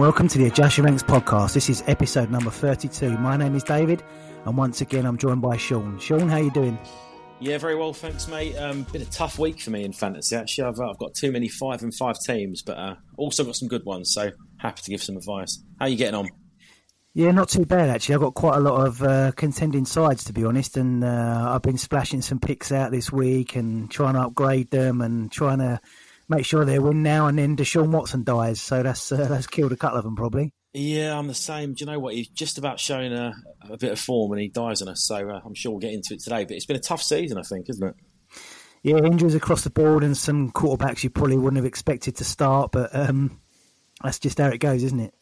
welcome to the Adjust Your Ranks podcast. This is episode number 32. My name is David, and once again, I'm joined by Sean. Sean, how you doing? Yeah, very well, thanks, mate. Um, been a tough week for me in fantasy. Actually, I've, uh, I've got too many five and five teams, but uh, also got some good ones. So happy to give some advice. How are you getting on? Yeah, not too bad actually. I've got quite a lot of uh, contending sides to be honest, and uh, I've been splashing some picks out this week and trying to upgrade them and trying to make sure they win now. And then Deshaun Watson dies, so that's uh, that's killed a couple of them probably. Yeah, I'm the same. Do you know what? He's just about showing a, a bit of form, and he dies on us. So uh, I'm sure we'll get into it today. But it's been a tough season, I think, isn't it? Yeah, injuries across the board, and some quarterbacks you probably wouldn't have expected to start, but um, that's just how it goes, isn't it?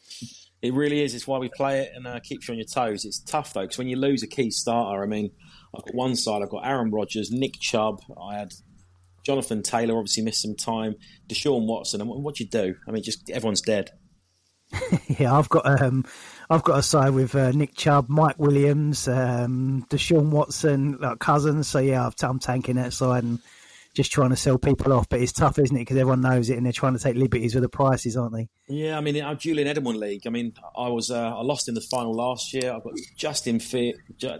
It really is. It's why we play it and uh, keeps you on your toes. It's tough though, because when you lose a key starter, I mean, I've got one side. I've got Aaron Rodgers, Nick Chubb. I had Jonathan Taylor. Obviously missed some time. Deshaun Watson. And what do you do? I mean, just everyone's dead. yeah, I've got um, I've got a side with uh, Nick Chubb, Mike Williams, um, Deshaun Watson, like cousins. So yeah, I'm tanking that side and just trying to sell people off. But it's tough, isn't it? Because everyone knows it, and they're trying to take liberties with the prices, aren't they? Yeah, I mean, our Julian Edelman league. I mean, I was uh, I lost in the final last year. I've got Justin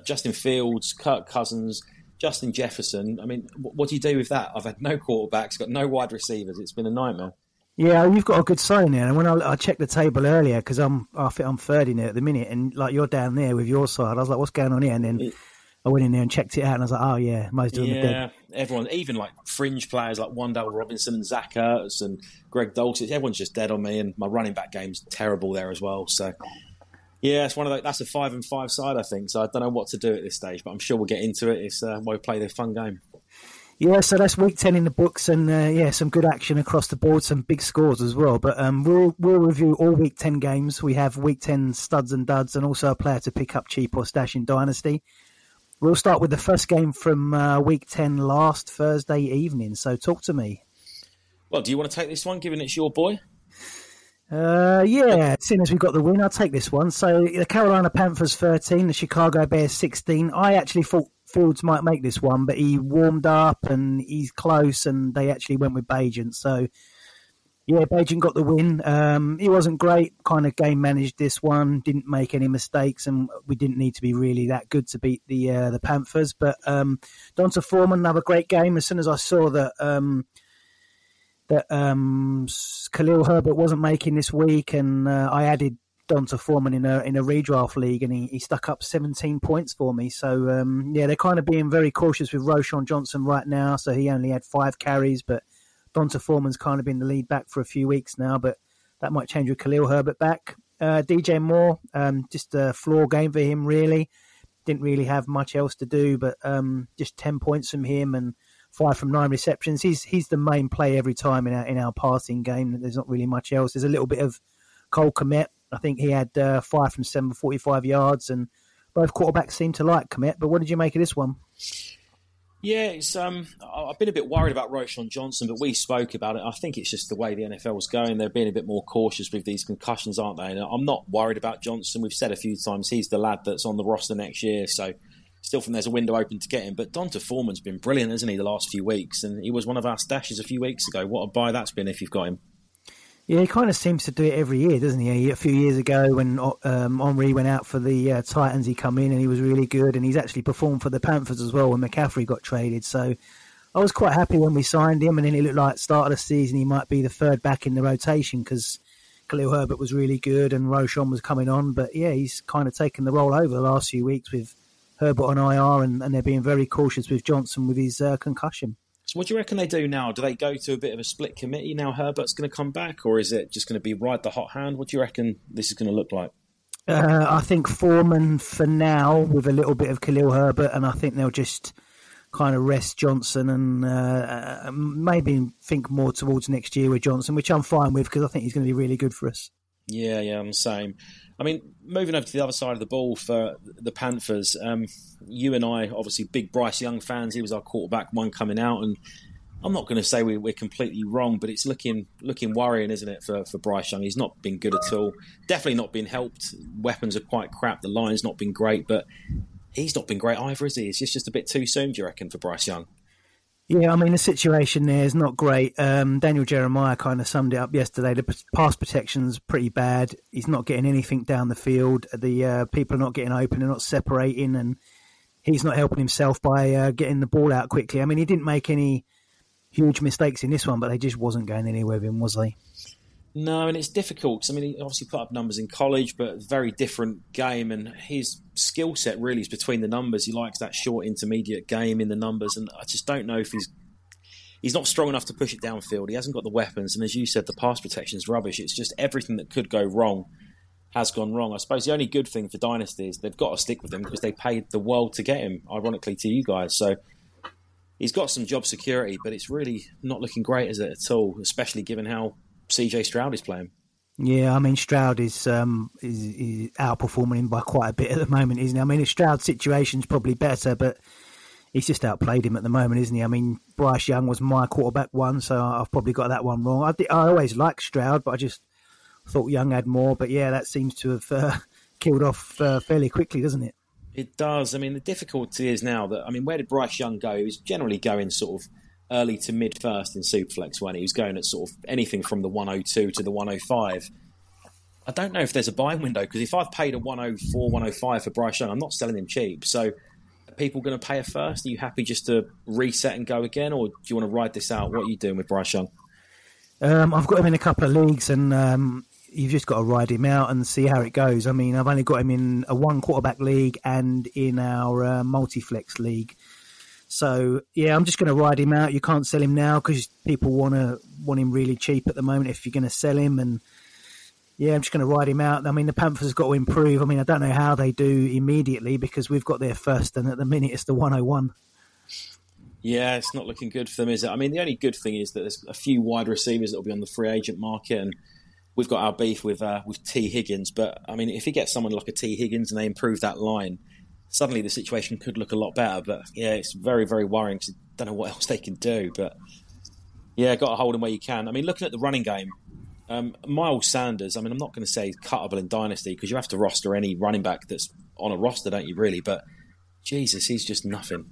Justin Fields, Kirk Cousins, Justin Jefferson. I mean, what do you do with that? I've had no quarterbacks, got no wide receivers. It's been a nightmare. Yeah, you've got a good sign there. And when I, I checked the table earlier, because I'm I think I'm third in it at the minute, and like you're down there with your side, I was like, "What's going on here?" And then I went in there and checked it out, and I was like, "Oh yeah, most of them yeah, are dead." everyone, even like fringe players like Wan'Dale Robinson and Zach Ertz and Greg Dulcich, everyone's just dead on me, and my running back game's terrible there as well. So yeah, it's one of the, that's a five and five side, I think. So I don't know what to do at this stage, but I'm sure we'll get into it. It's uh, why we play the fun game. Yeah, so that's week ten in the books, and uh, yeah, some good action across the board, some big scores as well. But um, we'll we'll review all week ten games. We have week ten studs and duds, and also a player to pick up cheap or stash in dynasty. We'll start with the first game from uh, week ten last Thursday evening. So talk to me. Well, do you want to take this one, given it's your boy? Uh, yeah, as soon as we got the win, I'll take this one. So the Carolina Panthers 13, the Chicago Bears 16. I actually thought Fields might make this one, but he warmed up and he's close, and they actually went with Bagent. So, yeah, Bagent got the win. Um, he wasn't great, kind of game managed this one, didn't make any mistakes, and we didn't need to be really that good to beat the uh, the Panthers. But um, D'Onta Foreman, another great game. As soon as I saw that. Um, that um, Khalil Herbert wasn't making this week, and uh, I added D'Onta Foreman in a in a redraft league, and he, he stuck up 17 points for me. So um, yeah, they're kind of being very cautious with Roschon Johnson right now. So he only had five carries, but D'Onta Foreman's kind of been the lead back for a few weeks now. But that might change with Khalil Herbert back. Uh, DJ Moore, um, just a floor game for him, really. Didn't really have much else to do, but um, just 10 points from him and five from nine receptions. He's he's the main play every time in our in our passing game. There's not really much else. There's a little bit of Cole Kmet. I think he had uh, five from seven, 45 yards, and both quarterbacks seem to like Kmet. But what did you make of this one? Yeah, it's um, I've been a bit worried about Roschon Johnson, but we spoke about it. I think it's just the way the NFL is going. They're being a bit more cautious with these concussions, aren't they? And I'm not worried about Johnson. We've said a few times he's the lad that's on the roster next year, so still think there's a window open to get him. But D'Onta Foreman's been brilliant, hasn't he, the last few weeks? And he was one of our stashes a few weeks ago. What a buy that's been if you've got him. Yeah, he kind of seems to do it every year, doesn't he? A few years ago, when um, Henry went out for the uh, Titans, he come in and he was really good, and he's actually performed for the Panthers as well when McCaffrey got traded. So I was quite happy when we signed him, and then it looked like start of the season he might be the third back in the rotation because Khalil Herbert was really good and Roschon was coming on. But yeah, he's kind of taken the role over the last few weeks with Herbert on IR, and, and they're being very cautious with Johnson with his uh, concussion. So, what do you reckon they do now? Do they go to a bit of a split committee now? Herbert's going to come back, or is it just going to be ride the hot hand? What do you reckon this is going to look like? Uh, I think Foreman for now, with a little bit of Khalil Herbert, and I think they'll just kind of rest Johnson and uh, uh maybe think more towards next year with Johnson, which I'm fine with because I think he's going to be really good for us. Yeah, yeah, I'm the same. I mean, moving over to the other side of the ball for the Panthers, um, you and I, obviously, big Bryce Young fans. He was our quarterback, one coming out, and I'm not going to say we, are completely wrong, but it's looking looking worrying, isn't it, for, for Bryce Young? He's not been good at all. Definitely not been helped. Weapons are quite crap. The line's not been great, but he's not been great either, is he? It's just, just a bit too soon, do you reckon, for Bryce Young? Yeah, I mean the situation there is not great. Um, Daniel Jeremiah kind of summed it up yesterday. The pass protection's pretty bad. He's not getting anything down the field. The uh, people are not getting open. They're not separating, and he's not helping himself by uh, getting the ball out quickly. I mean, he didn't make any huge mistakes in this one, but they just wasn't going anywhere with him, was they? No, and it's difficult. I mean, he obviously put up numbers in college, but very different game. And his skill set really is between the numbers. He likes that short intermediate game in the numbers, and I just don't know if he's he's not strong enough to push it downfield. He hasn't got the weapons, and as you said, the pass protection is rubbish. It's just everything that could go wrong has gone wrong. I suppose the only good thing for Dynasty is they've got to stick with him because they paid the world to get him. Ironically, to you guys, so he's got some job security, but it's really not looking great, is it at all? Especially given how CJ Stroud is playing. Yeah, I mean Stroud is, um, is, is outperforming him by quite a bit at the moment, isn't he? I mean, Stroud's situation's probably better, but he's just outplayed him at the moment, isn't he? I mean, Bryce Young was my quarterback one, so I've probably got that one wrong. I, I always liked Stroud, but I just thought Young had more. But yeah, that seems to have uh, killed off uh, fairly quickly, doesn't it? It does. I mean, the difficulty is now that I mean, where did Bryce Young go? He was generally going sort of early to mid first in Superflex when he was going at sort of anything from the 102 to the 105. I don't know if there's a buying window because if I've paid a 104, 105 for Bryce Young, I'm not selling him cheap. So are people going to pay a first? Are you happy just to reset and go again, or do you want to ride this out? What are you doing with Bryce Young? Um, I've got him in a couple of leagues, and um, you've just got to ride him out and see how it goes. I mean, I've only got him in a one quarterback league and in our uh, multi-flex league. So yeah, I'm just going to ride him out. You can't sell him now because people want to want him really cheap at the moment. If you're going to sell him, and yeah, I'm just going to ride him out. I mean, the Panthers have got to improve. I mean, I don't know how they do immediately because we've got their first, and at the minute it's the 101. Yeah, it's not looking good for them, is it? I mean, the only good thing is that there's a few wide receivers that will be on the free agent market, and we've got our beef with uh, with Tee Higgins. But I mean, if you get someone like a T Higgins and they improve that line, suddenly the situation could look a lot better. But yeah, it's very, very worrying because I don't know what else they can do. But yeah, got to hold them where you can. I mean, looking at the running game, um, Miles Sanders, I mean, I'm not going to say cuttable in Dynasty because you have to roster any running back that's on a roster, don't you, really? But Jesus, he's just nothing.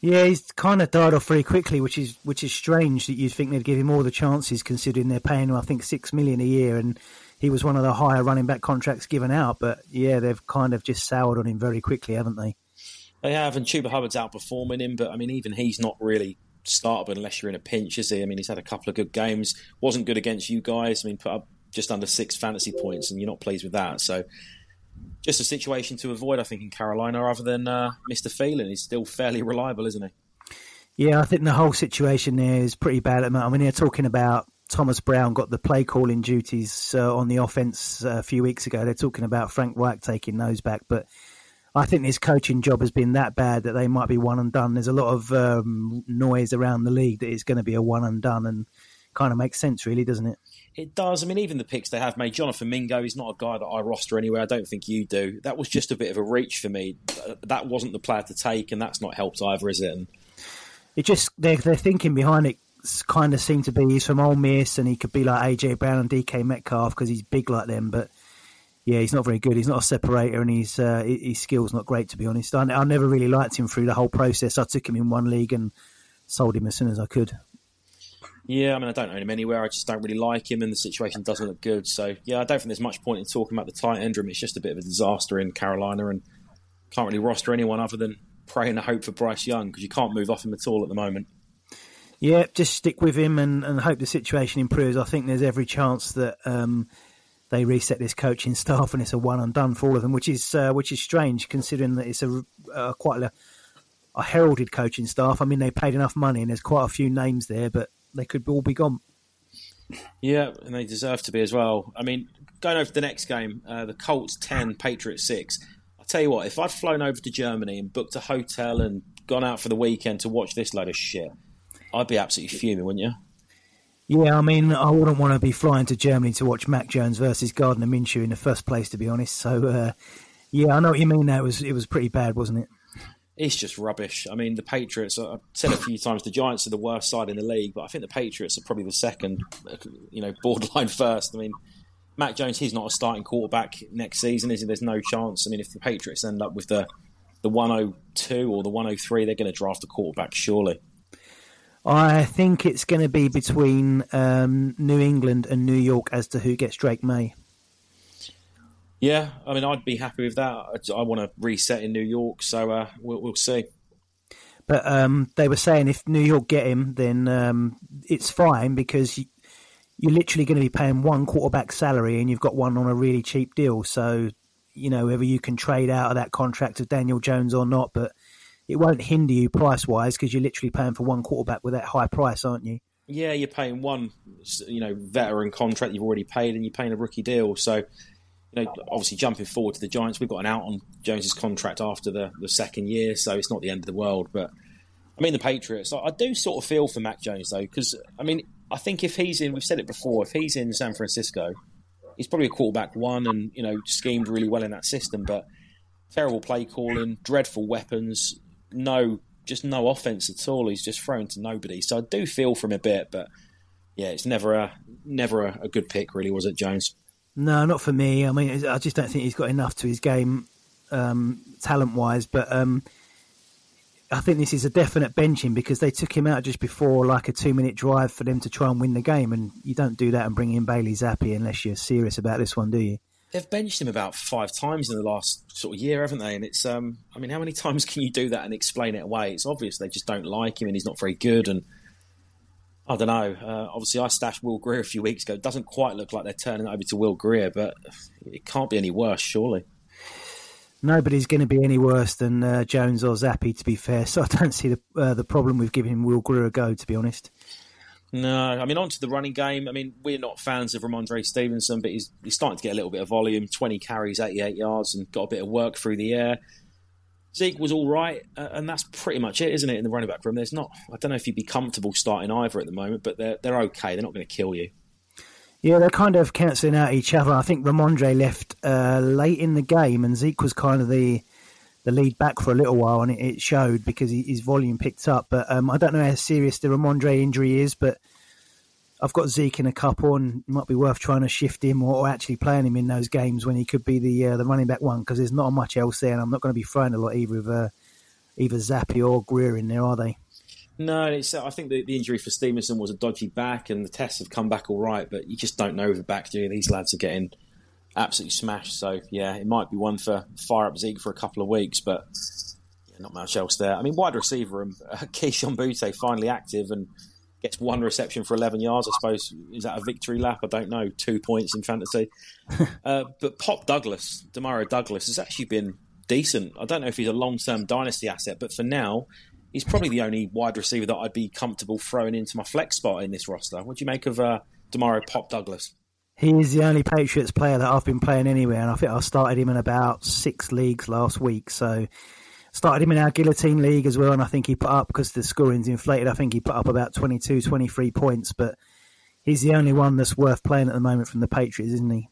Yeah, he's kind of died off very quickly, which is which is strange that you'd think they'd give him all the chances, considering they're paying him, I think, six million a year, and he was one of the higher running back contracts given out. But yeah, they've kind of just soured on him very quickly, haven't they? They have, and Chuba Hubbard's outperforming him, but I mean, even he's not really startable unless you're in a pinch, is he? I mean, he's had a couple of good games. wasn't good against you guys. I mean, put up just under six fantasy points, and you're not pleased with that. So, just a situation to avoid, I think, in Carolina. Other than uh, Mr. Thielen, he's still fairly reliable, isn't he? Yeah, I think the whole situation there is pretty bad at the moment. I mean, they're talking about Thomas Brown got the play calling duties uh, on the offense uh, a few weeks ago. They're talking about Frank Reich taking those back, but I think his coaching job has been that bad that they might be one and done. There's a lot of um, noise around the league that it's going to be a one and done, and kind of makes sense, really, doesn't it? It does. I mean, even the picks they have made, Jonathan Mingo, he's not a guy that I roster anywhere. I don't think you do. That was just a bit of a reach for me. That wasn't the player to take, and that's not helped either, is it? And it just they're, they're thinking behind it kind of seem to be he's from Ole Miss and he could be like AJ Brown and DK Metcalf because he's big like them. But yeah, he's not very good. He's not a separator and he's uh, his skills not great to be honest. I, I never really liked him through the whole process. I took him in one league and sold him as soon as I could. Yeah, I mean, I don't own him anywhere. I just don't really like him, and the situation doesn't look good. So, yeah, I don't think there's much point in talking about the tight end room. It's just a bit of a disaster in Carolina, and can't really roster anyone other than pray and hope for Bryce Young because you can't move off him at all at the moment. Yeah, just stick with him and, and hope the situation improves. I think there's every chance that um, they reset this coaching staff and it's a one and done for all of them, which is uh, which is strange considering that it's a uh, quite a, a, heralded coaching staff. I mean, they paid enough money and there's quite a few names there, but they could all be gone. Yeah, and they deserve to be as well. I mean, going over to the next game, uh, the Colts ten, Patriots six. I'll tell you what, if I'd flown over to Germany and booked a hotel and gone out for the weekend to watch this load of shit I'd be absolutely fuming, wouldn't you? Yeah, I mean, I wouldn't want to be flying to Germany to watch Mac Jones versus Gardner Minshew in the first place, to be honest. So, uh, yeah, I know what you mean. That was it was pretty bad, wasn't it? It's just rubbish. I mean, the Patriots. I've said a few times the Giants are the worst side in the league, but I think the Patriots are probably the second. You know, borderline first. I mean, Mac Jones. He's not a starting quarterback next season, is he? There's no chance. I mean, if the Patriots end up with the the 102 or the 103, they're going to draft a quarterback, surely. I think it's going to be between um, New England and New York as to who gets Drake Maye. Yeah, I mean, I'd be happy with that. I, I want to reset in New York, so uh, we'll, we'll, see. But um, they were saying if New York get him, then um, it's fine because you, you're literally going to be paying one quarterback salary and you've got one on a really cheap deal. So, you know, whether you can trade out of that contract of Daniel Jones or not, but it won't hinder you price wise because you're literally paying for one quarterback with that high price, aren't you? Yeah, you're paying one, you know, veteran contract you've already paid, and you're paying a rookie deal. So, you know, obviously jumping forward to the Giants, we've got an out on Jones's contract after the, the second year, so it's not the end of the world. But I mean, the Patriots, I do sort of feel for Mac Jones though, because I mean, I think if he's in, we've said it before, if he's in San Francisco, he's probably a quarterback one, and you know, schemed really well in that system, but terrible play calling, dreadful weapons, no, just no offense at all. He's just thrown to nobody. So I do feel for him a bit, but yeah, it's never a never a, a good pick, really, was it, Jones? No, not for me. I mean, I just don't think he's got enough to his game, um, talent wise. But um, I think this is a definite benching because they took him out just before like a two minute drive for them to try and win the game, and you don't do that and bring in Bailey Zappe unless you're serious about this one, do you? They've benched him about five times in the last sort of year, haven't they? And it's, um, I mean, how many times can you do that and explain it away? It's obvious they just don't like him and he's not very good. And I don't know. Uh, obviously, I stashed Will Grier a few weeks ago. It doesn't quite look like they're turning over to Will Grier, but it can't be any worse, surely. Nobody's going to be any worse than uh, Jones or Zappe, to be fair. So I don't see the uh, the problem with giving Will Grier a go, to be honest. No, I mean, onto the running game. I mean, we're not fans of Rhamondre Stevenson, but he's, he's starting to get a little bit of volume 20 carries, 88 yards, and got a bit of work through the air. Zeke was all right, uh, and that's pretty much it, isn't it, in the running back room? There's not, I don't know if you'd be comfortable starting either at the moment, but they're, they're okay. They're not going to kill you. Yeah, they're kind of cancelling out each other. I think Rhamondre left uh, late in the game, and Zeke was kind of the the lead back for a little while, and it, it showed because his volume picked up. But um, I don't know how serious the Rhamondre injury is, but I've got Zeke in a couple, and it might be worth trying to shift him or, or actually playing him in those games when he could be the uh, the running back one because there's not much else there, and I'm not going to be throwing a lot either of uh, either Zappe or Grier in there, are they? No, it's, I think the, the, injury for Stevenson was a dodgy back, and the tests have come back all right, but you just don't know with the back, do you? These lads are getting absolutely smashed. So, yeah, it might be one for fire up Zeke for a couple of weeks, but yeah, not much else there. I mean, wide receiver, um, Kayshon Boutte finally active and gets one reception for 11 yards. I suppose is that a victory lap? I don't know. Two points in fantasy. uh, but Pop Douglas, Demario Douglas, has actually been decent. I don't know if he's a long term dynasty asset, but for now, he's probably the only wide receiver that I'd be comfortable throwing into my flex spot in this roster. What do you make of uh, Demario Pop Douglas? He is the only Patriots player that I've been playing anywhere, and I think I started him in about six leagues last week. So started him in our guillotine league as well, and I think he put up because the scoring's inflated. I think he put up about 22, 23 points, but he's the only one that's worth playing at the moment from the Patriots, isn't he?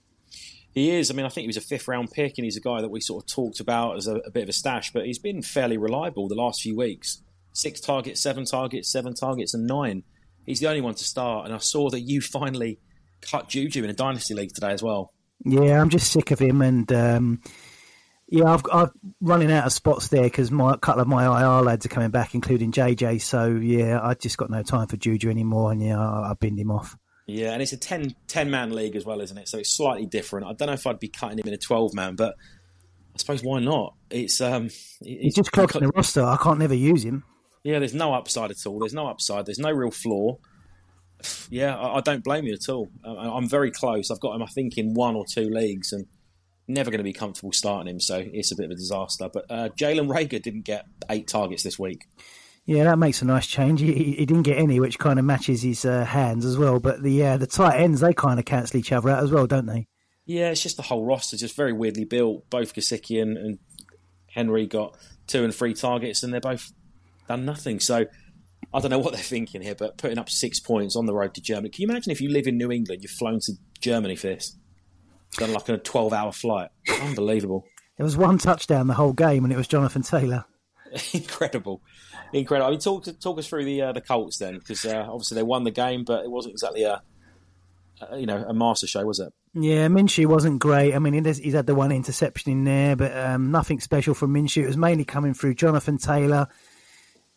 He is. I mean, I think he was a fifth round pick, and he's a guy that we sort of talked about as a, a bit of a stash, but he's been fairly reliable the last few weeks. Six targets, seven targets, seven targets, and nine. He's the only one to start, and I saw that you finally cut Juju in a dynasty league today as well. Yeah, I'm just sick of him, and um, yeah, I've, I've running out of spots there because my a couple of my IR lads are coming back, including JJ. So yeah, I just got no time for Juju anymore, and yeah, I, I binned him off. Yeah, and it's a 10, 10 man league as well, isn't it? So it's slightly different. I don't know if I'd be cutting him in a twelve man, but I suppose why not? It's um, he's just clogging the roster. I can't never use him. Yeah, there's no upside at all. There's no upside. There's no real floor. Yeah, I, I don't blame you at all. I, I'm very close. I've got him, I think, in one or two leagues, and never going to be comfortable starting him, so it's a bit of a disaster. But uh, Jalen Reagor didn't get eight targets this week. Yeah, that makes a nice change. He, he didn't get any, which kind of matches his uh, hands as well. But the uh, the tight ends they kind of cancel each other out as well, don't they? Yeah, it's just the whole roster just very weirdly built. Both Gesicki and, and Henry got two and three targets, and they're both done nothing. So I don't know what they're thinking here, but putting up six points on the road to Germany. Can you imagine if you live in New England, you've flown to Germany for this? done like a 12 hour flight. Unbelievable. It was one touchdown the whole game, and it was Jonathan Taylor. Incredible, incredible. I mean, talk talk us through the uh, the Colts then, because uh, obviously they won the game, but it wasn't exactly a, a, you know a master show, was it? Yeah, Minshew wasn't great. I mean, he's had the one interception in there, but um, nothing special from Minshew. It was mainly coming through Jonathan Taylor.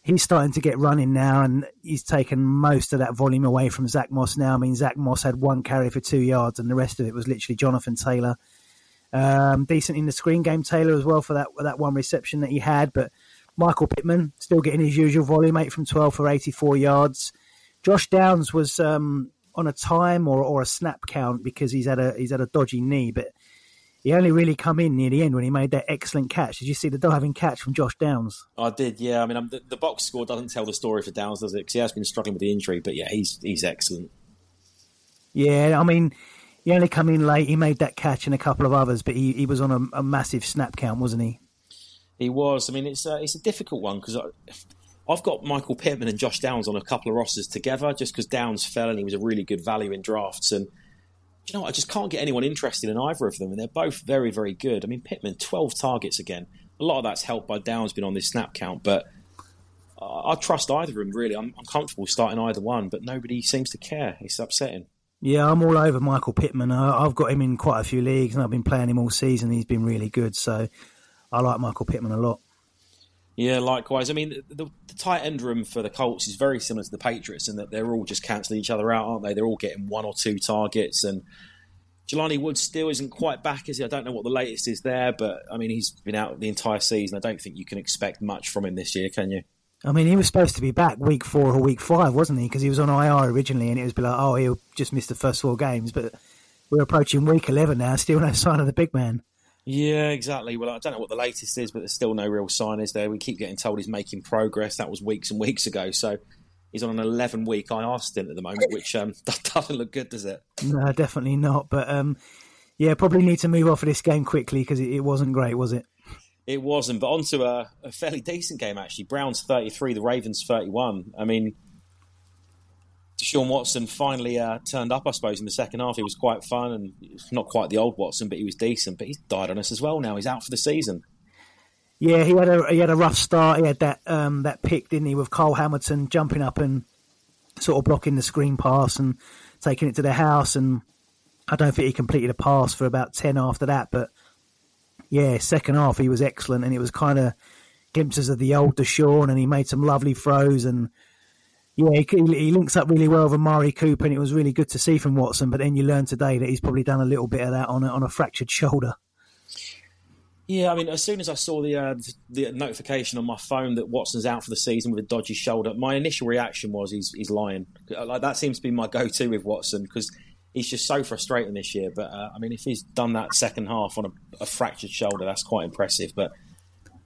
He's starting to get running now, and he's taken most of that volume away from Zach Moss now. I mean, Zach Moss had one carry for two yards, and the rest of it was literally Jonathan Taylor. Um, decent in the screen game, Taylor as well for that that one reception that he had, but Michael Pittman still getting his usual volume, eight from twelve for eighty four yards. Josh Downs was um, on a time or, or a snap count because he's had a he's had a dodgy knee, but he only really come in near the end when he made that excellent catch. Did you see the diving catch from Josh Downs? I did, yeah. I mean, the, the, box score doesn't tell the story for Downs, does it? Because he has been struggling with the injury, but yeah, he's he's excellent. Yeah, I mean, he only come in late. He made that catch and a couple of others, but he, he was on a, a massive snap count, wasn't he? He was. I mean, it's a, it's a difficult one because I've got Michael Pittman and Josh Downs on a couple of rosters together just because Downs fell and he was a really good value in drafts. And you know what? I just can't get anyone interested in either of them. And they're both very, very good. I mean, Pittman, 12 targets again. A lot of that's helped by Downs being on this snap count, but I trust either of them, really. I'm, I'm comfortable starting either one, but nobody seems to care. It's upsetting. Yeah, I'm all over Michael Pittman. I've got him in quite a few leagues, and I've been playing him all season. He's been really good, so I like Michael Pittman a lot. Yeah, likewise. I mean, the, the, tight end room for the Colts is very similar to the Patriots in that they're all just cancelling each other out, aren't they? They're all getting one or two targets, and Jelani Woods still isn't quite back, is he? I don't know what the latest is there, but I mean, he's been out the entire season. I don't think you can expect much from him this year, can you? I mean, he was supposed to be back week four or week five, wasn't he? Because he was on IR originally, and it was like, oh, he'll just miss the first four games. But we're approaching week eleven now, still no sign of the big man. Yeah, exactly. Well, I don't know what the latest is, but there's still no real sign, is there? We keep getting told he's making progress. That was weeks and weeks ago. So he's on an 11 week IR stint at the moment, which um, doesn't look good, does it? No, definitely not. But um, yeah, probably need to move off of this game quickly because it, it, wasn't great, was it? It wasn't. But onto a, a fairly decent game, actually. Browns 33, the Ravens 31. I mean, Deshaun Watson finally uh, turned up, I suppose, in the second half. He was quite fun and not quite the old Watson, but he was decent. But he's died on us as well now. He's out for the season. Yeah, he had a he had a rough start. He had that um, that pick, didn't he, with Kyle Hamilton jumping up and sort of blocking the screen pass and taking it to the house. And I don't think he completed a pass for about ten after that. But yeah, second half he was excellent, and it was kind of glimpses of the old Deshaun, and he made some lovely throws and yeah, he, he, links up really well with Amari Cooper, and it was really good to see from Watson. But then you learn today that he's probably done a little bit of that on a, on a fractured shoulder. Yeah, I mean, as soon as I saw the uh, the notification on my phone that Watson's out for the season with a dodgy shoulder, my initial reaction was he's he's lying. Like that seems to be my go to with Watson because he's just so frustrating this year. But uh, I mean, if he's done that second half on a, a fractured shoulder, that's quite impressive. But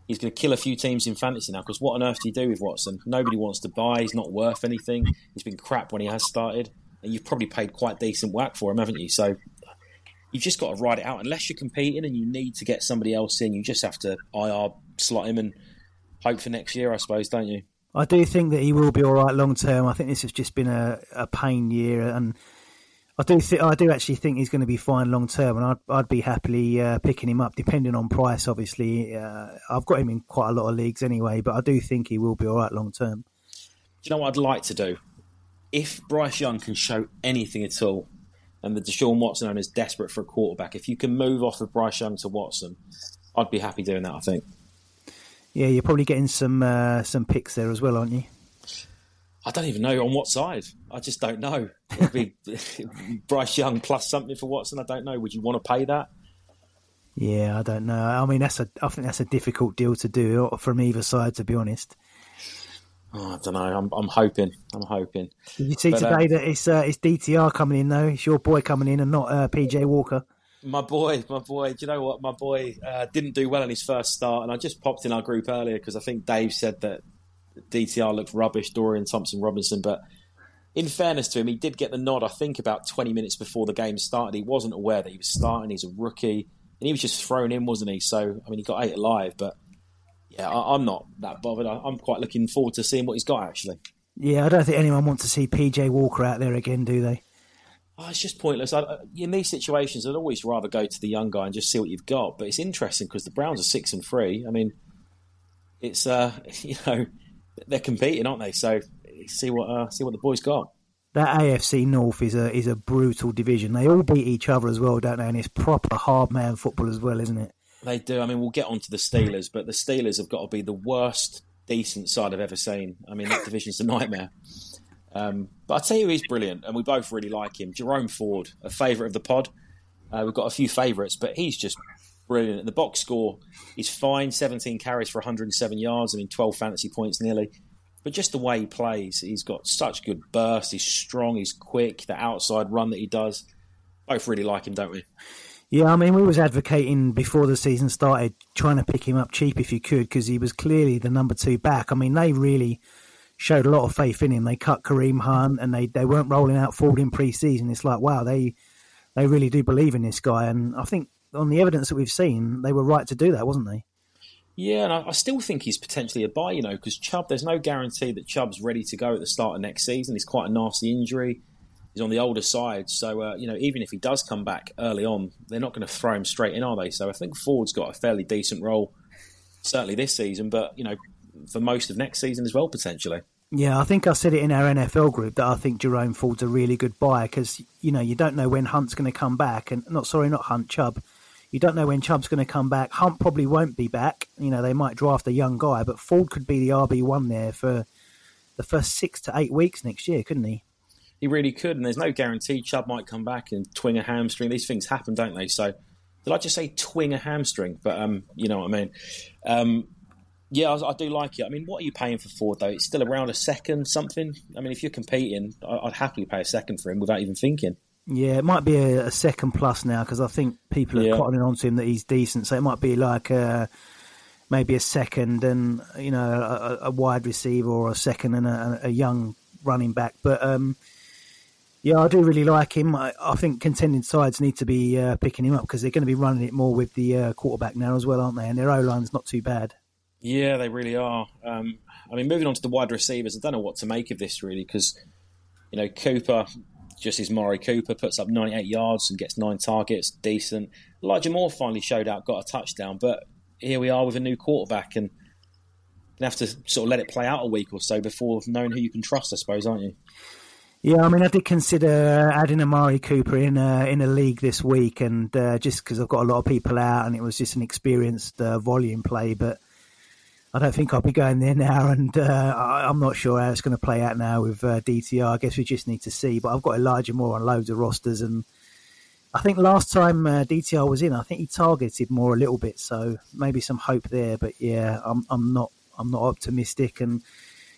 he's going to kill a few teams in fantasy now because what on earth do you do with Watson? Nobody wants to buy. He's not worth anything. He's been crap when he has started, and you've probably paid quite decent whack for him, haven't you? So you've just got to ride it out. Unless you're competing and you need to get somebody else in, you just have to IR slot him and hope for next year, I suppose, don't you? I do think that he will be all right long term. I think this has just been a, a pain year, and I do th- I do actually think he's going to be fine long term, and I'd I'd be happily uh, picking him up, depending on price. Obviously, uh, I've got him in quite a lot of leagues anyway, but I do think he will be all right long term. Do you know what I'd like to do? If Bryce Young can show anything at all, and the Deshaun Watson owner is desperate for a quarterback, if you can move off of Bryce Young to Watson, I'd be happy doing that. I think. Yeah, you're probably getting some uh, some picks there as well, aren't you? I don't even know on what side. I just don't know. It'd be Bryce Young plus something for Watson. I don't know. Would you want to pay that? Yeah, I don't know. I mean, that's a. I think that's a difficult deal to do from either side, to be honest. Oh, I don't know. I'm, I'm hoping. I'm hoping. Did you see but, today uh, that it's uh, it's DTR coming in though? It's your boy coming in and not uh, PJ Walker. My boy, my boy. Do you know what? My boy uh, didn't do well in his first start, and I just popped in our group earlier because I think Dave said that DTR looked rubbish, Dorian Thompson Robinson. But in fairness to him, he did get the nod, I think, about 20 minutes before the game started. He wasn't aware that he was starting. He's a rookie. And he was just thrown in, wasn't he? So, I mean, he got eight alive. But yeah, I, am not that bothered. I, I'm quite looking forward to seeing what he's got, actually. Yeah, I don't think anyone wants to see PJ Walker out there again, do they? Oh, it's just pointless. I, in these situations, I'd always rather go to the young guy and just see what you've got. But it's interesting because the Browns are six and three. I mean, it's uh, you know, they're competing, aren't they? So see what uh, see what the boys got. That AFC North is a is a brutal division. They all beat each other as well, don't they? And it's proper hard man football as well, isn't it? They do. I mean, we'll get on to the Steelers, but the Steelers have got to be the worst decent side I've ever seen. I mean, that division's a nightmare. Um, but I tell you, he's brilliant, and we both really like him. Jerome Ford, a favourite of the pod. Uh, we've got a few favourites, but he's just brilliant. The box score is fine 17 carries for 107 yards. I mean, 12 fantasy points nearly. But just the way he plays, he's got such good burst. He's strong, he's quick. The outside run that he does, both really like him, don't we? Yeah, I mean, we was advocating before the season started trying to pick him up cheap if you could because he was clearly the number two back. I mean, they really showed a lot of faith in him. They cut Kareem Hunt and they, they weren't rolling out Ford in pre-season. It's like, wow, they they really do believe in this guy. And I think on the evidence that we've seen, they were right to do that, wasn't they? Yeah, and I, I still think he's potentially a buy, you know, because Chubb, there's no guarantee that Chubb's ready to go at the start of next season. He's quite a nasty injury he's on the older side. So, uh, you know, even if he does come back early on, they're not going to throw him straight in, are they? So I think Ford's got a fairly decent role, certainly this season, but, you know, for most of next season as well, potentially. Yeah, I think I said it in our NFL group that I think Jerome Ford's a really good buy because, you know, you don't know when Hunt's going to come back. And not, sorry, not Hunt, Chubb. You don't know when Chubb's going to come back. Hunt probably won't be back. You know, they might draft a young guy, but Ford could be the RB1 there for the first six to eight weeks next year, couldn't he? He really could, and there's no guarantee Chubb might come back and twing a hamstring. These things happen, don't they? So, did I just say twing a hamstring? But um, you know what I mean. Um, yeah, I, I, do like it. I mean, what are you paying for Ford though? It's still around a second, something. I mean, if you're competing, I, would happily pay a second for him without even thinking. Yeah, it might be a, a second plus now because I think people are yeah. cottoning on to him that he's decent. So it might be like a, maybe a second and you know a, a wide receiver or a second and a, a young running back. But um, yeah, I do really like him. I, I think contending sides need to be uh, picking him up because they're going to be running it more with the uh, quarterback now as well, aren't they? And their O line's not too bad. Yeah, they really are. Um, I mean, moving on to the wide receivers, I don't know what to make of this really because you know Cooper, just as Maury Cooper, puts up 98 yards and gets nine targets, decent. Elijah Moore finally showed out, got a touchdown, but here we are with a new quarterback and you have to sort of let it play out a week or so before knowing who you can trust, I suppose, aren't you? Yeah, I mean, I did consider adding Amari Cooper in a, in a league this week, and uh, just because I've got a lot of people out, and it was just an experienced uh, volume play, but I don't think I'll be going there now, and uh, I, am not sure how it's going to play out now with uh, DTR. I guess we just need to see. But I've got Elijah Moore on loads of rosters, and I think last time uh, DTR was in, I think he targeted more a little bit, so maybe some hope there. But yeah, I'm I'm not I'm not optimistic, and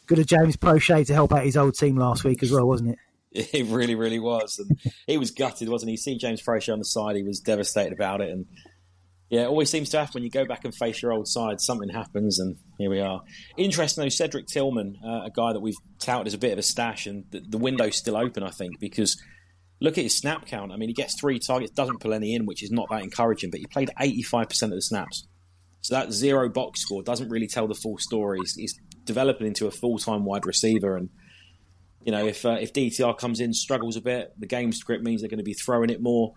good of James Proche to help out his old team last week as well, wasn't it? It really, really was. And he was gutted, wasn't he? Seen James Proche on the side, he was devastated about it. And yeah, it always seems to happen when you go back and face your old side, something happens, and here we are. Interesting though, Cedric Tillman, uh, a guy that we've touted as a bit of a stash, and the, the window's still open, I think, because look at his snap count. I mean, he gets three targets, doesn't pull any in, which is not that encouraging, but he played 85% of the snaps. So that zero box score doesn't really tell the full story. He's, he's developing into a full time wide receiver. And you know, if uh, if DTR comes in, struggles a bit, the game script means they're going to be throwing it more.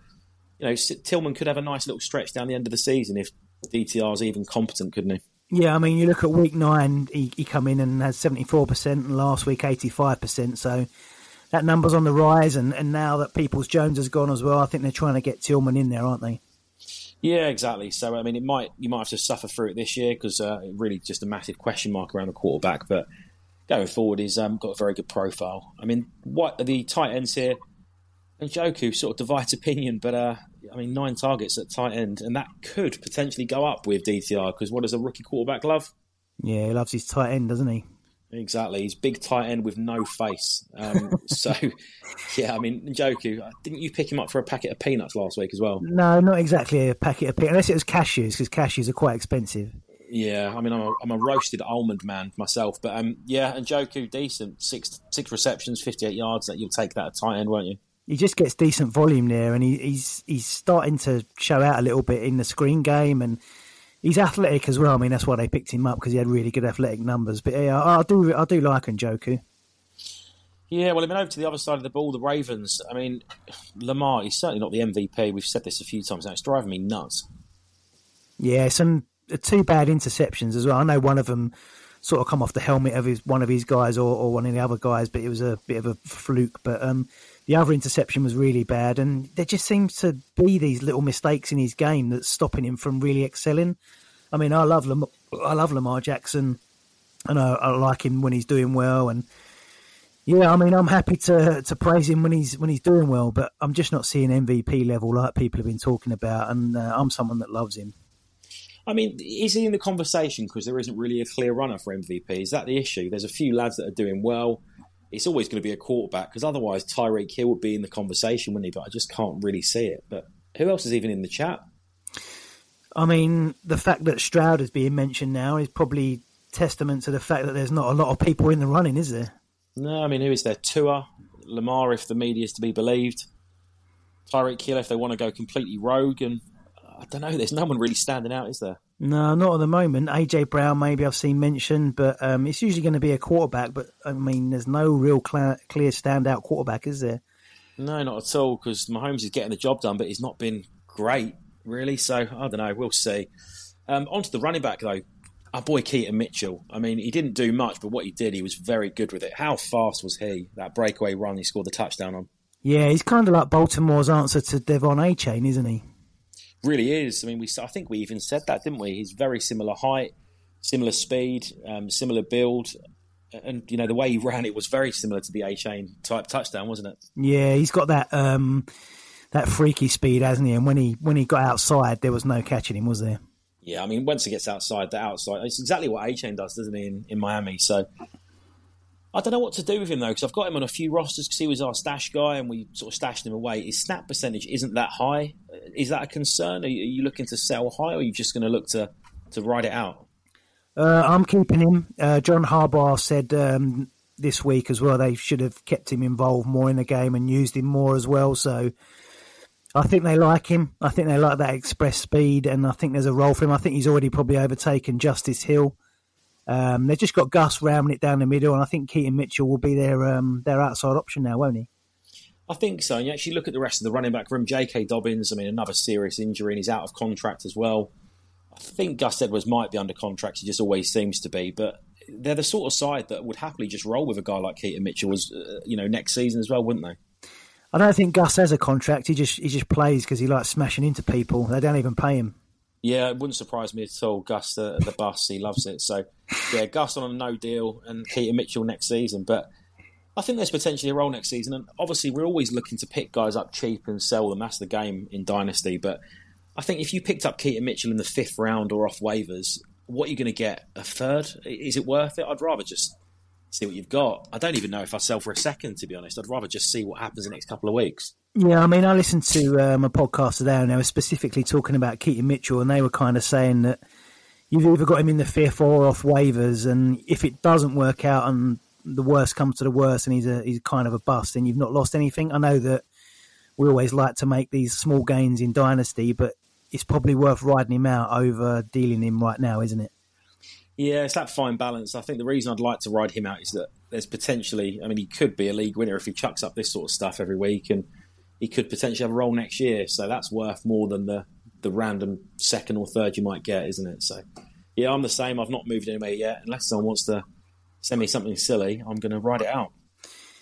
You know, Tillman could have a nice little stretch down the end of the season if DTR is even competent, couldn't he? Yeah, I mean, you look at week nine, he, he come in and four percent, and last week eighty five percent. So that number's on the rise, and, and now that Peoples Jones has gone as well, I think they're trying to get Tillman in there, aren't they? Yeah, exactly. So I mean, it might you might have to suffer through it this year because uh, really just a massive question mark around the quarterback. But going forward, he's um, got a very good profile. I mean, what the tight ends here? And Njoku sort of divides opinion, but uh, I mean, nine targets at tight end, and that could potentially go up with DTR because what does a rookie quarterback love? Yeah, he loves his tight end, doesn't he? Exactly. He's big tight end with no face. Um, so, yeah, I mean, Njoku, uh, didn't you pick him up for a packet of peanuts last week as well? No, not exactly a packet of peanuts, unless it was cashews, because cashews are quite expensive. Yeah, I mean, I'm a, I'm a roasted almond man myself, but um, yeah, Njoku, decent. Six six receptions, 58 yards. That You'll take that at tight end, won't you? He just gets decent volume there, and he, he's he's starting to show out a little bit in the screen game, and he's athletic as well. I mean, that's why they picked him up because he had really good athletic numbers. But yeah, I, do I do like Njoku. Yeah, well, I mean, over to the other side of the ball, the Ravens. I mean, Lamar, he's certainly not the MVP. We've said this a few times now. It's driving me nuts. Yeah, some two bad interceptions as well. I know one of them sort of come off the helmet of his, one of his guys or, or one of the other guys, but it was a bit of a fluke. But um, the other interception was really bad, and there just seems to be these little mistakes in his game that's stopping him from really excelling. I mean, I love Lamar, I love Lamar Jackson. and I, I like him when he's doing well. And yeah, I mean, I'm happy to to praise him when he's when he's doing well, but I'm just not seeing MVP level like people have been talking about. And uh, I'm someone that loves him. I mean, is he in the conversation because there isn't really a clear runner for MVP? Is that the issue? There's a few lads that are doing well. It's always going to be a quarterback because otherwise Tyreek Hill would be in the conversation, wouldn't he? But I just can't really see it. But who else is even in the chat? I mean, the fact that Stroud is being mentioned now is probably testament to the fact that there's not a lot of people in the running, is there? No, I mean, who is there? Tua, Lamar, if the media is to be believed. Tyreek Hill, if they want to go completely rogue, and uh, I don't know. There's no one really standing out, is there? No, not at the moment. AJ Brown, maybe I've seen mentioned, but um, it's usually going to be a quarterback. But I mean, there's no real clear, clear standout quarterback, is there? No, not at all. Because Mahomes is getting the job done, but he's not been great, really. So I don't know. We'll see. Um, onto the running back though, our boy Keaton Mitchell. I mean, he didn't do much, but what he did, he was very good with it. How fast was he? That breakaway run, he scored the touchdown on. Yeah, he's kind of like Baltimore's answer to De'Von Achane, isn't he? Really is. I mean, we I think we even said that, didn't we? He's very similar height, similar speed, um, similar build, and you know the way he ran, it was very similar to the Achane type touchdown, wasn't it? Yeah, he's got that um, that freaky speed, hasn't he? And when he when he got outside, there was no catching him, was there? Yeah, I mean, once he gets outside, the outside, it's exactly what Achane does, doesn't he, in, in Miami? So I don't know what to do with him though, because I've got him on a few rosters because he was our stash guy, and we sort of stashed him away. His snap percentage isn't that high. Is that a concern? Are you, are you looking to sell high, or are you just going to look to to ride it out? Uh, I'm keeping him. Uh, John Harbaugh said um, this week as well they should have kept him involved more in the game and used him more as well. So I think they like him. I think they like that express speed, and I think there's a role for him. I think he's already probably overtaken Justice Hill. Um, they've just got Gus ramming it down the middle, and I think Keaton Mitchell will be their um, their outside option now, won't he? I think so. And you actually look at the rest of the running back room. J.K. Dobbins, I mean, another serious injury, and he's out of contract as well. I think Gus Edwards might be under contract. He just always seems to be. But they're the sort of side that would happily just roll with a guy like Keaton Mitchell, was uh, you know, next season as well, wouldn't they? I don't think Gus has a contract. He just he just plays because he likes smashing into people. They don't even pay him. Yeah, it wouldn't surprise me at all. Gus, the, the bus, he loves it. So, yeah, Gus on a no deal and Keaton Mitchell next season. But I think there's potentially a role next season. And obviously, we're always looking to pick guys up cheap and sell them. That's the game in Dynasty. But I think if you picked up Keaton Mitchell in the fifth round or off waivers, what are you going to get? A third? Is it worth it? I'd rather just see what you've got. I don't even know if I sell for a second, to be honest. I'd rather just see what happens in the next couple of weeks. Yeah, I mean, I listened to um, a podcast today and they were specifically talking about Keaton Mitchell, and they were kind of saying that you've either got him in the fifth or off waivers, and if it doesn't work out and the worst comes to the worst and he's a he's kind of a bust, then you've not lost anything. I know that we always like to make these small gains in Dynasty, but it's probably worth riding him out over dealing him right now, isn't it? Yeah, it's that fine balance. I think the reason I'd like to ride him out is that there's potentially, I mean, he could be a league winner if he chucks up this sort of stuff every week, and he could potentially have a role next year. So that's worth more than the the random second or third you might get, isn't it? So yeah, I'm the same. I've not moved anywhere yet. Unless someone wants to send me something silly, I'm going to ride it out.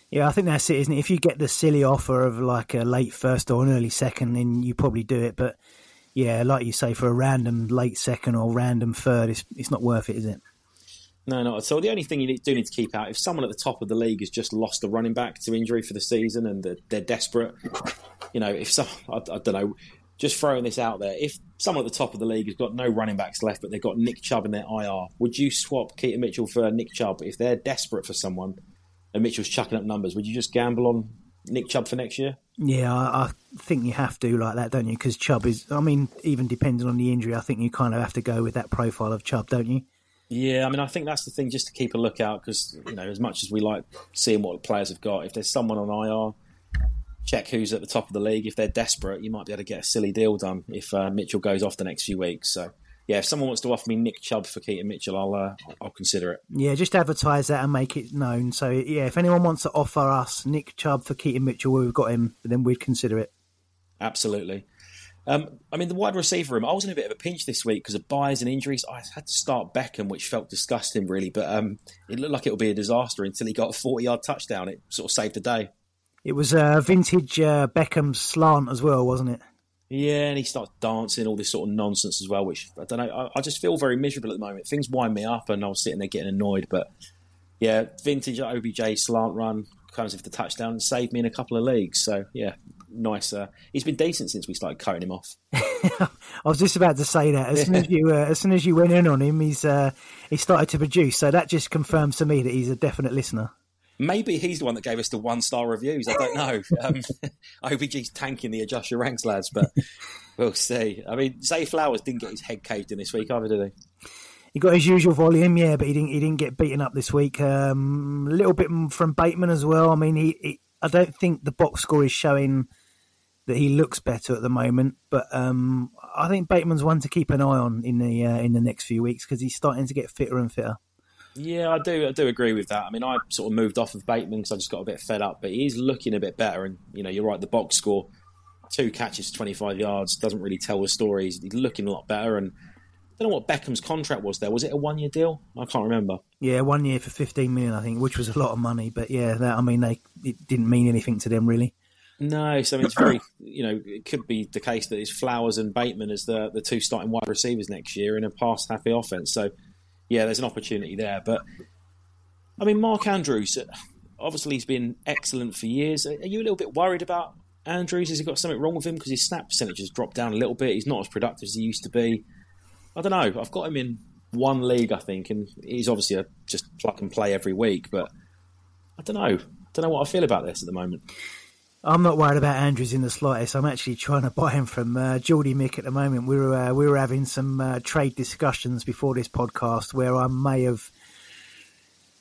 Yeah, I think that's it, isn't it? If you get the silly offer of like a late first or an early second, then you probably do it. But yeah, like you say, for a random late second or random third, it's it's not worth it, is it? No, not at all. The only thing you do need to keep out if someone at the top of the league has just lost a running back to injury for the season and they're, they're desperate, you know, if some, I, I, don't know, just throwing this out there, if someone at the top of the league has got no running backs left, but they've got Nick Chubb in their IR, would you swap Keaton Mitchell for Nick Chubb if they're desperate for someone and Mitchell's chucking up numbers? Would you just gamble on Nick Chubb for next year? Yeah, I, I think you have to like that, don't you? Because Chubb is, I mean, even depending on the injury, I think you kind of have to go with that profile of Chubb, don't you? Yeah, I mean, I think that's the thing, just to keep a lookout because you know, as much as we like seeing what the players have got, if there's someone on IR, check who's at the top of the league. If they're desperate, you might be able to get a silly deal done if uh, Mitchell goes off the next few weeks. So, yeah, if someone wants to offer me Nick Chubb for Keaton Mitchell, I'll uh, I'll consider it. Yeah, just advertise that and make it known. So, yeah, if anyone wants to offer us Nick Chubb for Keaton Mitchell, we've got him, then we'd consider it. Absolutely. Um, I mean, the wide receiver room, I was in a bit of a pinch this week because of byes and injuries. I had to start Beckham, which felt disgusting, really, but um, it looked like it would be a disaster until he got a 40 yard touchdown. It sort of saved the day. It was a vintage uh, Beckham slant as well, wasn't it? Yeah, and he starts dancing, all this sort of nonsense as well, which I don't know. I, I, just feel very miserable at the moment. Things wind me up, and I was sitting there getting annoyed. But yeah, vintage OBJ slant run comes with the touchdown and saved me in a couple of leagues. So yeah, nice. Uh, he's been decent since we started cutting him off. I was just about to say that as soon as you uh, as soon as you went in on him, he's uh, he started to produce. So that just confirms to me that he's a definite listener. Maybe he's the one that gave us the one star reviews. I don't know. Um, OBJ's tanking the adjust your ranks lads, but we'll see. I mean, Zay Flowers didn't get his head caved in this week either, did he? He got his usual volume, yeah, but he didn't. He didn't get beaten up this week. Um, a little bit from Bateman as well. I mean, he, he I don't think the box score is showing that he looks better at the moment. But um, I think Bateman's one to keep an eye on in the uh, in the next few weeks because he's starting to get fitter and fitter. Yeah, I do. I do agree with that. I mean, I sort of moved off of Bateman because I just got a bit fed up. But he's looking a bit better, and you know, you're right. The box score, two catches, 25 yards, doesn't really tell the story. He's looking a lot better, and I don't know what Beckham's contract was there. Was it a one year deal? I can't remember. Yeah, one year for 15 million, I think, which was a lot of money. But yeah, that, I mean, they it didn't mean anything to them really. No, so I mean, it's very, you know, it could be the case that it's Flowers and Bateman as the the two starting wide receivers next year in a pass happy offense. So, yeah, there's an opportunity there. But I mean, Mark Andrews, obviously, he's been excellent for years. Are you a little bit worried about Andrews? Has he got something wrong with him because his snap percentage has dropped down a little bit? He's not as productive as he used to be. I don't know. I've got him in one league, I think, and he's obviously a just pluck and play every week. But I don't know. I don't know what I feel about this at the moment. I'm not worried about Andrews in the slightest. I'm actually trying to buy him from uh, Geordie Mick at the moment. We were uh, we were having some uh, trade discussions before this podcast where I may have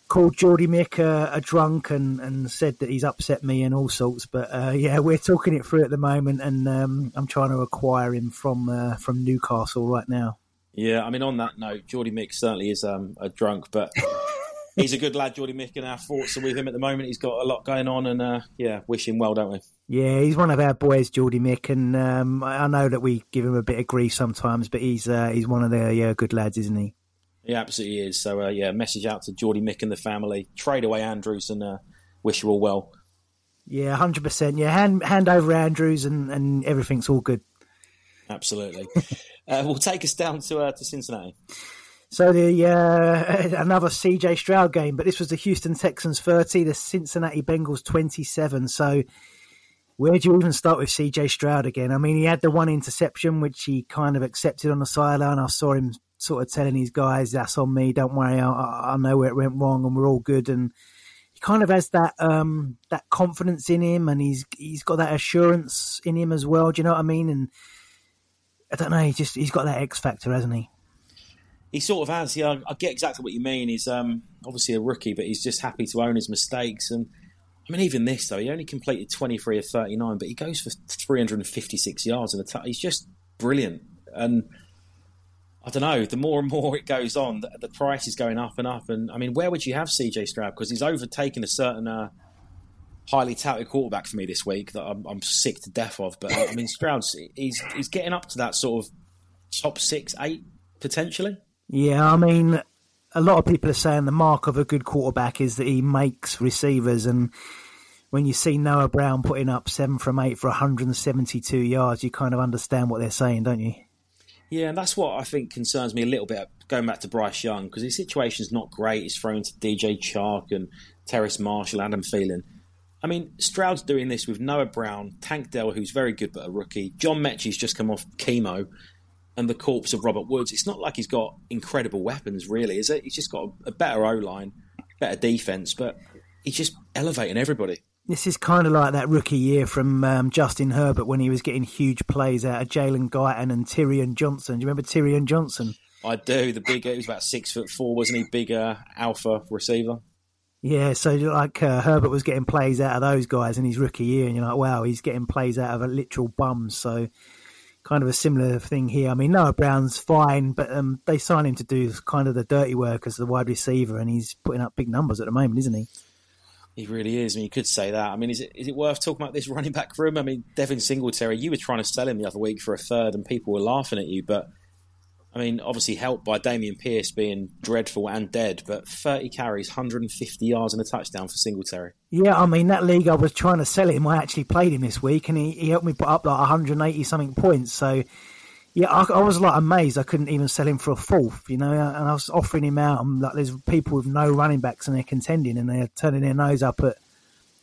called Geordie Mick uh, a drunk and, and said that he's upset me and all sorts. But uh, yeah, we're talking it through at the moment, and um, I'm trying to acquire him from uh, from Newcastle right now. Yeah, I mean, on that note, Geordie Mick certainly is um, a drunk, but he's a good lad, Geordie Mick, and our thoughts are with him at the moment. He's got a lot going on, and uh, yeah, wish him well, don't we? Yeah, he's one of our boys, Geordie Mick, and um, I know that we give him a bit of grief sometimes, but he's uh, he's one of the yeah, good lads, isn't he? He absolutely is. So uh, yeah, message out to Geordie Mick and the family. Trade away Andrews and uh, wish you all well. Yeah, hundred percent. Yeah, hand hand over Andrews, and, and everything's all good. Absolutely. uh, we'll take us down to uh, to Cincinnati. So the uh, another CJ Stroud game, but this was the Houston Texans 30, the Cincinnati Bengals 27. So where do you even start with CJ Stroud again? I mean, he had the one interception which he kind of accepted on the sideline. I saw him sort of telling his guys, "That's on me. Don't worry. I, I know where it went wrong, and we're all good." And he kind of has that um, that confidence in him, and he's he's got that assurance in him as well. Do you know what I mean? And I don't know. He just he's got that X factor, hasn't he? He sort of has. Yeah, I get exactly what you mean. He's um, obviously a rookie, but he's just happy to own his mistakes. And I mean, even this though, he only completed twenty three of thirty nine, but he goes for three hundred and fifty six yards in a touch. He's just brilliant. And I don't know. The more and more it goes on, the, the, price is going up and up. And I mean, where would you have CJ Stroud? Because he's overtaken a certain. Uh, highly touted quarterback for me this week that I'm, I'm sick to death of. But I mean, Stroud's he's he's getting up to that sort of top six, eight potentially. Yeah, I mean, a lot of people are saying the mark of a good quarterback is that he makes receivers. And when you see Noah Brown putting up seven from eight for 172 yards, you kind of understand what they're saying, don't you? Yeah, and that's what I think concerns me a little bit going back to Bryce Young because his situation's not great. He's thrown to DJ Chark and Terrace Marshall, Adam Thielen. I mean, Stroud's doing this with Noah Brown, Tank Dell, who's very good but a rookie. John Metchie's just come off chemo and the corpse of Robert Woods. It's not like he's got incredible weapons, really, is it? He's just got a better O line, better defense, but he's just elevating everybody. This is kind of like that rookie year from um, Justin Herbert when he was getting huge plays out of Jalen Guyton and Tyron Johnson. Do you remember Tyron Johnson? I do. The bigger, he was about six foot four, wasn't he? Bigger alpha receiver. Yeah, so like uh, Herbert was getting plays out of those guys in his rookie year, and you're like, wow, he's getting plays out of a literal bums. So kind of a similar thing here. I mean, Noah Brown's fine, but um, they sign him to do kind of the dirty work as the wide receiver, and he's putting up big numbers at the moment, isn't he? He really is. I mean, you could say that. I mean, is it is it worth talking about this running back room? I mean, Devin Singletary, you were trying to sell him the other week for a third, and people were laughing at you. But I mean, obviously helped by Dameon Pierce being dreadful and dead, but 30 carries, 150 yards and a touchdown for Singletary. Yeah, I mean, that league I was trying to sell him, I actually played him this week and he, he helped me put up like 180 something points. So, yeah, I, I, was like amazed I couldn't even sell him for a fourth, you know, and I was offering him out. And like, there's people with no running backs and they're contending and they're turning their nose up at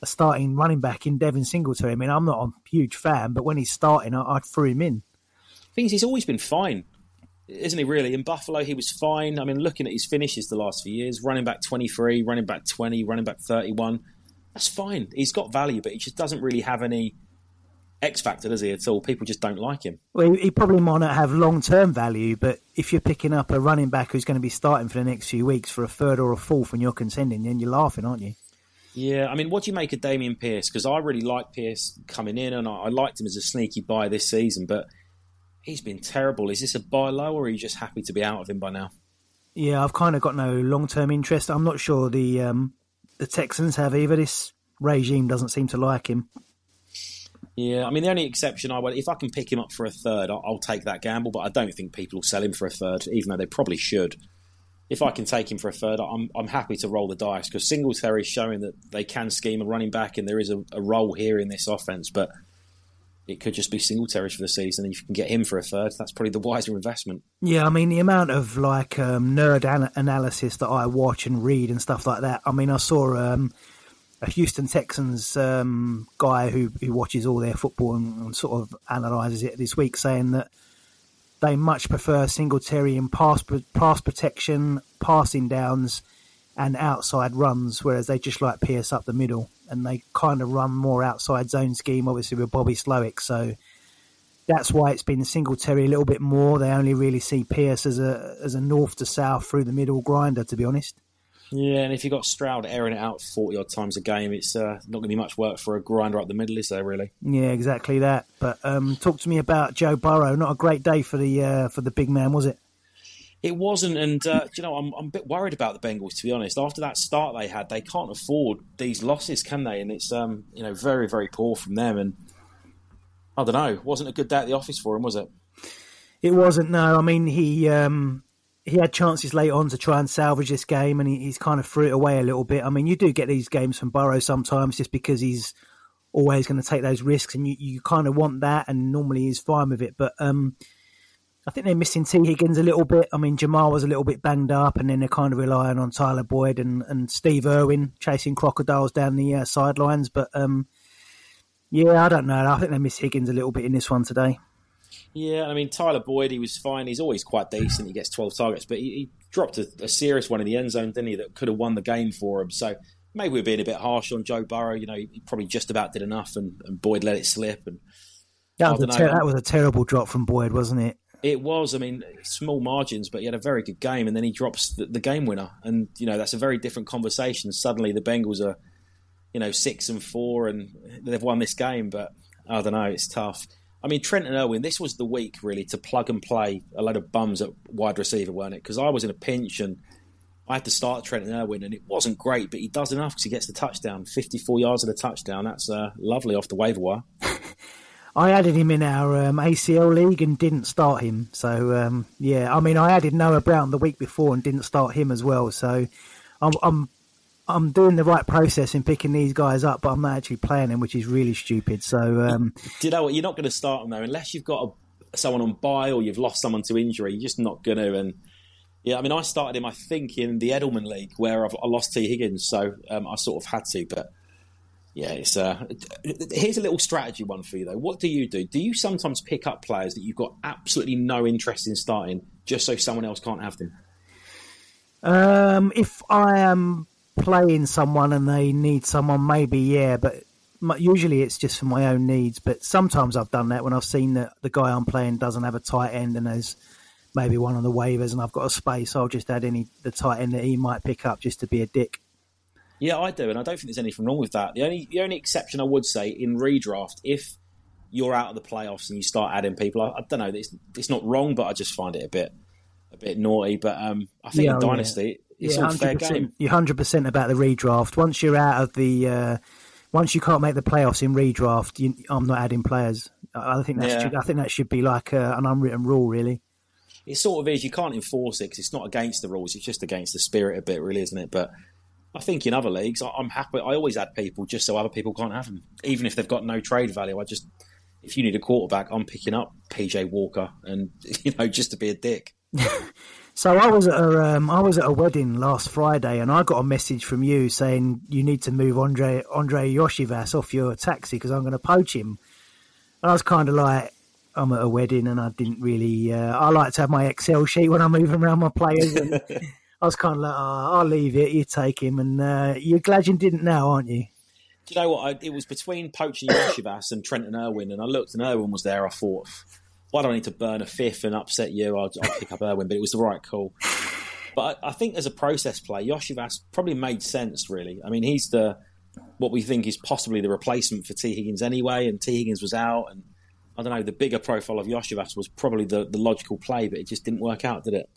a starting running back in Devin Singletary. I mean, I'm not a huge fan, but when he's starting, I, I threw him in. Things he's always been fine isn't he really? In Buffalo, he was fine. I mean, looking at his finishes the last few years, running back 23, running back 20, running back 31, that's fine. He's got value, but he just doesn't really have any X factor, does he, at all? People just don't like him. Well, he probably might not have long term value, but if you're picking up a running back who's going to be starting for the next few weeks for a third or a fourth when you're contending, then you're laughing, aren't you? Yeah, I mean, what do you make of Dameon Pierce? Because I really like Pierce coming in, and I, I liked him as a sneaky buy this season, but he's been terrible. Is this a buy low, or are you just happy to be out of him by now? Yeah, I've kind of got no long term interest. I'm not sure the um, the Texans have either. This regime doesn't seem to like him. Yeah, I mean the only exception I would, if I can pick him up for a third, I'll, I'll take that gamble. But I don't think people will sell him for a third, even though they probably should. If I can take him for a third, I'm I'm happy to roll the dice because Singletary is showing that they can scheme a running back, and there is a, a role here in this offense. But it could just be Singletary for the season. And if you can get him for a third, that's probably the wiser investment. Yeah, I mean the amount of like um, nerd an- analysis that I watch and read and stuff like that. I mean, I saw um, a Houston Texans um, guy who who watches all their football and, and, sort of analyzes it this week, saying that they much prefer Singletary in pass pass protection, passing downs, and outside runs, whereas they just like Pierce up the middle and they kind of run more outside zone scheme, obviously with Bobby Slowik. So that's why it's been Singletary a little bit more. They only really see Pierce as a as a north to south through the middle grinder, to be honest. Yeah, and if you've got Stroud airing it out 40 odd times a game, it's uh, not going to be much work for a grinder up the middle, is there, really? Yeah, exactly that. But um, talk to me about Joe Burrow. Not a great day for the uh, for the big man, was it? It wasn't, and uh, you know, I'm, I'm a bit worried about the Bengals to be honest. After that start they had, they can't afford these losses, can they? And it's um, you know very very poor from them. And I don't know, wasn't a good day at the office for him, was it? It wasn't. No, I mean he um, he had chances late on to try and salvage this game, and he, he's kind of threw it away a little bit. I mean, you do get these games from Burrow sometimes just because he's always going to take those risks, and you, you kind of want that, and normally he's fine with it, but. Um, I think they're missing Tee Higgins a little bit. I mean, Ja'Marr was a little bit banged up, and then they're kind of relying on Tyler Boyd and, and Steve Irwin chasing crocodiles down the uh, sidelines. But um, yeah, I don't know. I think they miss Higgins a little bit in this one today. Yeah, I mean Tyler Boyd, he was fine. He's always quite decent. He gets twelve targets, but he, he dropped a, a, serious one in the end zone, didn't he? That could have won the game for him. So maybe we're being a bit harsh on Joe Burrow. You know, he probably just about did enough, and, and Boyd let it slip. And that was, ter- that was a terrible drop from Boyd, wasn't it? It was, I mean, small margins, but he had a very good game, and then he drops the, the, game winner, and you know that's a very different conversation. Suddenly, the Bengals are, you know, six and four, and they've won this game, but I don't know, it's tough. I mean, Trenton Irwin, this was the week really to plug and play a load of bums at wide receiver, weren't it? Because I was in a pinch and I had to start Trenton Irwin, and it wasn't great, but he does enough because he gets the touchdown, 54 yards of the touchdown. That's uh, lovely off the waiver wire. I added him in our um, ACL league and didn't start him. So um, yeah, I mean, I added Noah Brown the week before and didn't start him as well. So I'm I'm I'm doing the right process in picking these guys up, but I'm not actually playing them, which is really stupid. So um, do you know what? You're not going to start them though unless you've got a, someone on bye or you've lost someone to injury. You're just not going to. And yeah, I mean, I started him, I think, in the Edelman League where I've, i lost Tee Higgins, so um, I sort of had to, but yeah, it's uh, here's a little strategy one for you though. What do you do? Do you sometimes pick up players that you've got absolutely no interest in starting just so someone else can't have them? Um, if I am playing someone and they need someone, maybe yeah, but usually it's just for my own needs. But sometimes I've done that when I've seen that the guy I'm playing doesn't have a tight end and there's maybe one on the waivers and I've got a space. I'll just add any the tight end that he might pick up just to be a dick. Yeah, I do, and I don't think there's anything wrong with that. The only the only exception I would say in redraft, if you're out of the playoffs and you start adding people, I, I don't know, it's it's not wrong, but I just find it a bit a bit naughty. But um, I think yeah, in Dynasty, yeah. it's yeah, all fair game. You're hundred percent about the redraft. Once you're out of the, uh, once you can't make the playoffs in redraft, you, I'm not adding players. I think that should I think that should be like uh, an unwritten rule, really. it sort of is. You can't enforce it because it's not against the rules. It's just against the spirit a bit, really, isn't it? But I think in other leagues, I'm happy. I always add people just so other people can't have them, even if they've got no trade value. I just, if you need a quarterback, I'm picking up PJ Walker, and you know, just to be a dick. so I was at a, um, I was at a wedding last Friday, and I got a message from you saying you need to move Andrei Andrei Iosivas off your taxi because I'm going to poach him. And I was kind of like, I'm at a wedding, and I didn't really. Uh, I like to have my Excel sheet when I'm moving around my players. And I was kind of like, oh, I'll leave it. You take him, and uh, you're glad you didn't now, aren't you? Do you know what? I, it was between poaching Iosivas and Trenton Irwin, and I looked and Irwin was there. I thought, why do I need to burn a fifth and upset you? I'll, I'll pick up Irwin, but it was the right call. But I, I think as a process play, Iosivas probably made sense. Really, I mean, he's the what we think is possibly the replacement for Tee Higgins anyway, and Tee Higgins was out, and I don't know. The bigger profile of Iosivas was probably the, the logical play, but it just didn't work out, did it?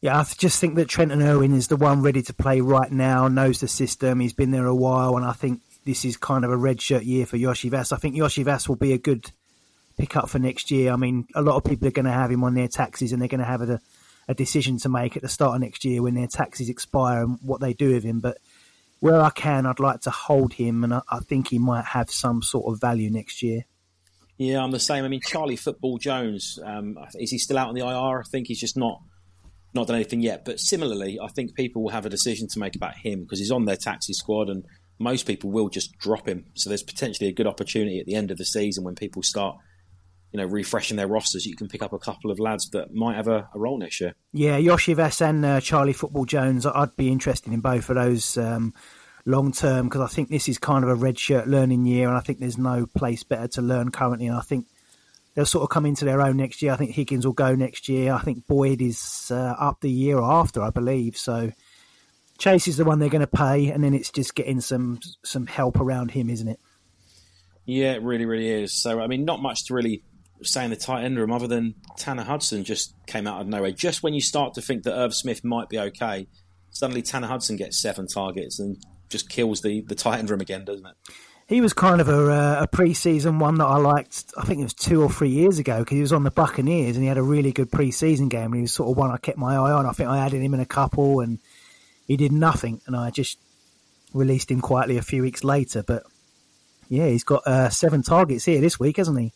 Yeah, I just think that Trenton Irwin is the one ready to play right now, knows the system, he's been there a while, and I think this is kind of a red shirt year for Iosivas. I think Iosivas will be a good pick up for next year. I mean, a lot of people are going to have him on their taxes and they're going to have a, a decision to make at the start of next year when their taxes expire and what they do with him. But where I can, I'd like to hold him, and I, I think he might have some sort of value next year. Yeah, I'm the same. I mean, Charlie Football Jones, um, is he still out on the IR? I think he's just not not done anything yet. But similarly, I think people will have a decision to make about him because he's on their taxi squad, and most people will just drop him. So there's potentially a good opportunity at the end of the season when people start, you know, refreshing their rosters. You can pick up a couple of lads that might have a, a role next year. Yeah, Iosivas and uh, Charlie Football Jones. I'd be interested in both of those. Um, long term because I think this is kind of a red shirt learning year, and I think there's no place better to learn currently. And I think they'll sort of come into their own next year. I think Higgins will go next year. I think Boyd is uh, up the year after, I believe. So Chase is the one they're going to pay, and then it's just getting some some help around him, isn't it? Yeah, it really, really is. So I mean, not much to really say in the tight end room other than Tanner Hudson just came out of nowhere. Just when you start to think that Irv Smith might be okay, suddenly Tanner Hudson gets seven targets and just kills the the tight end room again, doesn't it? He was kind of a, uh, a pre-season one that I liked. I think it was two or three years ago because he was on the Buccaneers and he had a really good pre-season game. And he was sort of one I kept my eye on. I think I added him in a couple and he did nothing. And I just released him quietly a few weeks later. But yeah, he's got uh, seven targets here this week, hasn't he?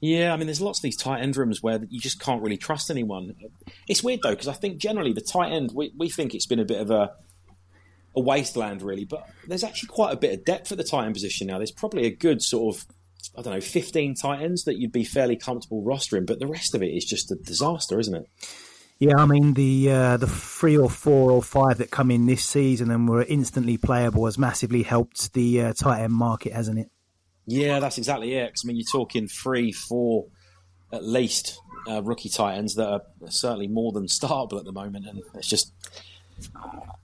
Yeah, I mean, there's lots of these tight end rooms where you just can't really trust anyone. It's weird though because I think generally the tight end we, we think it's been a bit of a a wasteland, really. But there's actually quite a bit of depth at the tight end position now. There's probably a good sort of, I don't know, 15 tight ends that you'd be fairly comfortable rostering, but the rest of it is just a disaster, isn't it? Yeah, I mean the uh, the three or four or five that come in this season and were instantly playable has massively helped the uh, tight end market, hasn't it? Yeah, that's exactly it. I mean, you're talking three, four, at least uh, rookie tight ends that are certainly more than startable at the moment, and it's just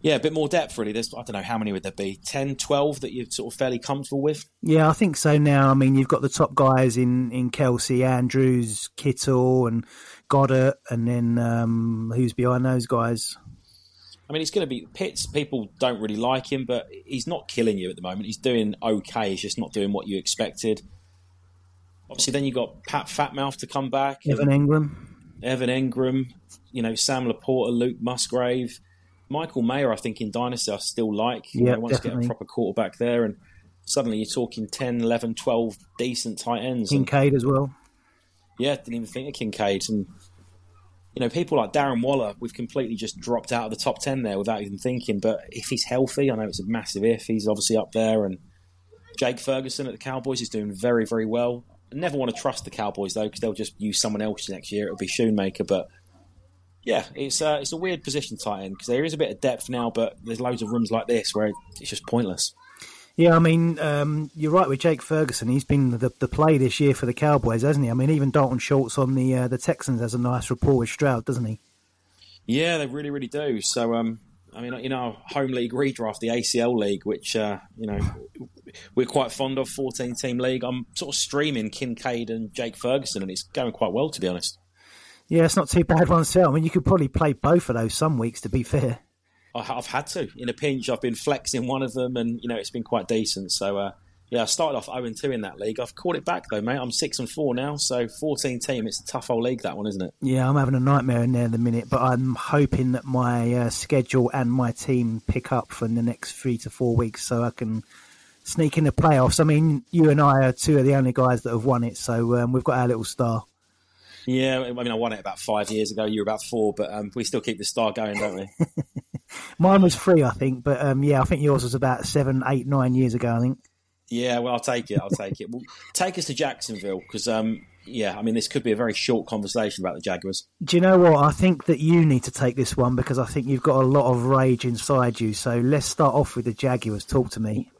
yeah, a bit more depth, really. There's, I don't know, how many would there be? 10, 12 that you're sort of fairly comfortable with? Yeah, I think so now. I mean, you've got the top guys in, in Kelce, Andrews, Kittle, and Goedert, and then um, who's behind those guys? I mean, it's going to be Pitts. People don't really like him, but he's not killing you at the moment. He's doing okay. He's just not doing what you expected. Obviously, then you've got Pat Fatmouth to come back. Evan Engram. Evan Engram. You know, Sam LaPorta, Luke Musgrave. Michael Mayer, I think in Dynasty, I still like. You yeah, know, once to get a proper quarterback there, and suddenly you're talking 10, 11, 12 decent tight ends. Kincaid and, as well. Yeah, didn't even think of Kincaid. And, you know, people like Darren Waller, we've completely just dropped out of the top 10 there without even thinking. But if he's healthy, I know it's a massive if, he's obviously up there. And Jake Ferguson at the Cowboys is doing very, very well. I never want to trust the Cowboys, though, because they'll just use someone else next year. It'll be Schoonmaker. But yeah, it's uh, it's a weird position tight end because there is a bit of depth now, but there's loads of rooms like this where it's just pointless. Yeah, I mean, um, you're right with Jake Ferguson. He's been the, the play this year for the Cowboys, hasn't he? I mean, even Dalton Schultz on the uh, the Texans has a nice rapport with Stroud, doesn't he? Yeah, they really, really do. So, um, I mean, in our home league redraft, the ACL league, which uh, you know we're quite fond of, 14 team league, I'm sort of streaming Kincaid and Jake Ferguson, and it's going quite well, to be honest. Yeah, it's not too bad one sell. I mean, you could probably play both of those some weeks, to be fair. I've had to. In a pinch, I've been flexing one of them, and you know it's been quite decent. So uh, Yeah, I started off 0 2 in that league. I've caught it back though, mate. I'm 6 and 4 now, so 14 team. It's a tough old league, that one, isn't it? Yeah, I'm having a nightmare in there in the minute, but I'm hoping that my uh, schedule and my team pick up for the next three to four weeks so I can sneak in the playoffs. I mean, you and I are two of the only guys that have won it, so um, we've got our little star. Yeah, I mean, I won it about five years ago. You were about four, but um, we still keep the star going, don't we? Mine was three, I think, but um, yeah, I think yours was about seven, eight, nine years ago. I think. Yeah, well, I'll take it. I'll take it. Well, take us to Jacksonville because, um, yeah, I mean, this could be a very short conversation about the Jaguars. Do you know what? I think that you need to take this one because I think you've got a lot of rage inside you. So let's start off with the Jaguars. Talk to me.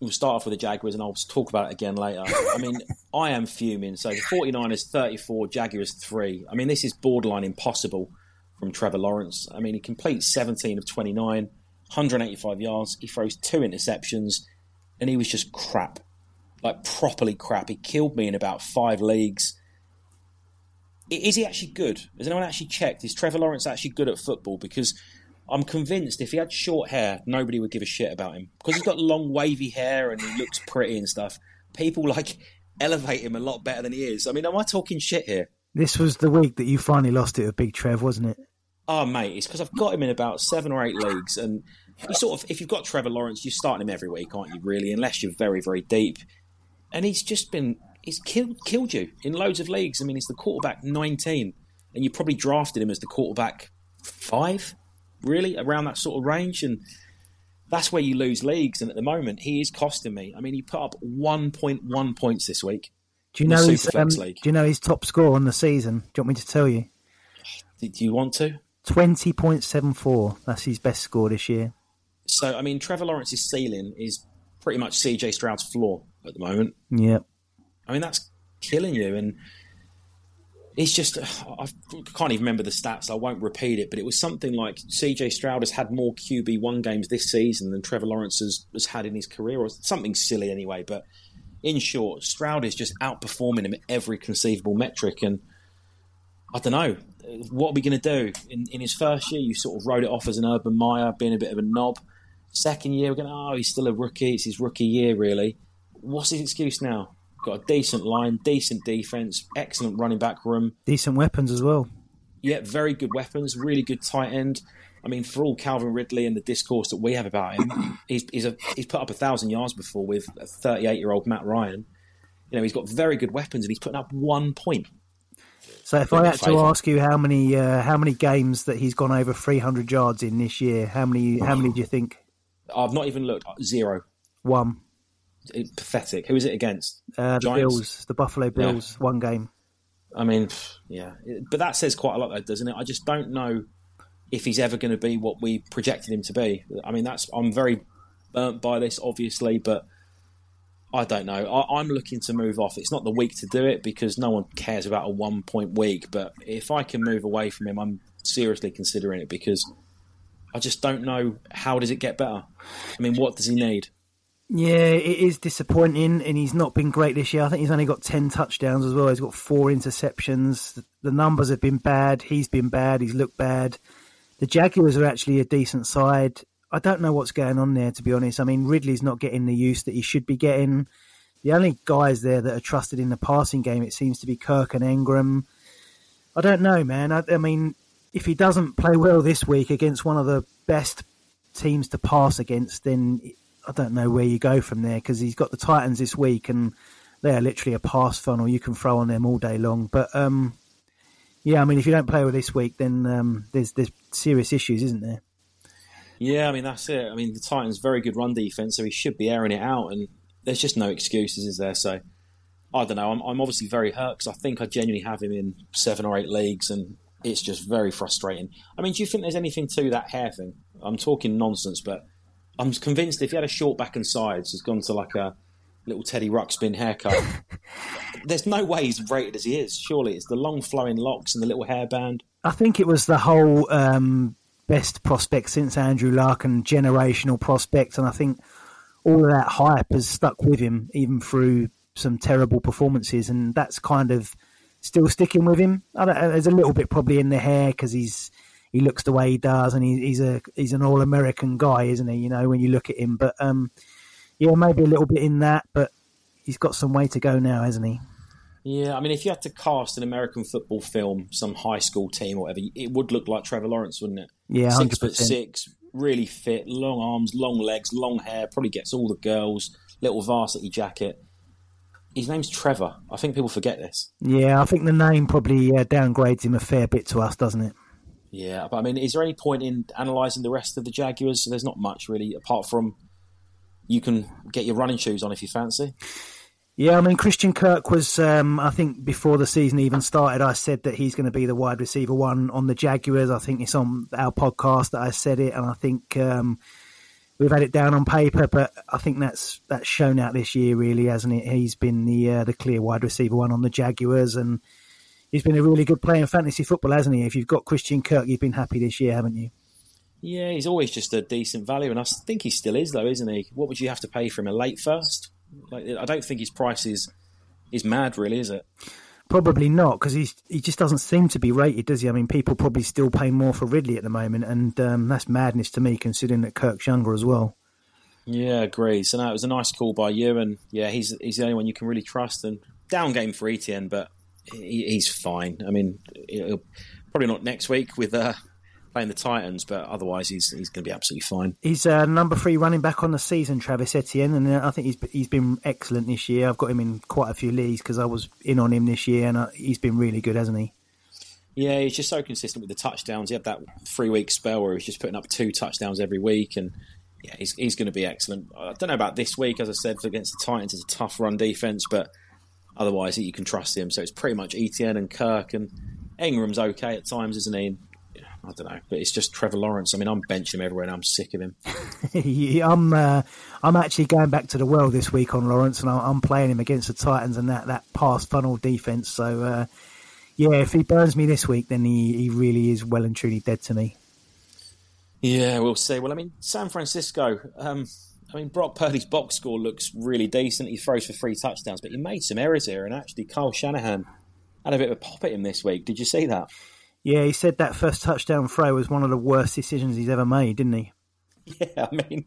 We'll start off with the Jaguars and I'll talk about it again later. I mean, I am fuming. So the 49ers 34, Jaguars 3. I mean, this is borderline impossible from Trevor Lawrence. I mean, he completes 17 of 29, 185 yards. He throws two interceptions and he was just crap, like properly crap. He killed me in about five leagues. Is he actually good? Has anyone actually checked? Is Trevor Lawrence actually good at football? Because I'm convinced if he had short hair, nobody would give a shit about him because he's got long wavy hair and he looks pretty and stuff. People like elevate him a lot better than he is. I mean, am I talking shit here? This was the week that you finally lost it with Big Trev, wasn't it? Oh, mate, it's because I've got him in about seven or eight leagues, and you sort of, if you've got Trevor Lawrence, you're starting him every week, aren't you? Really, unless you're very, very deep. And he's just been, he's killed, killed you in loads of leagues. I mean, he's the quarterback 19, and you probably drafted him as the quarterback five, really, around that sort of range, and that's where you lose leagues. And at the moment, he is costing me. I mean, he put up 1.1 points this week. Do you know his um, Do you know his top score on the season? Do you want me to tell you? Do you want to? Twenty point seven four. That's his best score this year. So I mean, Trevor Lawrence's ceiling is pretty much CJ Stroud's floor at the moment. Yeah. I mean, that's killing you, and it's just I can't even remember the stats. I won't repeat it, but it was something like CJ Stroud has had more QB one games this season than Trevor Lawrence has, has had in his career, or something silly anyway. But in short, Stroud is just outperforming him at every conceivable metric, and I don't know what are we going to do? In, in his first year, you sort of wrote it off as an Urban Meyer, being a bit of a knob. Second year, we're going, oh, he's still a rookie. It's his rookie year, really. What's his excuse now? Got a decent line, decent defense, excellent running back room, decent weapons as well. Yeah, very good weapons, really good tight end. I mean, for all Calvin Ridley and the discourse that we have about him, he's he's, a, he's put up a thousand yards before with a 38 year old Matt Ryan. You know, he's got very good weapons and he's putting up one point. So if I had to ask you how many uh, how many games that he's gone over 300 yards in this year, how many how many do you think? I've not even looked. Zero. One. It, pathetic. Who is it against? Uh, the Bills, the Buffalo Bills. Yeah. One game. I mean, yeah, but that says quite a lot, though, doesn't it? I just don't know if he's ever going to be what we projected him to be. I mean, that's I'm very burnt by this, obviously, but I don't know. I, am looking to move off. It's not the week to do it because no one cares about a one point week. But if I can move away from him, I'm seriously considering it because I just don't know how does it get better. I mean, what does he need? Yeah, it is disappointing, and he's not been great this year. I think he's only got ten touchdowns as well. He's got four interceptions. The numbers have been bad. He's been bad. He's looked bad. The Jaguars are actually a decent side. I don't know what's going on there, to be honest. I mean, Ridley's not getting the use that he should be getting. The only guys there that are trusted in the passing game, it seems to be Kirk and Engram. I don't know, man. I, I mean, if he doesn't play well this week against one of the best teams to pass against, then I don't know where you go from there because he's got the Titans this week and they're literally a pass funnel. You can throw on them all day long. But um, yeah, I mean, if you don't play well this week, then um, there's there's serious issues, isn't there? Yeah, I mean that's it. I mean the Titans very good run defense, so he should be airing it out, and there's just no excuses, is there? So I don't know. I'm, I'm obviously very hurt because I think I genuinely have him in seven or eight leagues, and it's just very frustrating. I mean, do you think there's anything to that hair thing? I'm talking nonsense, but I'm convinced if he had a short back and sides, he's gone to like a little Teddy Ruxpin haircut. there's no way he's rated as he is. Surely it's the long flowing locks and the little hairband. I think it was the whole um, best prospect since Andrew Larkin generational prospect. And I think all of that hype has stuck with him, even through some terrible performances. And that's kind of still sticking with him. there's a little bit probably in the hair because he's he looks the way he does, and he, he's a he's an all American guy, isn't he? You know when you look at him, but um, Yeah, maybe a little bit in that, but he's got some way to go now, hasn't he? Yeah, I mean, if you had to cast an American football film, some high school team or whatever, it would look like Trevor Lawrence, wouldn't it? Yeah, 100%. six foot six, really fit, long arms, long legs, long hair. Probably gets all the girls. Little varsity jacket. His name's Trevor. I think people forget this. Yeah, I think the name probably uh, downgrades him a fair bit to us, doesn't it? Yeah, but I mean, is there any point in analysing the rest of the Jaguars? There's not much really, apart from you can get your running shoes on if you fancy. Yeah, I mean, Christian Kirk was, um, I think, before the season even started, I said that he's going to be the wide receiver one on the Jaguars. I think it's on our podcast that I said it, and I think um, we've had it down on paper, but I think that's that's shown out this year, really, hasn't it? He's been the uh, the clear wide receiver one on the Jaguars, and he's been a really good player in fantasy football, hasn't he? If you've got Christian Kirk, you've been happy this year, haven't you? Yeah, he's always just a decent value, and I think he still is, though, isn't he? What would you have to pay for him? A late first? Like, I don't think his price is is mad, really, is it? Probably not, because he's he just doesn't seem to be rated, does he? I mean, people probably still pay more for Ridley at the moment, and um, that's madness to me, considering that Kirk's younger as well. Yeah, agree. So no, it was a nice call by you, and yeah, he's he's the only one you can really trust. And down game for Etienne, but he, he's fine. I mean, probably not next week with uh, playing the Titans, but otherwise he's he's going to be absolutely fine. He's uh, number three running back on the season, Travis Etienne, and uh, I think he's he's been excellent this year. I've got him in quite a few leagues because I was in on him this year, and uh, he's been really good, hasn't he? Yeah, he's just so consistent with the touchdowns. He had that three week spell where he's just putting up two touchdowns every week, and yeah, he's he's going to be excellent. I don't know about this week, as I said, against the Titans, it's a tough run defense, but otherwise you can trust him. So it's pretty much Etienne and Kirk, and Engram's okay at times, isn't he? I don't know, but it's just Trevor Lawrence. I mean, I'm benching him everywhere, and I'm sick of him. I'm uh, I'm actually going back to the well this week on Lawrence, and I'm playing him against the Titans and that that pass funnel defense. So uh, yeah, if he burns me this week, then he, he really is well and truly dead to me. Yeah, we'll see. Well, I mean, San Francisco. Um, I mean, Brock Purdy's box score looks really decent. He throws for three touchdowns, but he made some errors here, and actually, Kyle Shanahan had a bit of a pop at him this week. Did you see that? Yeah, he said that first touchdown throw was one of the worst decisions he's ever made, didn't he? Yeah, I mean,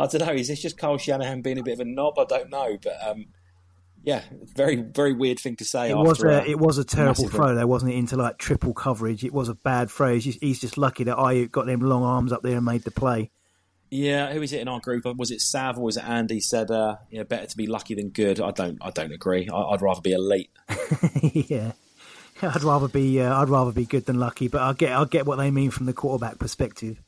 I don't know. Is this just Kyle Shanahan being a bit of a knob? I don't know, but um, yeah, very very weird thing to say. It was a, a, it was a terrible throw, though, wasn't it? Into like triple coverage, it was a bad throw. He's just, he's just lucky that I got them long arms up there and made the play. Yeah, who is it in our group? Was it Sav or was it Andy? Said, uh, "Yeah, better to be lucky than good." I don't, I don't agree. I, would rather be elite. yeah, I'd rather be uh, I'd rather be good than lucky, but I get I get what they mean from the quarterback perspective.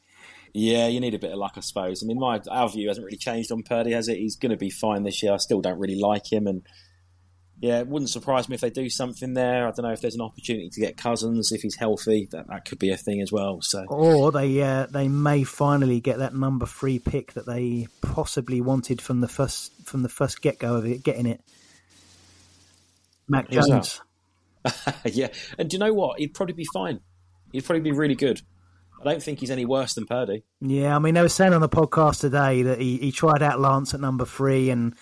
Yeah, you need a bit of luck, I suppose. I mean, my our view hasn't really changed on Purdy, has it? He's going to be fine this year. I still don't really like him, and yeah, it wouldn't surprise me if they do something there. I don't know if there's an opportunity to get Cousins if he's healthy. That that could be a thing as well. So, or they uh, they may finally get that number three pick that they possibly wanted from the first from the first get go of it, getting it. Mac Jones. yeah, and do you know what? He'd probably be fine. He'd probably be really good. I don't think he's any worse than Purdy. Yeah, I mean, they were saying on the podcast today that he, he tried out Lance at number three, and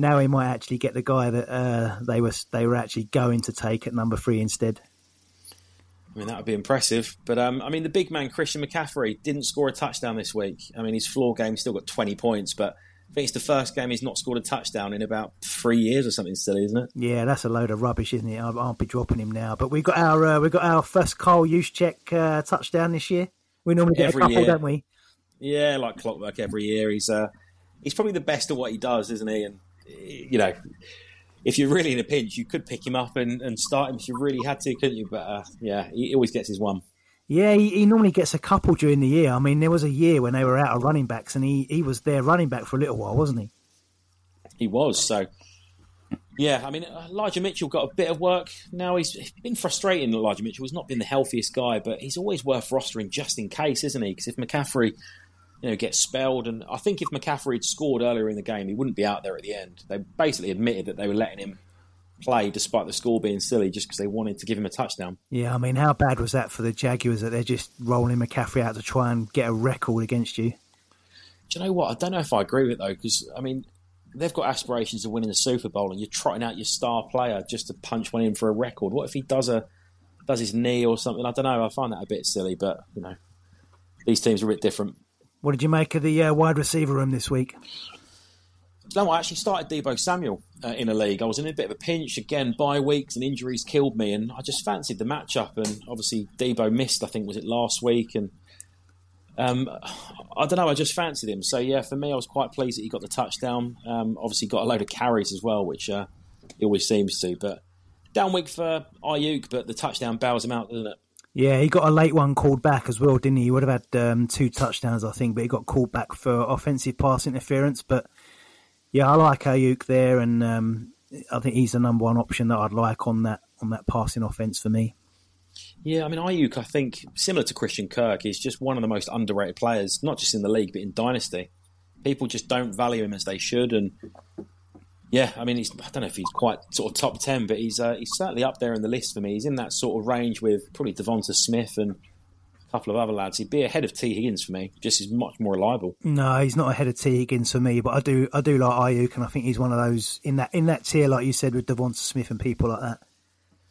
now he might actually get the guy that uh, they were they were actually going to take at number three instead. I mean, that would be impressive. But um, I mean, the big man Christian McCaffrey didn't score a touchdown this week. I mean, his floor game still got twenty points, but I think it's the first game he's not scored a touchdown in about three years or something silly, isn't it? Yeah, that's a load of rubbish, isn't it? I will be dropping him now. But we've got our uh, we've got our first Kyle Juszczyk uh, touchdown this year. We normally get every a couple, year. don't we? Yeah, like clockwork every year. He's uh, he's probably the best at what he does, isn't he? And you know, if you're really in a pinch, you could pick him up and, and start him if you really had to, couldn't you? But uh, yeah, he always gets his one. Yeah, he, he, normally gets a couple during the year. I mean, there was a year when they were out of running backs, and he, he was their running back for a little while, wasn't he? He was. So, yeah, I mean, Elijah Mitchell got a bit of work. Now he's been frustrating. Elijah Mitchell has not been the healthiest guy, but he's always worth rostering just in case, isn't he? Because if McCaffrey, you know, get spelled, and I think if McCaffrey had scored earlier in the game, he wouldn't be out there at the end. They basically admitted that they were letting him play despite the score being silly just because they wanted to give him a touchdown. Yeah, I mean, how bad was that for the Jaguars that they're just rolling McCaffrey out to try and get a record against you? Do you know what? I don't know if I agree with it though, because I mean, they've got aspirations of winning the Super Bowl, and you're trotting out your star player just to punch one in for a record. What if he does a does his knee or something? I don't know. I find that a bit silly, but you know, these teams are a bit different. What did you make of the uh, wide receiver room this week? No, I actually started Debo Samuel uh, in a league. I was in a bit of a pinch again. Bye weeks and injuries killed me, and I just fancied the matchup. And obviously Debo missed. I think was it last week, and um, I don't know. I just fancied him. So yeah, for me, I was quite pleased that he got the touchdown. Um, obviously got a load of carries as well, which uh, he always seems to. But down week for Aiyuk, but the touchdown bails him out, doesn't it? Yeah, he got a late one called back as well, didn't he? He would have had um, two touchdowns, I think, but he got called back for offensive pass interference. But yeah, I like Aiyuk there, and um, I think he's the number one option that I'd like on that on that passing offense for me. Yeah, I mean Aiyuk, I think similar to Christian Kirk, is just one of the most underrated players, not just in the league but in dynasty. People just don't value him as they should, and yeah, I mean, he's, I don't know if he's quite sort of top ten, but he's uh, he's certainly up there in the list for me. He's in that sort of range with probably Devonta Smith and a couple of other lads. He'd be ahead of Tee Higgins for me. Just is much more reliable. No, he's not ahead of Tee Higgins for me, but I do I do like Aiyuk, and I think he's one of those in that in that tier, like you said, with Devonta Smith and people like that.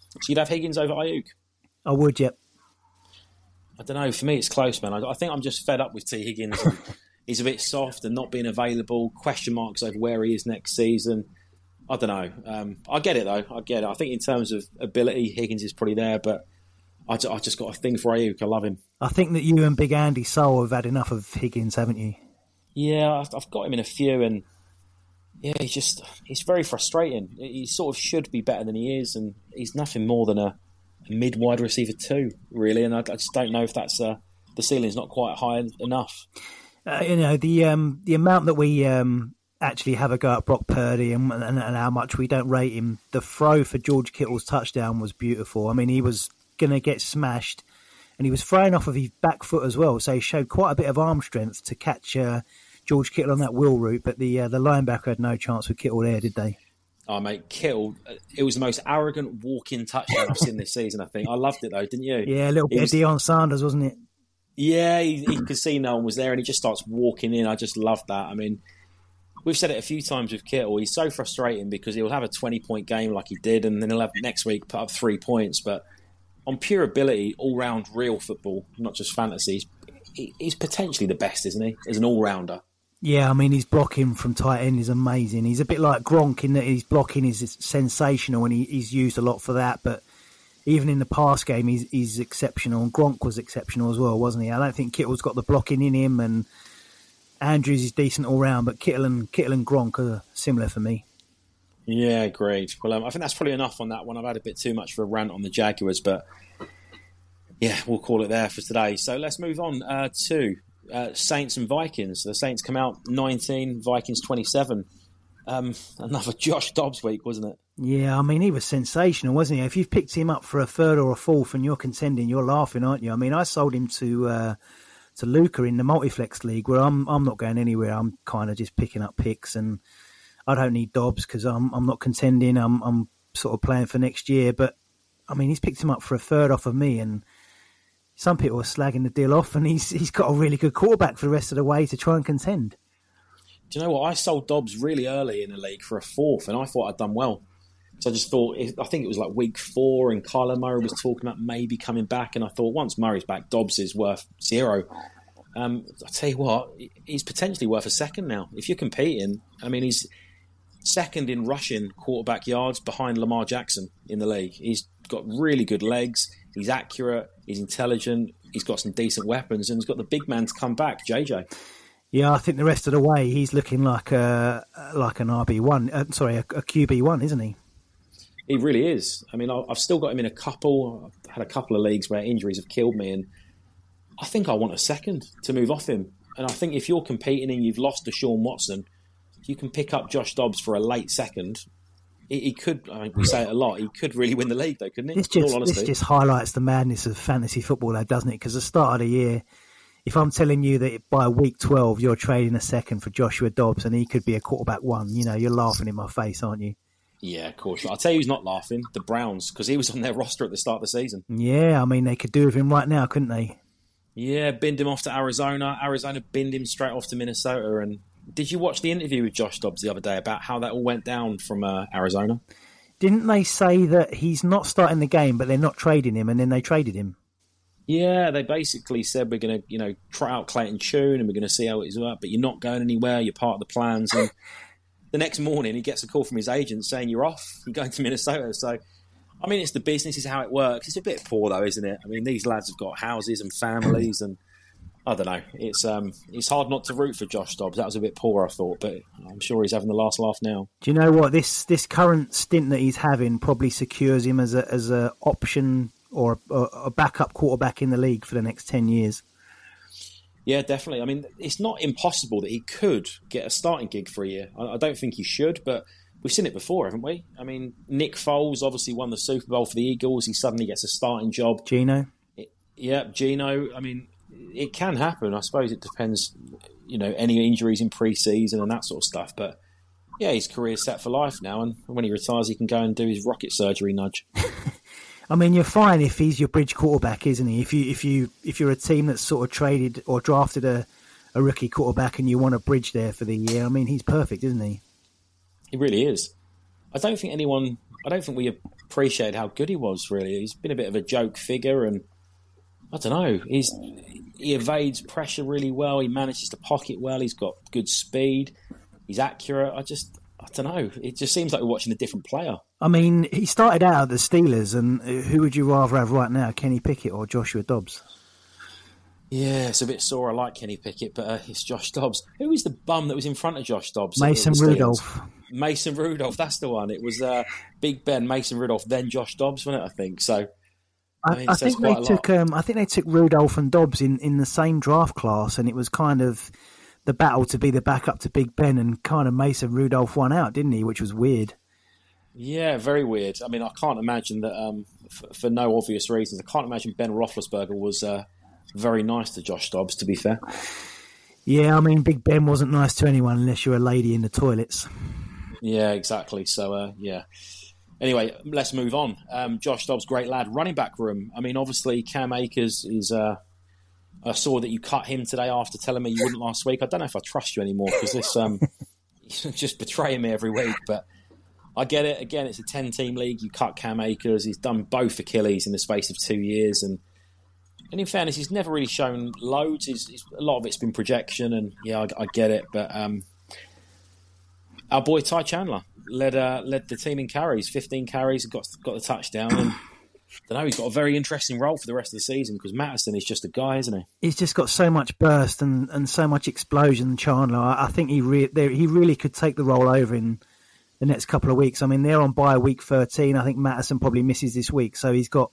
So you'd have Higgins over Aiyuk. I would, yep. I don't know. For me, it's close, man. I, I think I'm just fed up with Tee Higgins. He's a bit soft and not being available. Question marks over where he is next season. I don't know. Um, I get it though. I get it. I think in terms of ability, Higgins is probably there, but I, I just got a thing for Aiyuk. I love him. I think that you and Big Andy Soul have had enough of Higgins, haven't you? Yeah, I've got him in a few, and yeah, he's just he's very frustrating. He sort of should be better than he is, and he's nothing more than a, a mid wide receiver too, really. And I, I, just don't know if that's uh, the ceiling's not quite high enough. Uh, you know the um, the amount that we um, actually have a go at Brock Purdy and, and, and, how much we don't rate him. The throw for George Kittle's touchdown was beautiful. I mean, he was going to get smashed, and he was throwing off of his back foot as well, so he showed quite a bit of arm strength to catch uh, George Kittle on that wheel route. But the uh, the linebacker had no chance with Kittle there, did they? Oh, mate, Kittle, it was the most arrogant walk-in touchdown I've seen this season, I think. I loved it, though, didn't you? Yeah, a little bit was, of Deion Sanders, wasn't it? Yeah, he, he could see no one was there, and he just starts walking in. I just loved that. I mean, we've said it a few times with Kittle. He's so frustrating because he'll have a 20 point game like he did, and then he'll have next week put up three points. But on pure ability, all round real football, not just fantasy, he's, he's potentially the best, isn't he? As an all rounder. Yeah, I mean, his blocking from tight end is amazing. He's a bit like Gronk in that his blocking is sensational and he, he's used a lot for that. But even in the past game, he's, he's exceptional. Gronk was exceptional as well, wasn't he? I don't think Kittle's got the blocking in him and Andrews is decent all round, but Kittle and Kittle and Gronk are similar for me. Yeah, great. Well, um, I think that's probably enough on that one. I've had a bit too much for a rant on the Jaguars, but yeah, we'll call it there for today. So let's move on uh, to uh, Saints and Vikings. The Saints come out 19, Vikings 27. Um, another Josh Dobbs week, wasn't it? Yeah, I mean, he was sensational, wasn't he? If you've picked him up for a third or a fourth and you're contending, you're laughing, aren't you? I mean, I sold him to. Uh, to Luca in the multiflex league where I'm I'm not going anywhere. I'm kind of just picking up picks, and I don't need Dobbs because I'm I'm not contending. I'm I'm sort of playing for next year. But I mean, he's picked him up for a third off of me, and some people are slagging the deal off, and he's he's got a really good quarterback for the rest of the way to try and contend. Do you know what? I sold Dobbs really early in the league for a fourth, and I thought I'd done well. So I just thought, I think it was like week four, and Kyler Murray was talking about maybe coming back, and I thought once Murray's back, Dobbs is worth zero. Um, I tell you what, he's potentially worth a second now. If you're competing, I mean, he's second in rushing quarterback yards behind Lamar Jackson in the league. He's got really good legs. He's accurate. He's intelligent. He's got some decent weapons, and he's got the big man to come back, JJ. Yeah, I think the rest of the way he's looking like a like an RB one. Uh, sorry, a, a QB one, isn't he? He really is. I mean, I've still got him in a couple. I've had a couple of leagues where injuries have killed me, and I think I want a second to move off him. And I think if you're competing and you've lost to Sean Watson, you can pick up Josh Dobbs for a late second. He, he could. I mean, we say it a lot. He could really win the league, though, couldn't he? This just, this just highlights the madness of fantasy football, though, doesn't it? Because the start of the year, if I'm telling you that by week 12 you're trading a second for Joshua Dobbs and he could be a quarterback one, you know, you're laughing in my face, aren't you? Yeah, of course. I'll tell you who's not laughing the Browns because he was on their roster at the start of the season. Yeah, I mean, they could do with him right now, couldn't they? Yeah, binned him off to Arizona. Arizona binned him straight off to Minnesota. And did you watch the interview with Josh Dobbs the other day about how that all went down from uh, Arizona? Didn't they say that he's not starting the game, but they're not trading him, and then they traded him? Yeah, they basically said we're going to, you know, try out Clayton Tune and we're going to see how it's work, but you're not going anywhere. You're part of the plans. And the next morning he gets a call from his agent saying you're off, you're going to Minnesota. So, I mean, it's the business, is how it works. It's a bit poor though, isn't it? I mean, these lads have got houses and families, and I don't know. It's um, it's hard not to root for Josh Dobbs. That was a bit poor, I thought, but I'm sure he's having the last laugh now. Do you know what this this current stint that he's having probably secures him as a as a option or a, a backup quarterback in the league for the next ten years? Yeah, definitely. I mean, it's not impossible that he could get a starting gig for a year. I, I don't think he should, but we've seen it before, haven't we? I mean, Nick Foles obviously won the Super Bowl for the Eagles. He suddenly gets a starting job. Geno. yeah, Geno. I mean, it can happen. I suppose it depends, you know, any injuries in pre-season and that sort of stuff. But yeah, his career's set for life now, and when he retires, he can go and do his rocket surgery nudge. I mean, you're fine if he's your bridge quarterback, isn't he? If you if you if you're a team that's sort of traded or drafted a, a rookie quarterback and you want a bridge there for the year, I mean, he's perfect, isn't he? He really is. I don't think anyone. I don't think we appreciate how good he was. Really, he's been a bit of a joke figure, and I don't know. He's he evades pressure really well. He manages to pocket well. He's got good speed. He's accurate. I just don't know. It just seems like we're watching a different player. I mean, he started out at the Steelers, and who would you rather have right now, Kenny Pickett or Joshua Dobbs? Yeah, it's a bit sore. I like Kenny Pickett, but uh, it's Josh Dobbs. Who is the bum that was in front of Josh Dobbs? Mason Rudolph. Mason Rudolph, that's the one. It was uh, Big Ben, Mason Rudolph, then Josh Dobbs, wasn't it? I think so. I, I, I think they took. Um, I think they took Rudolph and Dobbs in, in the same draft class, and it was kind of the battle to be the backup to Big Ben, and kind of Mason Rudolph won out, didn't he? Which was weird. Yeah, very weird. I mean, I can't imagine that um, for, for, no obvious reasons. I can't imagine Ben Roethlisberger was uh, very nice to Josh Dobbs. To be fair. Yeah, I mean, Big Ben wasn't nice to anyone unless you're a lady in the toilets. Yeah, exactly. So, uh, yeah. Anyway, let's move on. Um, Josh Dobbs, great lad. Running back room. I mean, obviously, Cam Akers is. Uh, I saw that you cut him today after telling me you wouldn't last week. I don't know if I trust you anymore because this um, just betraying me every week. But I get it. Again, it's a ten-team league. You cut Cam Akers. He's done both Achilles in the space of two years, and and in fairness, he's never really shown loads. He's, he's, a lot of it's been projection, and yeah, I, I get it. But um, our boy Ty Chandler led uh, led the team in carries, 15 carries, got got the touchdown, and I don't know. He's got a very interesting role for the rest of the season because Mattison is just a guy, isn't he? He's just got so much burst and, and so much explosion. Chandler, I, I think he re- he really could take the role over in the next couple of weeks. I mean, they're on by week 13. I think Mattison probably misses this week, so he's got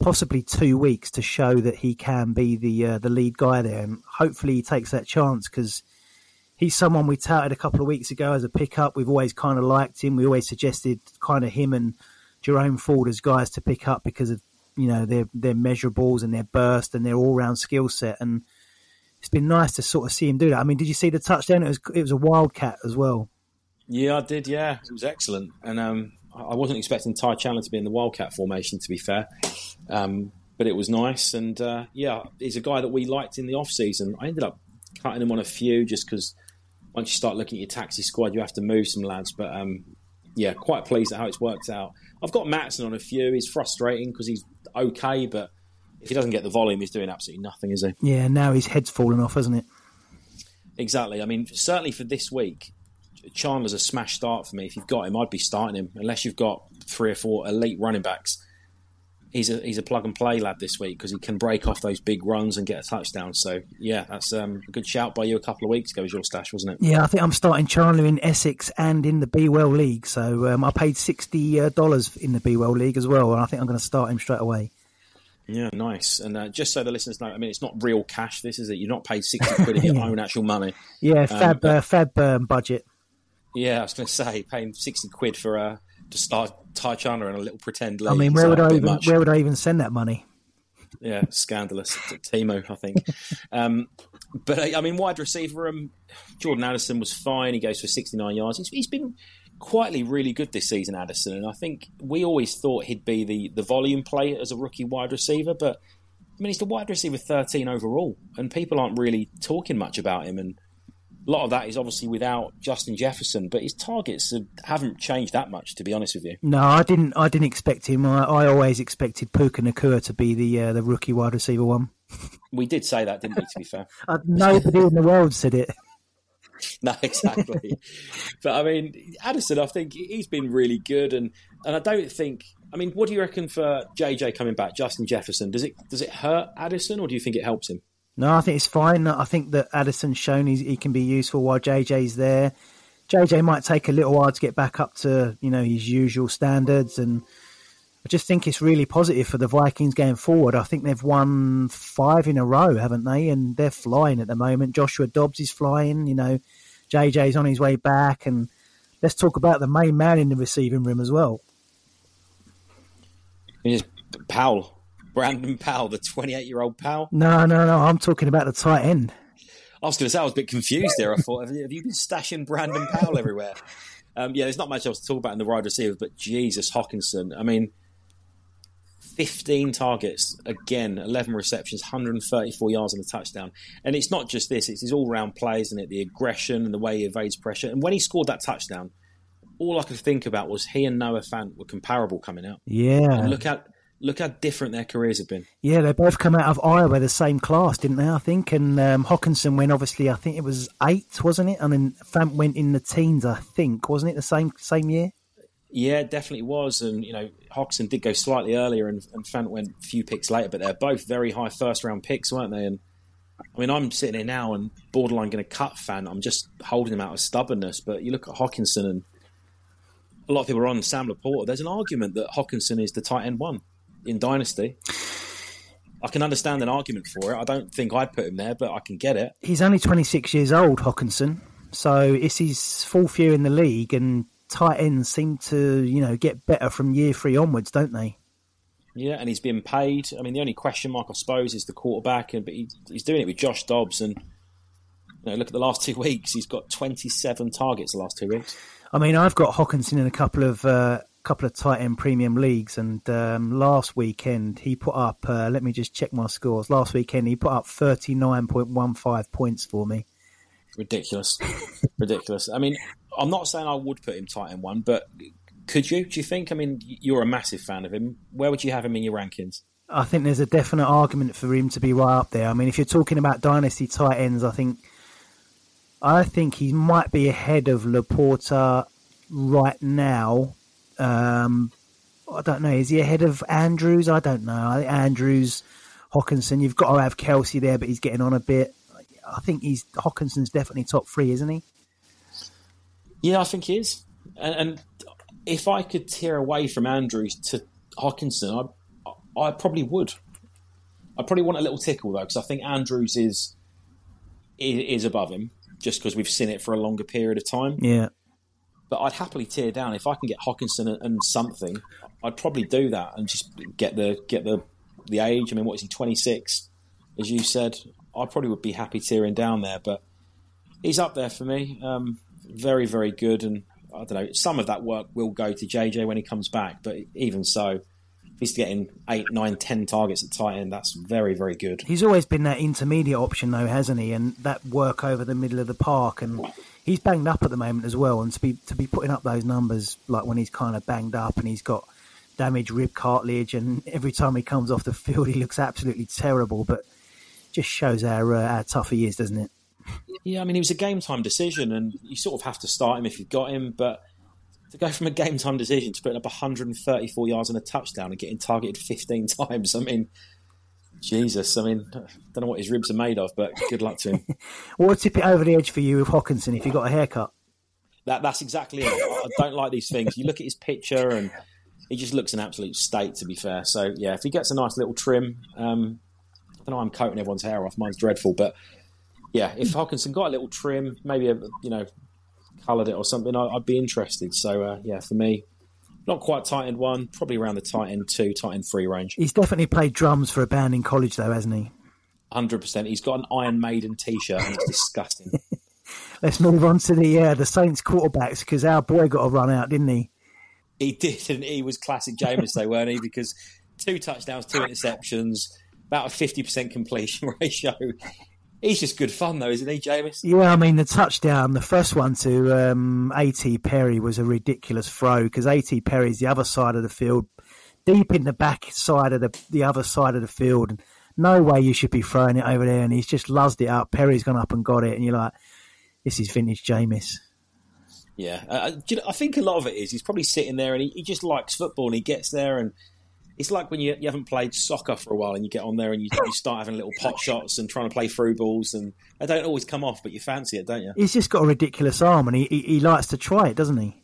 possibly two weeks to show that he can be the uh, the lead guy there, and hopefully he takes that chance because he's someone we touted a couple of weeks ago as a pickup. We've always kind of liked him. We always suggested kind of him and Jerome Ford as guys to pick up because of you know their their measurables and their burst and their all round skill set. And it's been nice to sort of see him do that. I mean, did you see the touchdown? It was it was a wildcat as well. Yeah, I did. Yeah, it was excellent, and um, I wasn't expecting Ty Chandler to be in the wildcat formation. To be fair. Um, but it was nice, and uh, yeah, he's a guy that we liked in the off season. I ended up cutting him on a few just because once you start looking at your taxi squad, you have to move some lads. But um, yeah, quite pleased at how it's worked out. I've got Mattison on a few. He's frustrating because he's okay, but if he doesn't get the volume, he's doing absolutely nothing, is he? Yeah, now his head's fallen off, hasn't it? Exactly. I mean, certainly for this week, Chandler's a smash start for me. If you've got him, I'd be starting him unless you've got three or four elite running backs he's a he's a plug and play lad this week because he can break off those big runs and get a touchdown. So yeah, that's um, a good shout by you a couple of weeks ago. Was your stash, wasn't it? Yeah, I think I'm starting Chandler in Essex and in the B Well League. So um, I paid sixty uh, dollars in the B Well League as well, and I think I'm going to start him straight away. Yeah, nice. And uh, just so the listeners know, I mean, it's not real cash. This is it. You're not paid sixty quid of your yeah. own actual money. Yeah, um, fab um, uh, fab um, budget. Yeah, I was going to say paying sixty quid for a to start Ty Chandler in a little pretend. I mean, where would I even much. where would I even send that money? Yeah, scandalous. Timo, I think. um, but I mean, wide receiver, um, Jordan Addison was fine. He goes for 69 yards. He's, he's been quietly really good this season, Addison. And I think we always thought he'd be the, the volume player as a rookie wide receiver. But I mean, he's the wide receiver 13 overall. And people aren't really talking much about him. And a lot of that is obviously without Justin Jefferson, but his targets haven't changed that much, to be honest with you. No, I didn't. I didn't expect him. I, I always expected Puka Nacua to be the uh, the rookie wide receiver one. We did say that, didn't we? To be fair, uh, nobody in the world said it. no, exactly. but I mean, Addison, I think he's been really good, and and I don't think. I mean, what do you reckon for JJ coming back, Justin Jefferson? Does it does it hurt Addison, or do you think it helps him? No, I think it's fine. I think that Addison's shown he can be useful while JJ's there. JJ might take a little while to get back up to you know his usual standards, and I just think it's really positive for the Vikings going forward. I think they've won five in a row, haven't they? And they're flying at the moment. Joshua Dobbs is flying. You know, JJ's on his way back, and let's talk about the main man in the receiving room as well. Is Powell, Brandon Powell, the 28 year old Powell. No, no, no. I'm talking about the tight end. I was going to say I was a bit confused there. I thought, have you been stashing Brandon Powell everywhere? Um, yeah, there's not much else to talk about in the wide receiver, but Jesus Hockenson. I mean, 15 targets again, 11 receptions, 134 yards and a touchdown. And it's not just this; it's his all-round play, isn't it? The aggression and the way he evades pressure. And when he scored that touchdown, all I could think about was he and Noah Fant were comparable coming out. Yeah, and look at look how different their careers have been. Yeah, they both come out of Iowa the same class, didn't they? I think. And um, Hockenson went obviously, I think it was eight, wasn't it? And then Fant went in the teens, I think, wasn't it? The same same year. Yeah, definitely was. And you know, Hockenson did go slightly earlier, and, and Fant went a few picks later. But they're both very high first round picks, weren't they? And I mean, I'm sitting here now and borderline going to cut Fant. I'm just holding him out of stubbornness. But you look at Hockenson and. A lot of people are on Sam LaPorta. There's an argument that Hockenson is the tight end one in Dynasty. I can understand an argument for it. I don't think I'd put him there, but I can get it. He's only 26 years old, Hockenson. So it's his fourth year in the league, and tight ends seem to, you know, get better from year three onwards, don't they? Yeah, and he's been paid. I mean, the only question mark, I suppose, is the quarterback, and but he, he's doing it with Josh Dobbs. And you know, look at the last two weeks; he's got 27 targets the last two weeks. I mean, I've got Hockenson in a couple of uh, couple of tight end premium leagues, and um, last weekend he put up. Uh, let me just check my scores. Last weekend he put up thirty nine point one five points for me. Ridiculous, ridiculous. I mean, I'm not saying I would put him tight end one, but could you? Do you think? I mean, you're a massive fan of him. Where would you have him in your rankings? I think there's a definite argument for him to be right up there. I mean, if you're talking about dynasty tight ends, I think I think he might be ahead of LaPorta right now um, I don't know. Is he ahead of Andrews? I don't know. I think Andrews, Hockenson. You've got to have Kelce there, but he's getting on a bit. I think he's Hockenson's definitely top three, isn't he? Yeah, I think he is. And, and if I could tear away from Andrews to Hockenson, I, I probably would. I probably want a little tickle though, because I think Andrews is is above him, just because we've seen it for a longer period of time. Yeah. But I'd happily tear down if I can get Hockenson and something. I'd probably do that and just get the get the the age. I mean, what is he? Twenty six, as you said. I probably would be happy tearing down there, but he's up there for me. Um, very very good, and I don't know. Some of that work will go to JJ when he comes back, but even so, he's getting eight, nine, ten targets at tight end, that's very, very good. He's always been that intermediate option, though, hasn't he? And that work over the middle of the park, and he's banged up at the moment as well, and to be to be putting up those numbers like when he's kind of banged up and he's got damaged rib cartilage, and every time he comes off the field, he looks absolutely terrible. But just shows how uh, how tough he is, doesn't it? Yeah, I mean, it was a game time decision, and you sort of have to start him if you've got him, but. To go from a game time decision to putting up 134 yards and a touchdown and getting targeted 15 times, I mean, Jesus, I mean, I don't know what his ribs are made of, but good luck to him. what would tip it over the edge for you with Hockenson if you got a haircut? That that's exactly it. I don't like these things. You look at his picture and he just looks an absolute state. To be fair, so yeah, if he gets a nice little trim, um, I don't know. I'm coating everyone's hair off. Mine's dreadful, but yeah, if Hockenson got a little trim, maybe a, you know, coloured it or something, I, would be interested. So uh, yeah, for me, not quite tight end one, probably around the tight end two, tight end three range. He's definitely played drums for a band in college, though, hasn't he? Hundred percent. He's got an Iron Maiden T-shirt, and it's disgusting. Let's move on to the uh, the Saints quarterbacks because our boy got a run out, didn't he? He did, and he was classic Jameis, though, weren't he? Because two touchdowns, two interceptions, about a fifty percent completion ratio. He's just good fun, though, isn't he, Jameis? Yeah, I mean, the touchdown, the first one to um, A.T. Perry was a ridiculous throw because A.T. Perry's the other side of the field, deep in the back side of the, the other side of the field. No way you should be throwing it over there. And he's just luzzed it up. Perry's gone up and got it. And you're like, this is vintage Jameis. Yeah, uh, you know, I think a lot of it is he's probably sitting there and he, he, just likes football and he gets there and it's like when you, you haven't played soccer for a while and you get on there and you, you start having little pot shots and trying to play through balls and they don't always come off, but you fancy it, don't you? He's just got a ridiculous arm and he, he, he likes to try it, doesn't he?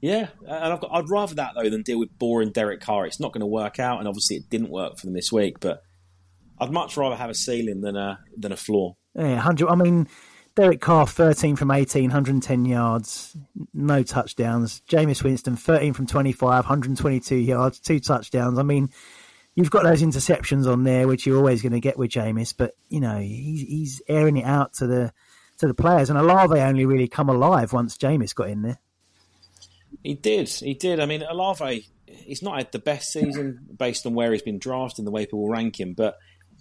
Yeah, and I've got, I'd rather that though than deal with boring Derek Carr. It's not going to work out, and obviously it didn't work for them this week. But I'd much rather have a ceiling than a than a floor. Yeah, hundred. I mean, Derek Carr, 13 from 18, 110 yards, no touchdowns. Jameis Winston, 13 from 25, 122 yards, two touchdowns. I mean, you've got those interceptions on there, which you're always going to get with Jameis, but, you know, he's, he's airing it out to the to the players. And Olave only really come alive once Jameis got in there. He did. He did. I mean, Olave, he's not had the best season based on where he's been drafted and the way people rank him, but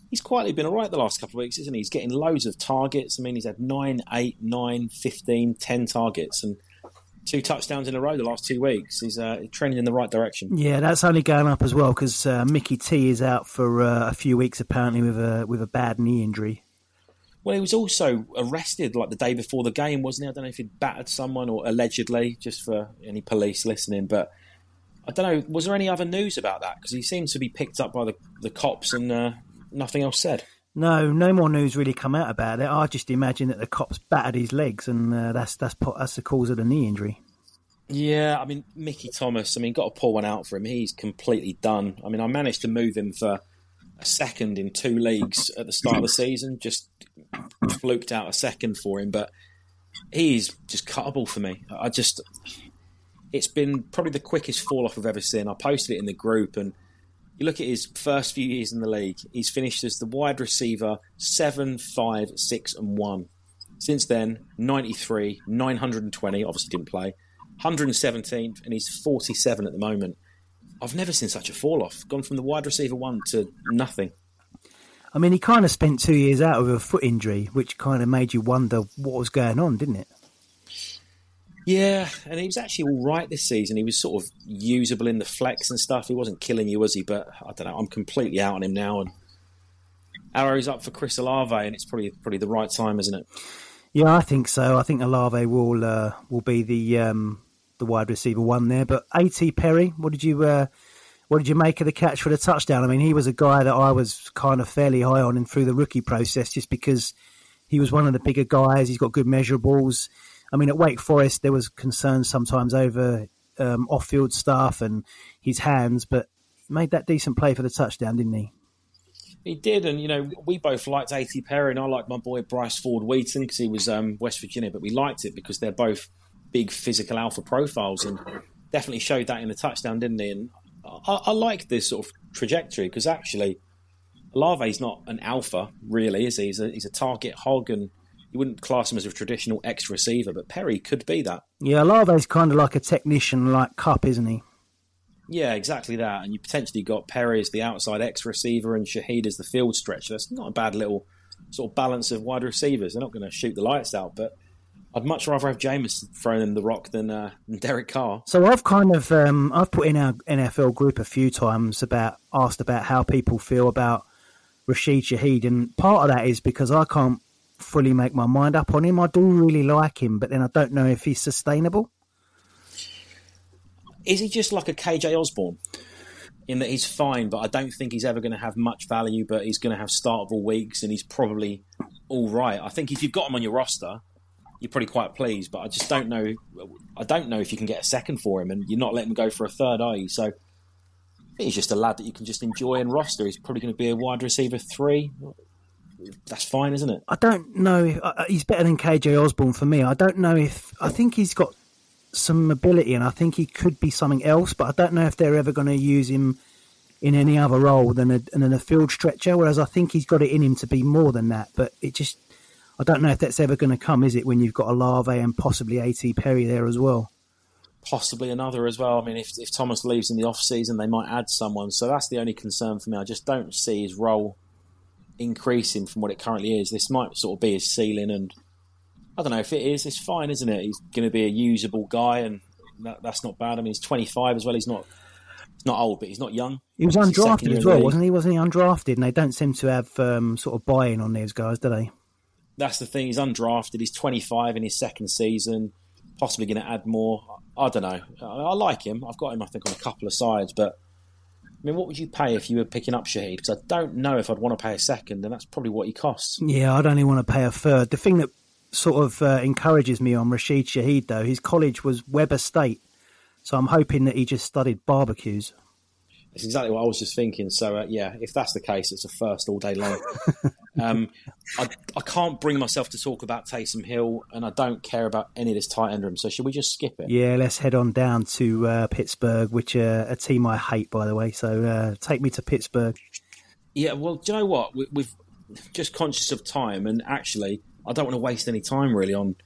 he's quietly been all right the last couple of weeks, isn't he? He's getting loads of targets. I mean, he's had 9, 8, 9, 15, 10 targets and two touchdowns in a row the last two weeks. He's uh, trending in the right direction. Yeah, that's only going up as well because uh, Mickey T is out for uh, a few weeks apparently with a with a bad knee injury. Well, he was also arrested like the day before the game, wasn't he? I don't know if he'd battered someone or allegedly, just for any police listening, but. I don't know. Was there any other news about that? Because he seemed to be picked up by the, the cops and uh, nothing else said. No, no more news really come out about it. I just imagine that the cops battered his legs, and uh, that's that's that's the cause of the knee injury. Yeah, I mean Mickey Thomas. I mean, got to pull one out for him. He's completely done. I mean, I managed to move him for a second in two leagues at the start of the season. Just fluked out a second for him, but he's just cuttable for me. I just, it's been probably the quickest fall off I've ever seen. I posted it in the group and you look at his first few years in the league, he's finished as the wide receiver 7, 5, 6, and 1. Since then, 93, 920, obviously didn't play, 117th, and he's 47 at the moment. I've never seen such a fall off. Gone from the wide receiver 1 to nothing. I mean, he kind of spent two years out with a foot injury, which kind of made you wonder what was going on, didn't it? Yeah, and he was actually all right this season. He was sort of usable in the flex and stuff. He wasn't killing you, was he? But I don't know. I'm completely out on him now, and Arrow's up for Chris Olave, and it's probably probably the right time, isn't it? Yeah, I think so. I think Olave will uh, will be the um, the wide receiver one there. But A.T. Perry, what did you uh, what did you make of the catch for the touchdown? I mean, he was a guy that I was kind of fairly high on in through the rookie process, just because he was one of the bigger guys. He's got good measurables I mean, at Wake Forest, there was concerns sometimes over um, off-field stuff and his hands, but made that decent play for the touchdown, didn't he? He did, and you know, we both liked A.T. Perry, and I liked my boy Bryce Ford Wheaton because he was um, West Virginia, but we liked it because they're both big physical alpha profiles, and definitely showed that in the touchdown, didn't he? And I, I like this sort of trajectory because actually, Olave's not an alpha, really, is he? He's a, he's a target hog, and you wouldn't class him as a traditional X receiver, but Perry could be that. Yeah, Olave's kind of like a technician like Kupp, isn't he? Yeah, exactly that. And you potentially got Perry as the outside X receiver and Shaheed as the field stretcher. That's not a bad little sort of balance of wide receivers. They're not going to shoot the lights out, but I'd much rather have Jameis throwing in the rock than, uh, than Derek Carr. So I've kind of um, I've put in our NFL group a few times about asked about how people feel about Rashid Shaheed, and part of that is because I can't fully make my mind up on him. I do really like him, but then I don't know if he's sustainable. Is he just like a KJ Osborn? In that he's fine, but I don't think he's ever going to have much value. But he's going to have startable weeks, and he's probably all right. I think if you've got him on your roster, you're probably quite pleased. But I just don't know. I don't know if you can get a second for him, and you're not letting him go for a third, are you? So he's just a lad that you can just enjoy and roster. He's probably going to be a wide receiver three that's fine, isn't it? I don't know. If, uh, he's better than KJ Osborn for me. I don't know if I think he's got some ability, and I think he could be something else. But I don't know if they're ever going to use him in any other role than a, than a field stretcher. Whereas I think he's got it in him to be more than that. But it just, I don't know if that's ever going to come. Is it when you've got a Olave and possibly A.T. Perry there as well? Possibly another as well. I mean, if if Thomas leaves in the off season, they might add someone. So that's the only concern for me. I just don't see his role increasing from what it currently is. This might sort of be his ceiling, and I don't know if it is. It's fine, isn't it? He's going to be a usable guy, and that, that's not bad. I mean, he's 25 as well. He's not he's not old, but he's not young. He was undrafted as well, wasn't he? Wasn't he undrafted? And they don't seem to have um, sort of buy-in on these guys, do they? that's the thing. He's undrafted. He's 25 in his second season. Possibly going to add more. I don't know. I, I like him. I've got him, I think, on a couple of sides. But I mean, what would you pay if you were picking up Shaheed? Because I don't know if I'd want to pay a second, and that's probably what he costs. Yeah, I'd only want to pay a third. The thing that sort of uh, encourages me on Rashid Shaheed, though, his college was Weber State. So I'm hoping that he just studied barbecues. It's exactly what I was just thinking. So uh, yeah, if that's the case, it's a first all day long. um, I, I can't bring myself to talk about Taysom Hill, and I don't care about any of this tight end room. So should we just skip it? Yeah, let's head on down to uh, Pittsburgh, which uh, a team I hate, by the way. So uh, take me to Pittsburgh. Yeah, well, do you know what? We, we've just conscious of time, and actually, I don't want to waste any time really on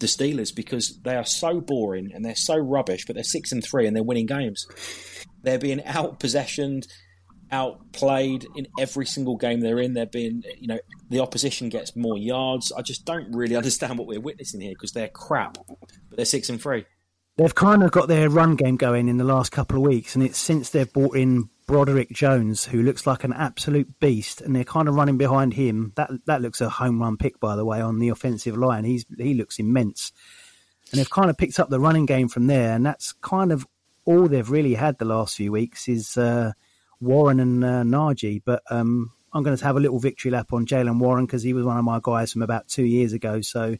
the Steelers because they are so boring and they're so rubbish, but they're six and three and they're winning games. They're being out possessioned, outplayed in every single game they're in. They're being, you know, the opposition gets more yards. I just don't really understand what we're witnessing here because they're crap, but they're six and three. They've kind of got their run game going in the last couple of weeks, and it's since they've brought in Broderick Jones, who looks like an absolute beast, and they're kind of running behind him. That that looks a home run pick, by the way, on the offensive line. He's he looks immense, and they've kind of picked up the running game from there, and that's kind of all they've really had the last few weeks is uh, Warren and uh, Najee. But um, I'm going to have a little victory lap on Jaylen Warren because he was one of my guys from about two years ago. So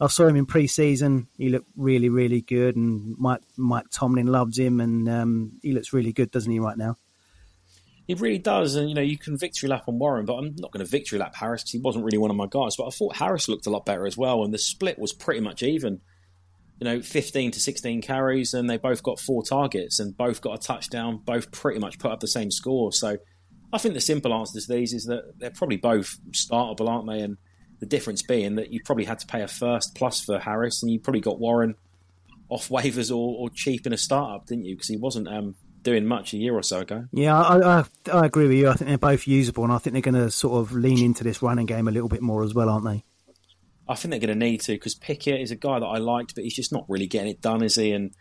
I saw him in pre-season. He looked really, really good, and Mike Mike Tomlin loves him, and um, he looks really good, doesn't he, right now? He really does, and you know you can victory lap on Warren, but I'm not going to victory lap Harris because he wasn't really one of my guys. But I thought Harris looked a lot better as well, and the split was pretty much even. You know, 15 to 16 carries, and they both got four targets, and both got a touchdown. Both pretty much put up the same score. So, I think the simple answer to these is that they're probably both startable, aren't they? And the difference being that you probably had to pay a first plus for Harris, and you probably got Warren off waivers or, or cheap in a startup, didn't you? Because he wasn't um, doing much a year or so ago. Yeah, I, I, I agree with you. I think they're both usable, and I think they're going to sort of lean into this running game a little bit more as well, aren't they? I think they're going to need to because Pickett is a guy that I liked, but he's just not really getting it done, is he? And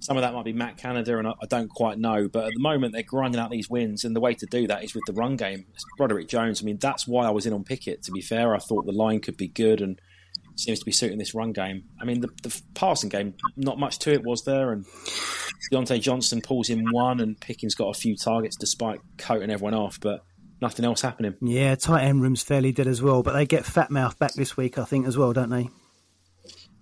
some of that might be Matt Canada, and I, I don't quite know. But at the moment, they're grinding out these wins, and the way to do that is with the run game. It's Broderick Jones. I mean, that's why I was in on Pickett. To be fair, I thought the line could be good, and seems to be suiting this run game. I mean, the, the passing game, not much to it was there, and Diontae Johnson pulls in one, and Pickens got a few targets despite coating everyone off, but nothing else happening. Yeah, tight end room's fairly dead as well, but they get Freiermuth back this week, I think, as well, don't they?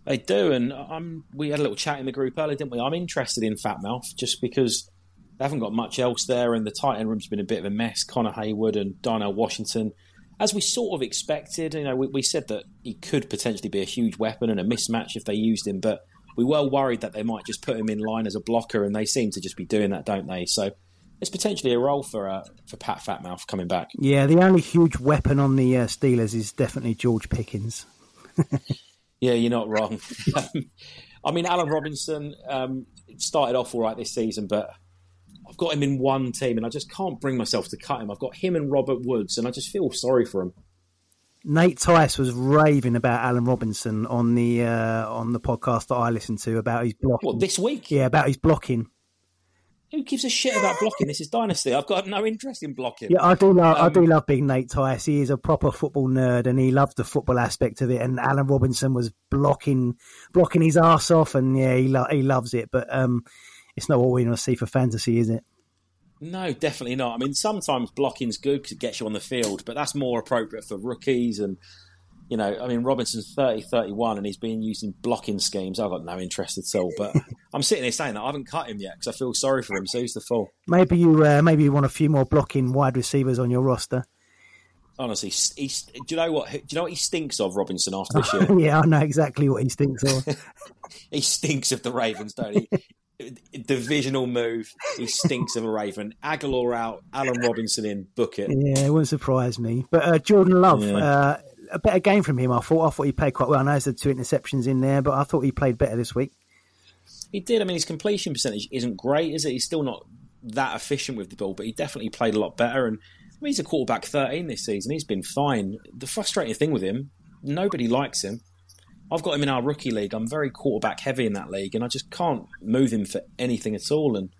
They do, and I'm, we had a little chat in the group earlier, didn't we? I'm interested in Freiermuth just because they haven't got much else there, and the tight end room's been a bit of a mess. Connor Heyward and Darnell Washington, as we sort of expected. You know, we, we said that he could potentially be a huge weapon and a mismatch if they used him, but we were worried that they might just put him in line as a blocker, and they seem to just be doing that, don't they? So it's potentially a role for uh, for Pat Freiermuth coming back. Yeah, the only huge weapon on the uh, Steelers is definitely George Pickens. yeah, you're not wrong. I mean, Allen Robinson um, started off all right this season, but I've got him in one team, and I just can't bring myself to cut him. I've got him and Robert Woods, and I just feel sorry for him. Nate Tice was raving about Allen Robinson on the uh, on the podcast that I listened to about his blocking. What this week? Yeah, about his blocking. Who gives a shit about blocking? This is Dynasty. I've got no interest in blocking. Yeah, I do love. Um, I do um, love being Nate Tice. He is a proper football nerd, and he loves the football aspect of it. And Allen Robinson was blocking, blocking his ass off, and yeah, he lo- he loves it. But um, it's not what we want to see for fantasy, is it? No, definitely not. I mean, sometimes blocking's good because it gets you on the field, but that's more appropriate for rookies and you know, I mean, Robinson's 30, 31 and he's being used in blocking schemes. I've got no interest at all. But I'm sitting here saying that I haven't cut him yet because I feel sorry for him. So who's the fool? Maybe you, uh, maybe you want a few more blocking wide receivers on your roster. Honestly, do you know what? Do you know what he stinks of, Robinson, after this year? yeah, I know exactly what he stinks of. he stinks of the Ravens, don't he? divisional move. He stinks of a Raven. Agholor out, Allen Robinson in, book it. Yeah, it wouldn't surprise me. But uh, Jordan Love, yeah. uh, a better game from him. I thought. I thought he played quite well. I know there's two interceptions in there, but I thought he played better this week. He did. I mean, his completion percentage isn't great, is it? He's still not that efficient with the ball, but he definitely played a lot better. And I mean, he's a quarterback 13 this season. He's been fine. The frustrating thing with him, nobody likes him. I've got him in our rookie league. I'm very quarterback heavy in that league, and I just can't move him for anything at all. And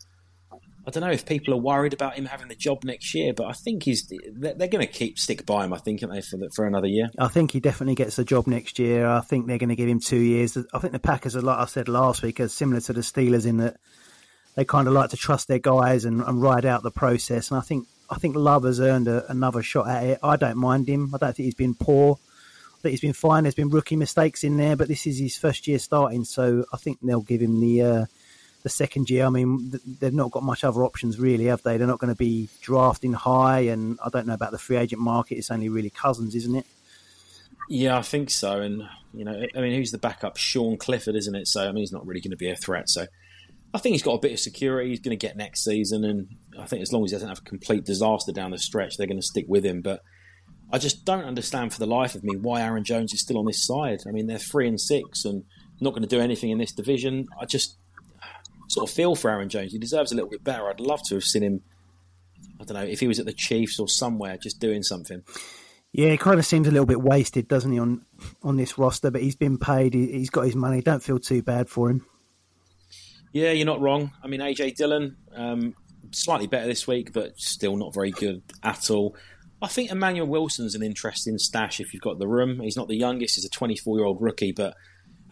I don't know if people are worried about him having the job next year, but I think he's they're, going to keep stick by him. I think, aren't they, for the, for another year? I think he definitely gets the job next year. I think they're going to give him two years. I think the Packers are, like I said last week, are similar to the Steelers in that they kind of like to trust their guys and, and ride out the process. And I think I think Love has earned a, another shot at it. I don't mind him. I don't think he's been poor. I think he's been fine. There's been rookie mistakes in there, but this is his first year starting, so I think they'll give him the. Uh, the second year. I mean, they've not got much other options really, have they? They're not going to be drafting high, and I don't know about the free agent market. It's only really Cousins, isn't it? Yeah, I think so. And you know, I mean, who's the backup? Sean Clifford, isn't it? So I mean, he's not really going to be a threat. So I think he's got a bit of security. He's going to get next season, and I think as long as he doesn't have a complete disaster down the stretch, they're going to stick with him. But I just don't understand for the life of me why Aaron Jones is still on this side. I mean, they're three and six, and not going to do anything in this division. I just sort of feel for Aaron Jones. He deserves a little bit better. I'd love to have seen him. I don't know if he was at the Chiefs or somewhere, just doing something. Yeah, he kind of seems a little bit wasted, doesn't he, on on this roster? But he's been paid. He, has got his money. Don't feel too bad for him. Yeah, you're not wrong. I mean, AJ Dillon um, slightly better this week, but still not very good at all. I think Emmanuel Wilson's an interesting stash if you've got the room. He's not the youngest; he's a 24 year old rookie, but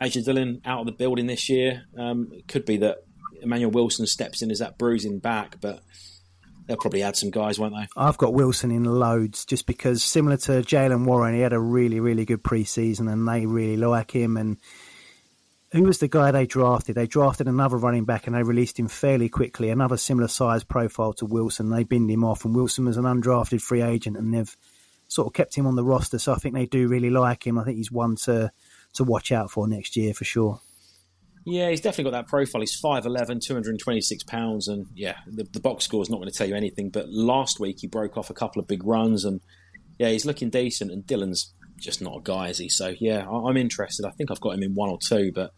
AJ Dillon out of the building this year. Um, it could be that Emmanuel Wilson steps in as that bruising back, but they'll probably add some guys, won't they? I've got Wilson in loads just because, similar to Jalen Warren, he had a really, really good preseason and they really like him. And who was the guy they drafted? They drafted another running back and they released him fairly quickly, another similar size profile to Wilson. They binned him off, and Wilson was an undrafted free agent, and they've sort of kept him on the roster. So I think they do really like him. I think he's one to to watch out for next year for sure. Yeah, he's definitely got that profile. He's 5'11, 226 pounds, and yeah, the, the box score is not going to tell you anything. But last week he broke off a couple of big runs, and yeah, he's looking decent. And Dillon's just not a guy, is he? So yeah, I, I'm interested. I think I've got him in one or two, but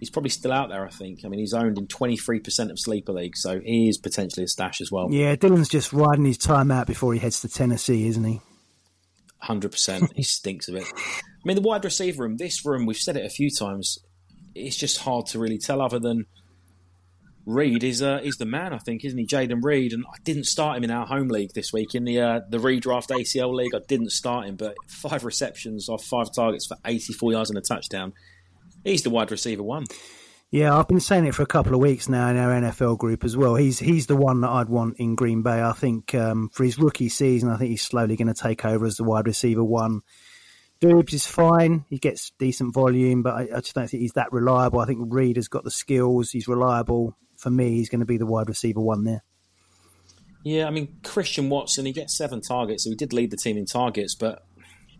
he's probably still out there. I think. I mean, he's owned in 23% of sleeper leagues, so he is potentially a stash as well. Yeah, Dillon's just riding his time out before he heads to Tennessee, isn't he? Hundred percent. He stinks of it. I mean, the wide receiver room. This room, we've said it a few times it's just hard to really tell other than Reed is uh, is the man, I think, isn't he? Jayden Reed, and I didn't start him in our home league this week in the uh, the redraft ACL league. I didn't start him, but five receptions off five targets for 84 yards and a touchdown. He's the wide receiver one. Yeah, I've been saying it for a couple of weeks now in our NFL group as well. He's he's the one that I'd want in Green Bay. I think um, for his rookie season, I think he's slowly going to take over as the wide receiver one. Doubs is fine. He gets decent volume, but I, I, just don't think he's that reliable. I think Reed has got the skills. He's reliable. For me, he's going to be the wide receiver one there. Yeah, I mean Christian Watson, he gets seven targets, so he did lead the team in targets, but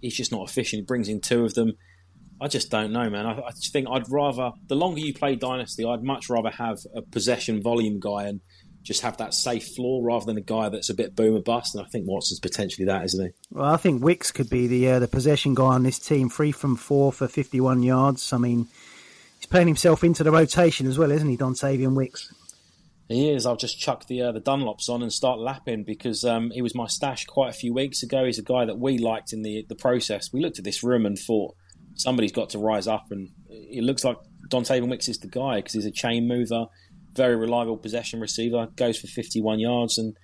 he's just not efficient. He brings in two of them. I just don't know, man. I, I just think I'd rather the longer you play Dynasty, I'd much rather have a possession volume guy and just have that safe floor rather than a guy that's a bit boomer bust. And I think Watson's potentially that, isn't he? Well, I think Wicks could be the uh, the possession guy on this team, three from four for 51 yards. I mean, he's playing himself into the rotation as well, isn't he, Don Dontayvion Wicks? He is. I'll just chuck the uh, the Dunlops on and start lapping because um, he was my stash quite a few weeks ago. He's a guy that we liked in the the process. We looked at this room and thought somebody's got to rise up, and it looks like Dontayvion Wicks is the guy because he's a chain mover very reliable possession receiver. Goes for 51 yards, and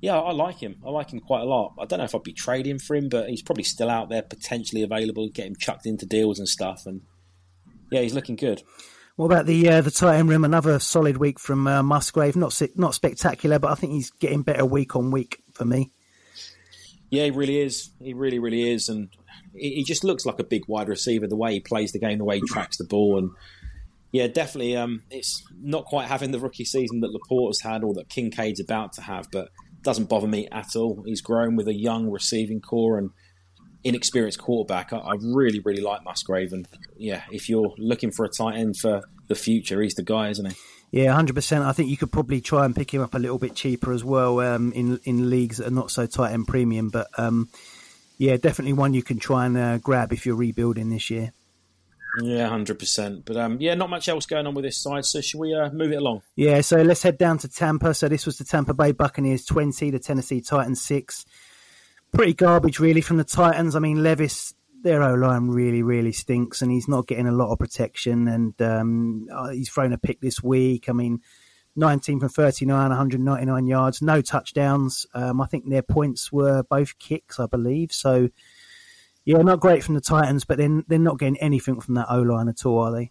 yeah, I like him. I like him quite a lot. I don't know if I'd be trading for him, but he's probably still out there, potentially available. Get him chucked into deals and stuff, and yeah, he's looking good. What about the uh, the tight end room? Another solid week from uh, Musgrave. Not not spectacular, but I think he's getting better week on week for me. Yeah, he really is. He really, really is, and he just looks like a big wide receiver. The way he plays the game, the way he tracks the ball, and yeah, definitely. Um, it's not quite having the rookie season that LaPorta's had or that Kincaid's about to have, but doesn't bother me at all. He's grown with a young receiving corps and inexperienced quarterback. I, I really, really like Musgrave, and yeah, if you're looking for a tight end for the future, he's the guy, isn't he? Yeah, hundred percent. I think you could probably try and pick him up a little bit cheaper as well um, in in leagues that are not so tight end premium. But um, yeah, definitely one you can try and uh, grab if you're rebuilding this year. Yeah, hundred percent. But um, yeah, not much else going on with this side. So should we uh, move it along? Yeah. So let's head down to Tampa. So this was the Tampa Bay Buccaneers twenty, the Tennessee Titans six. Pretty garbage, really, from the Titans. I mean, Levis, their O line really, really stinks, and he's not getting a lot of protection. And um, uh, he's thrown a pick this week. I mean, 19 from 39, 199 yards, no touchdowns. Um, I think their points were both kicks, I believe. So, yeah, not great from the Titans, but then they're not getting anything from that O line at all, are they?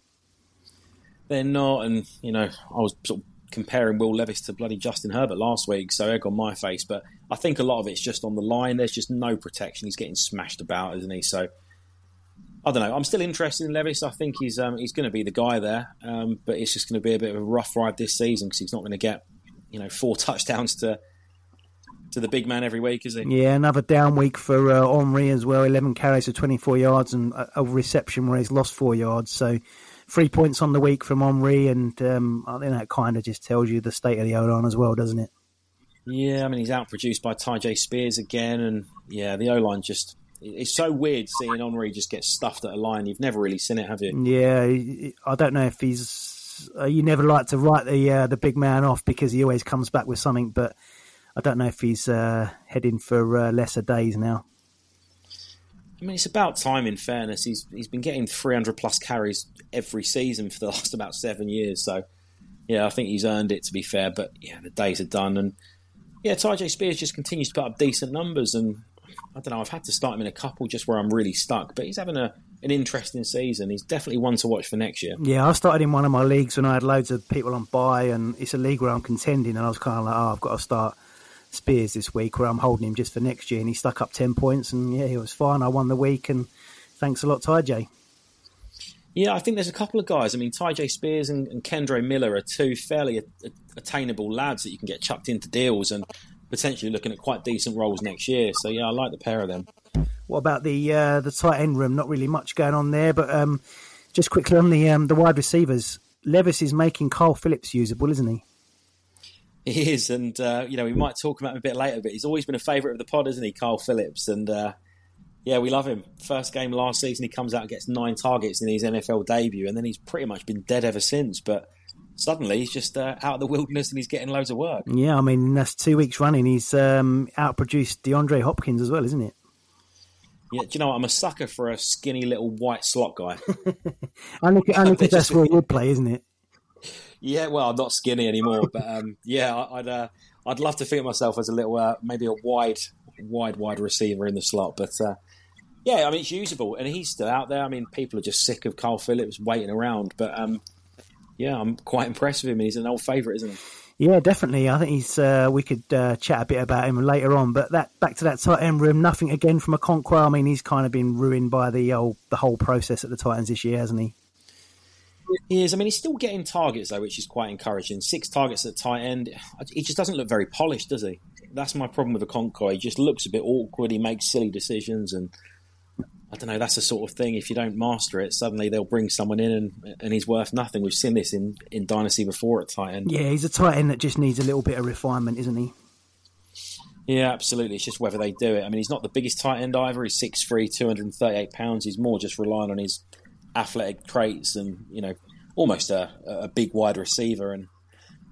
They're not, and you know, I was sort of comparing Will Levis to bloody Justin Herbert last week, so egg on my face. But I think a lot of it's just on the line. There's just no protection. He's getting smashed about, isn't he? So I don't know. I'm still interested in Levis. I think he's um, he's going to be the guy there, um, but it's just going to be a bit of a rough ride this season because he's not going to get you know four touchdowns to to the big man every week, is he? Yeah, another down week for uh, Henry as well. Eleven carries for 24 yards and a, reception where he's lost four yards. So three points on the week from Henry, and um, I think that kind of just tells you the state of the O line as well, doesn't it? Yeah, I mean he's outproduced by Tyjae Spears again, and yeah, the O line just it's so weird seeing Henry just get stuffed at a line. You've never really seen it, have you? Yeah, I don't know if he's. Uh, you never like to write the uh, the big man off because he always comes back with something, but I don't know if he's uh, heading for uh, lesser days now. I mean, it's about time. In fairness, he's he's been getting 300 plus carries every season for the last about seven years. So, yeah, I think he's earned it. To be fair, but yeah, the days are done, and yeah, Tyjae Spears just continues to put up decent numbers, and I don't know. I've had to start him in a couple just where I'm really stuck, but he's having a an interesting season. He's definitely one to watch for next year. Yeah, I started in one of my leagues when I had loads of people on bye, and it's a league where I'm contending, and I was kind of like, oh, I've got to start Spears this week, where I'm holding him just for next year, and he stuck up ten points, and yeah, he was fine. I won the week, and thanks a lot, Tyjae. Yeah, I think there's a couple of guys. I mean, Tyjae Spears and, and Kendre Miller are two fairly a, attainable lads that you can get chucked into deals, and potentially looking at quite decent roles next year. So yeah, I like the pair of them. What about the uh, the tight end room? Not really much going on there, but um, just quickly on the um, the wide receivers, Levis is making Kyle Philips usable, isn't he? He is, and uh, you know we might talk about him a bit later, but he's always been a favourite of the pod, isn't he, Kyle Philips? And uh, yeah, we love him. First game last season, he comes out and gets nine targets in his NFL debut, and then he's pretty much been dead ever since. But suddenly he's just uh, out of the wilderness and he's getting loads of work. Yeah, I mean that's two weeks running. He's um, outproduced DeAndre Hopkins as well, isn't it? Yeah, do you know what? I'm a sucker for a skinny little white slot guy. only because that's where he would play, isn't it? Yeah, well, I'm not skinny anymore, but um, yeah, I'd uh, I'd love to think of myself as a little uh, maybe a wide, wide, wide receiver in the slot, but. Uh, yeah, I mean it's usable, and he's still out there. I mean, people are just sick of Carl Philips waiting around, but um, yeah, I'm quite impressed with him. He's an old favourite, isn't he? Yeah, definitely. I think he's. Uh, we could uh, chat a bit about him later on, but that back to that tight end room. Nothing again from Okonkwo. I mean, he's kind of been ruined by the old, the whole process at the Titans this year, hasn't he? He is. I mean, he's still getting targets though, which is quite encouraging. Six targets at tight end. He just doesn't look very polished, does he? That's my problem with Okonkwo. He just looks a bit awkward. He makes silly decisions, and I don't know. That's the sort of thing. If you don't master it, suddenly they'll bring someone in and, and he's worth nothing. We've seen this in, in Dynasty before at tight end. Yeah, he's a tight end that just needs a little bit of refinement, isn't he? Yeah, absolutely. It's just whether they do it. I mean, he's not the biggest tight end either. He's 6'3", 238 pounds. He's more just relying on his athletic traits and you know almost a, a big wide receiver. And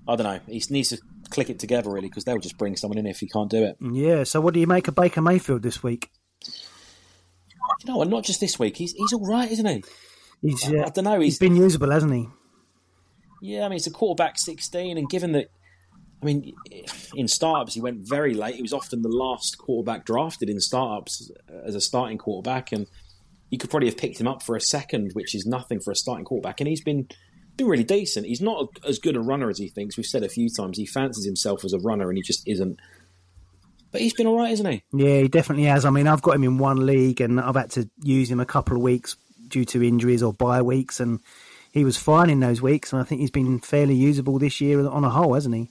I don't know. He needs to click it together really because they'll just bring someone in if he can't do it. Yeah. So what do you make of Baker Mayfield this week? you know, and not just this week. He's he's all right, isn't he? He's, uh, I don't know. He's, he's been usable, hasn't he? Yeah, I mean, it's a quarterback 16, and given that, I mean, in startups he went very late. He was often the last quarterback drafted in startups as a starting quarterback, and you could probably have picked him up for a second, which is nothing for a starting quarterback. And he's been been really decent. He's not as good a runner as he thinks. We've said a few times he fancies himself as a runner, and he just isn't. But he's been all right, isn't he? Yeah, he definitely has. I mean, I've got him in one league, and I've had to use him a couple of weeks due to injuries or bye weeks, and he was fine in those weeks. And I think he's been fairly usable this year on a whole, hasn't he?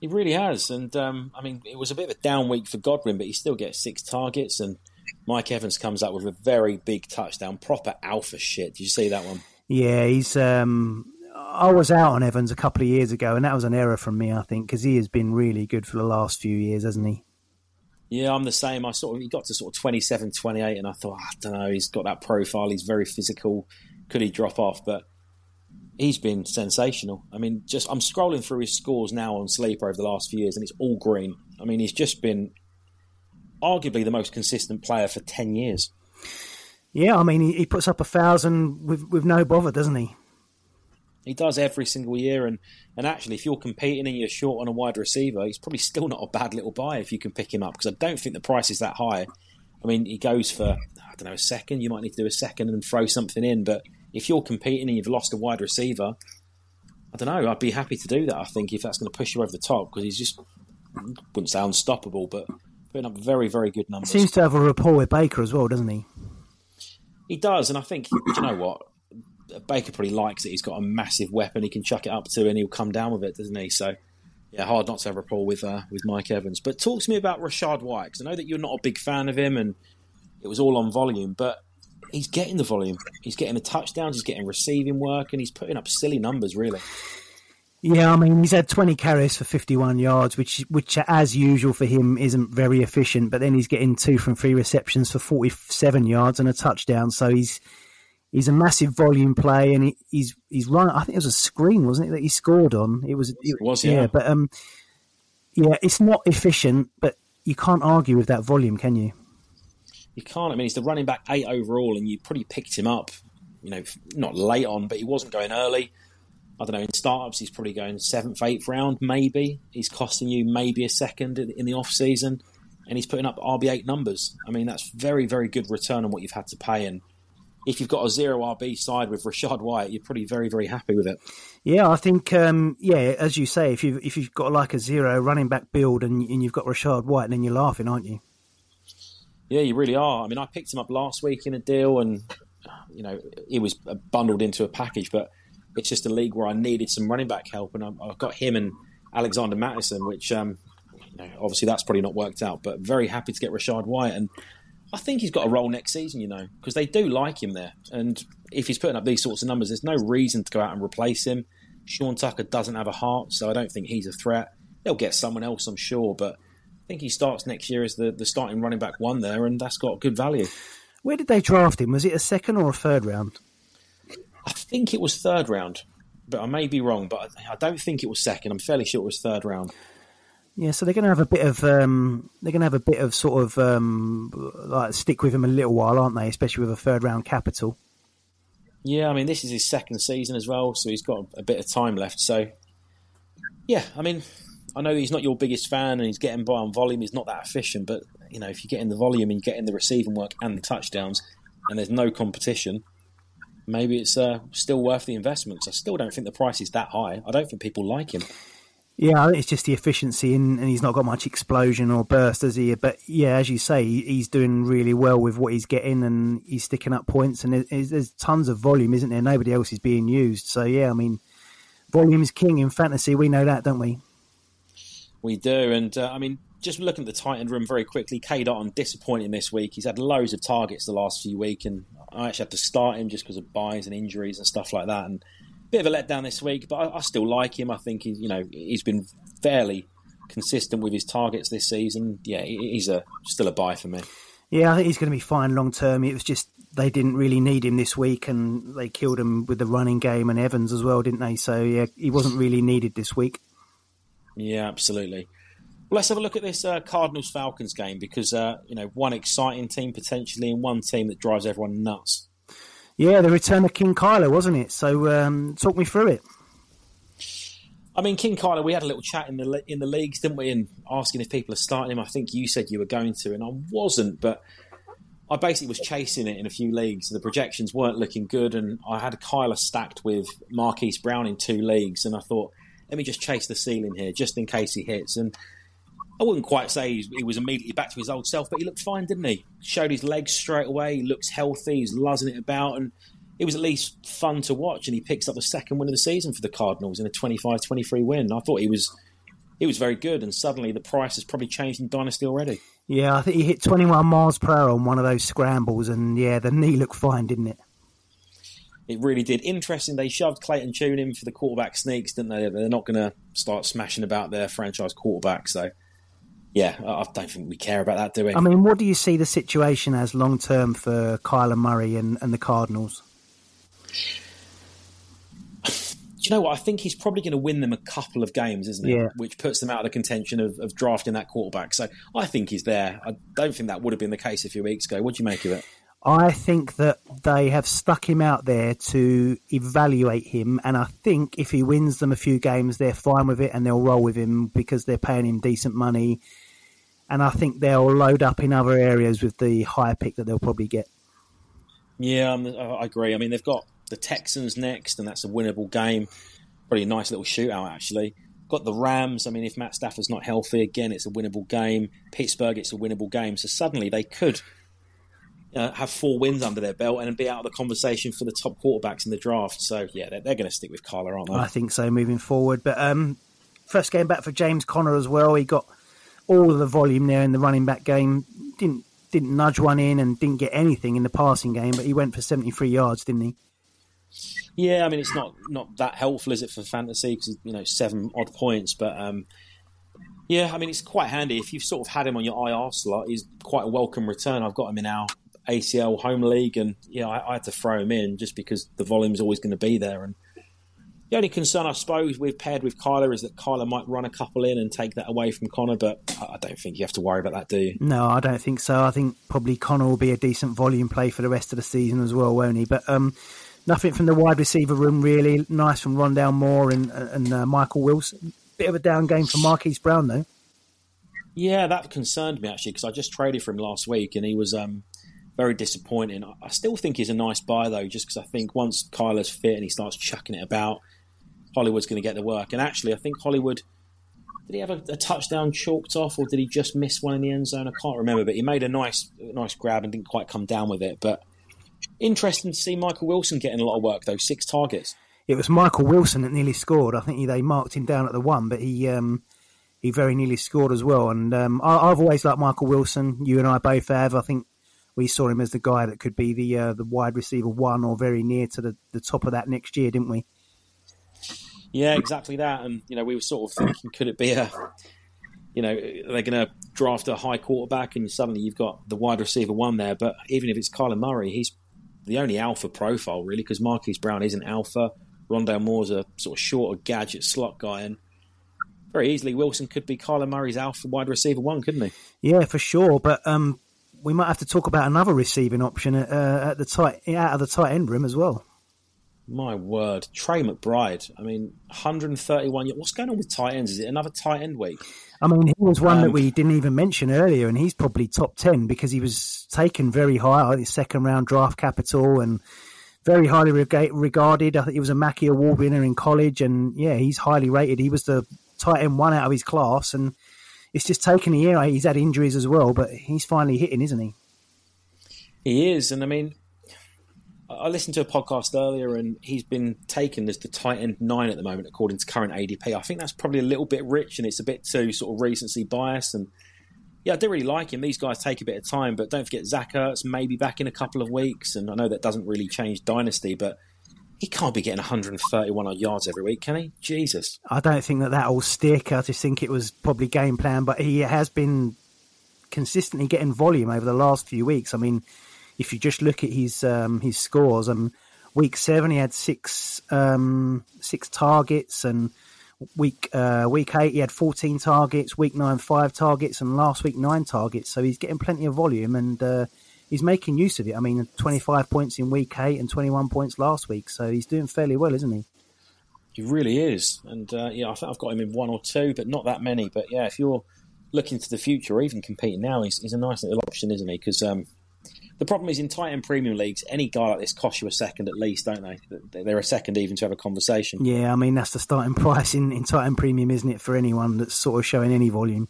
He really has. And um, I mean, it was a bit of a down week for Godwin, but he still gets six targets. And Mike Evans comes up with a very big touchdown, proper alpha shit. Did you see that one? Yeah, he's um, I was out on Evans a couple of years ago, and that was an error from me, I think, because he has been really good for the last few years, hasn't he? Yeah, I'm the same. I sort of he got to sort of 27, 28, and I thought, I don't know, he's got that profile. He's very physical. Could he drop off? But he's been sensational. I mean, just I'm scrolling through his scores now on Sleeper over the last few years, and it's all green. I mean, he's just been arguably the most consistent player for ten years. Yeah, I mean, he, he puts up a thousand with with no bother, doesn't he? He does every single year, and, and actually, if you're competing and you're short on a wide receiver, he's probably still not a bad little buy if you can pick him up because I don't think the price is that high. I mean, he goes for I don't know a second. You might need to do a second and throw something in, but if you're competing and you've lost a wide receiver, I don't know. I'd be happy to do that. I think if that's going to push you over the top because he's just wouldn't say unstoppable, but putting up very very good numbers. Seems to have a rapport with Baker as well, doesn't he? He does, and I think do you know what Baker probably likes it. He's got a massive weapon he can chuck it up to, and he'll come down with it, doesn't he? So, yeah, hard not to have a rapport with uh, with Mike Evans. But talk to me about Rachaad White because I know that you're not a big fan of him, and it was all on volume, but he's getting the volume. He's getting the touchdowns. He's getting receiving work, and he's putting up silly numbers, really. Yeah, I mean he's had 20 carries for 51 yards, which which as usual for him isn't very efficient. But then he's getting two from three receptions for 47 yards and a touchdown. So he's he's a massive volume play, and he, he's he's run. I think it was a screen, wasn't it, that he scored on? It was. It, it was, yeah. yeah. But um, yeah, it's not efficient, but you can't argue with that volume, can you? You can't. I mean, he's the running back eight overall, and you probably picked him up. You know, not late on, but he wasn't going early. I don't know. In startups, he's probably going seventh, eighth round, maybe. He's costing you maybe a second in the off season, and he's putting up RB eight numbers. I mean, that's very, very good return on what you've had to pay, and if you've got a zero RB side with Rachaad White, you're probably very, very happy with it. Yeah, I think, um, yeah, as you say, if you've if you've got like a zero running back build and, and you've got Rachaad White, then you're laughing, aren't you? Yeah, you really are. I mean, I picked him up last week in a deal, and you know, he was bundled into a package, but it's just a league where I needed some running back help, and I've got him and Alexander Mattison, which um, you know, obviously that's probably not worked out, but very happy to get Rachaad White and I think he's got a role next season, you know, because they do like him there. And if he's putting up these sorts of numbers, there's no reason to go out and replace him. Sean Tucker doesn't have a heart, so I don't think he's a threat. They'll get someone else, I'm sure, but I think he starts next year as the, the starting running back one there, and that's got good value. Where did they draft him? Was it a second or a third round? I think it was third round, but I may be wrong. But I don't think it was second. I'm fairly sure it was third round. Yeah, so they're going to have a bit of um, they're going to have a bit of sort of um, like stick with him a little while, aren't they? Especially with a third round capital. Yeah, I mean this is his second season as well, so he's got a bit of time left. So, yeah, I mean, I know he's not your biggest fan, and he's getting by on volume. He's not that efficient, but you know, if you're getting the volume and you're getting the receiving work and the touchdowns, and there's no competition, maybe it's uh, still worth the investment. I still don't think the price is that high. I don't think people like him. Yeah, it's just the efficiency, and, and, he's not got much explosion or burst, has he? But yeah, as you say, he's doing really well with what he's getting, and he's sticking up points. And there's, there's tons of volume, isn't there? Nobody else is being used. So yeah, I mean, volume is king in fantasy. We know that, don't we? We do, and uh, I mean, just looking at the tight end room very quickly, Cade Otton disappointing this week. He's had loads of targets the last few weeks, and I actually had to start him just because of byes and injuries and stuff like that. And a bit of a letdown this week, but I, I still like him. I think he's you know he's been fairly consistent with his targets this season. Yeah, he's a still a buy for me. Yeah, I think he's going to be fine long term. It was just they didn't really need him this week, and they killed him with the running game and Evans as well, didn't they? So yeah, he wasn't really needed this week. Yeah, absolutely. Well, let's have a look at this uh, Cardinals Falcons game because uh, you know one exciting team potentially and one team that drives everyone nuts. Yeah, the return of King Kyler, wasn't it? So um, talk me through it. I mean, King Kyler, we had a little chat in the in the leagues, didn't we? And asking if people are starting him. I think you said you were going to, and I wasn't, but I basically was chasing it in a few leagues. The projections weren't looking good, and I had Kyler stacked with Marquise Brown in two leagues, and I thought, let me just chase the ceiling here, just in case he hits. And I wouldn't quite say he was immediately back to his old self, but he looked fine, didn't he? Showed his legs straight away. He looks healthy. He's luzzing it about, and it was at least fun to watch. And he picks up the second win of the season for the Cardinals in a 25-23 win. I thought he was he was very good, and suddenly the price has probably changed in Dynasty already. Yeah, I think he hit 21 miles per hour on one of those scrambles, and yeah, the knee looked fine, didn't it? It really did. Interesting. They shoved Clayton Tune in for the quarterback sneaks, didn't they? They're not going to start smashing about their franchise quarterback, so yeah, I don't think we care about that, do we? I mean, what do you see the situation as long term for Kyler Murray and, and the Cardinals? Do you know what? I think he's probably going to win them a couple of games, isn't he? Yeah. Which puts them out of the contention of, of, drafting that quarterback. So I think he's there. I don't think that would have been the case a few weeks ago. What do you make of it? I think that they have stuck him out there to evaluate him, and I think if he wins them a few games, they're fine with it and they'll roll with him because they're paying him decent money. And I think they'll load up in other areas with the higher pick that they'll probably get. Yeah, I agree. I mean, they've got the Texans next, and that's a winnable game. Probably a nice little shootout, actually. Got the Rams. I mean, if Matt Stafford's not healthy, again, it's a winnable game. Pittsburgh, it's a winnable game. So suddenly they could uh, have four wins under their belt and be out of the conversation for the top quarterbacks in the draft. So yeah, they're, they're going to stick with Kyler, aren't they? I think so moving forward. But um, first game back for James Conner as well. He got all of the volume there in the running back game. Didn't didn't nudge one in and didn't get anything in the passing game, but he went for seventy three yards, didn't he? Yeah, I mean it's not not that helpful, is it for fantasy? Because you know seven odd points, but um, yeah, I mean it's quite handy if you've sort of had him on your IR slot. He's quite a welcome return. I've got him in our ACL home league, and yeah, I, I had to throw him in just because the volume's always going to be there. And the only concern, I suppose, we've paired with Kyler is that Kyler might run a couple in and take that away from Conner, but I don't think you have to worry about that, do you? No, I don't think so. I think probably Conner will be a decent volume play for the rest of the season as well, won't he? But um, nothing from the wide receiver room really. Nice from Rondale Moore and, and uh, Michael Wilson. Bit of a down game for Marquise Brown though. Yeah, that concerned me actually because I just traded for him last week and he was um, very disappointing. I still think he's a nice buy though, just because I think once Kyler's fit and he starts chucking it about, Hollywood's going to get the work. And actually, I think Hollywood did he have a, a, touchdown chalked off, or did he just miss one in the end zone? I can't remember, but he made a nice, nice grab and didn't quite come down with it. But interesting to see Michael Wilson getting a lot of work though, six targets. It was Michael Wilson that nearly scored. I think he, they marked him down at the one, but he um, he very nearly scored as well. And um, I, have always liked Michael Wilson. You and I both have. I think we saw him as the guy that could be the uh, the wide receiver one or very near to the, the top of that next year, didn't we? Yeah, exactly that. And you know, we were sort of thinking, could it be a, you know, they're going to draft a high quarterback, and suddenly you've got the wide receiver one there. But even if it's Kyler Murray, he's the only alpha profile really, because Marquise Brown isn't alpha. Rondale Moore's a sort of shorter gadget slot guy, and very easily Wilson could be Kyler Murray's alpha wide receiver one, couldn't he? Yeah, for sure. But um, we might have to talk about another receiving option uh, at the tight out of the tight end room as well. My word, Trey McBride. I mean, 131. What's going on with tight ends? Is it another tight end week? I mean, he was one um, that we didn't even mention earlier, and he's probably top 10 because he was taken very high, his second round draft capital, and very highly regarded. I think he was a Mackey Award winner in college, and yeah, he's highly rated. He was the tight end one out of his class, and it's just taken a year. He's had injuries as well, but he's finally hitting, isn't he? He is, and I mean, I listened to a podcast earlier, and he's been taken as the tight end nine at the moment, according to current ADP. I think that's probably a little bit rich, and it's a bit too sort of recency biased. And yeah, I do really like him. These guys take a bit of time, but don't forget Zach Ertz maybe back in a couple of weeks. And I know that doesn't really change dynasty, but he can't be getting 131 yards every week, can he? Jesus. I don't think that that'll stick. I just think it was probably game plan, but he has been consistently getting volume over the last few weeks. I mean, if you just look at his um, his scores, um, week seven he had six um, six targets, and week uh, week eight he had 14 targets, week nine five targets, and last week nine targets. So he's getting plenty of volume and. Uh, he's making use of it. I mean, 25 points in week eight and 21 points last week. So he's doing fairly well, isn't he? He really is. And uh, yeah, I think I've got him in one or two, but not that many. But yeah, if you're looking to the future or even competing now, he's, he's a nice little option, isn't he? Because um, the problem is in tight end premium leagues, any guy like this costs you a second at least, don't they? They're a second even to have a conversation. Yeah, I mean, that's the starting price in, in tight end premium, isn't it, for anyone that's sort of showing any volume?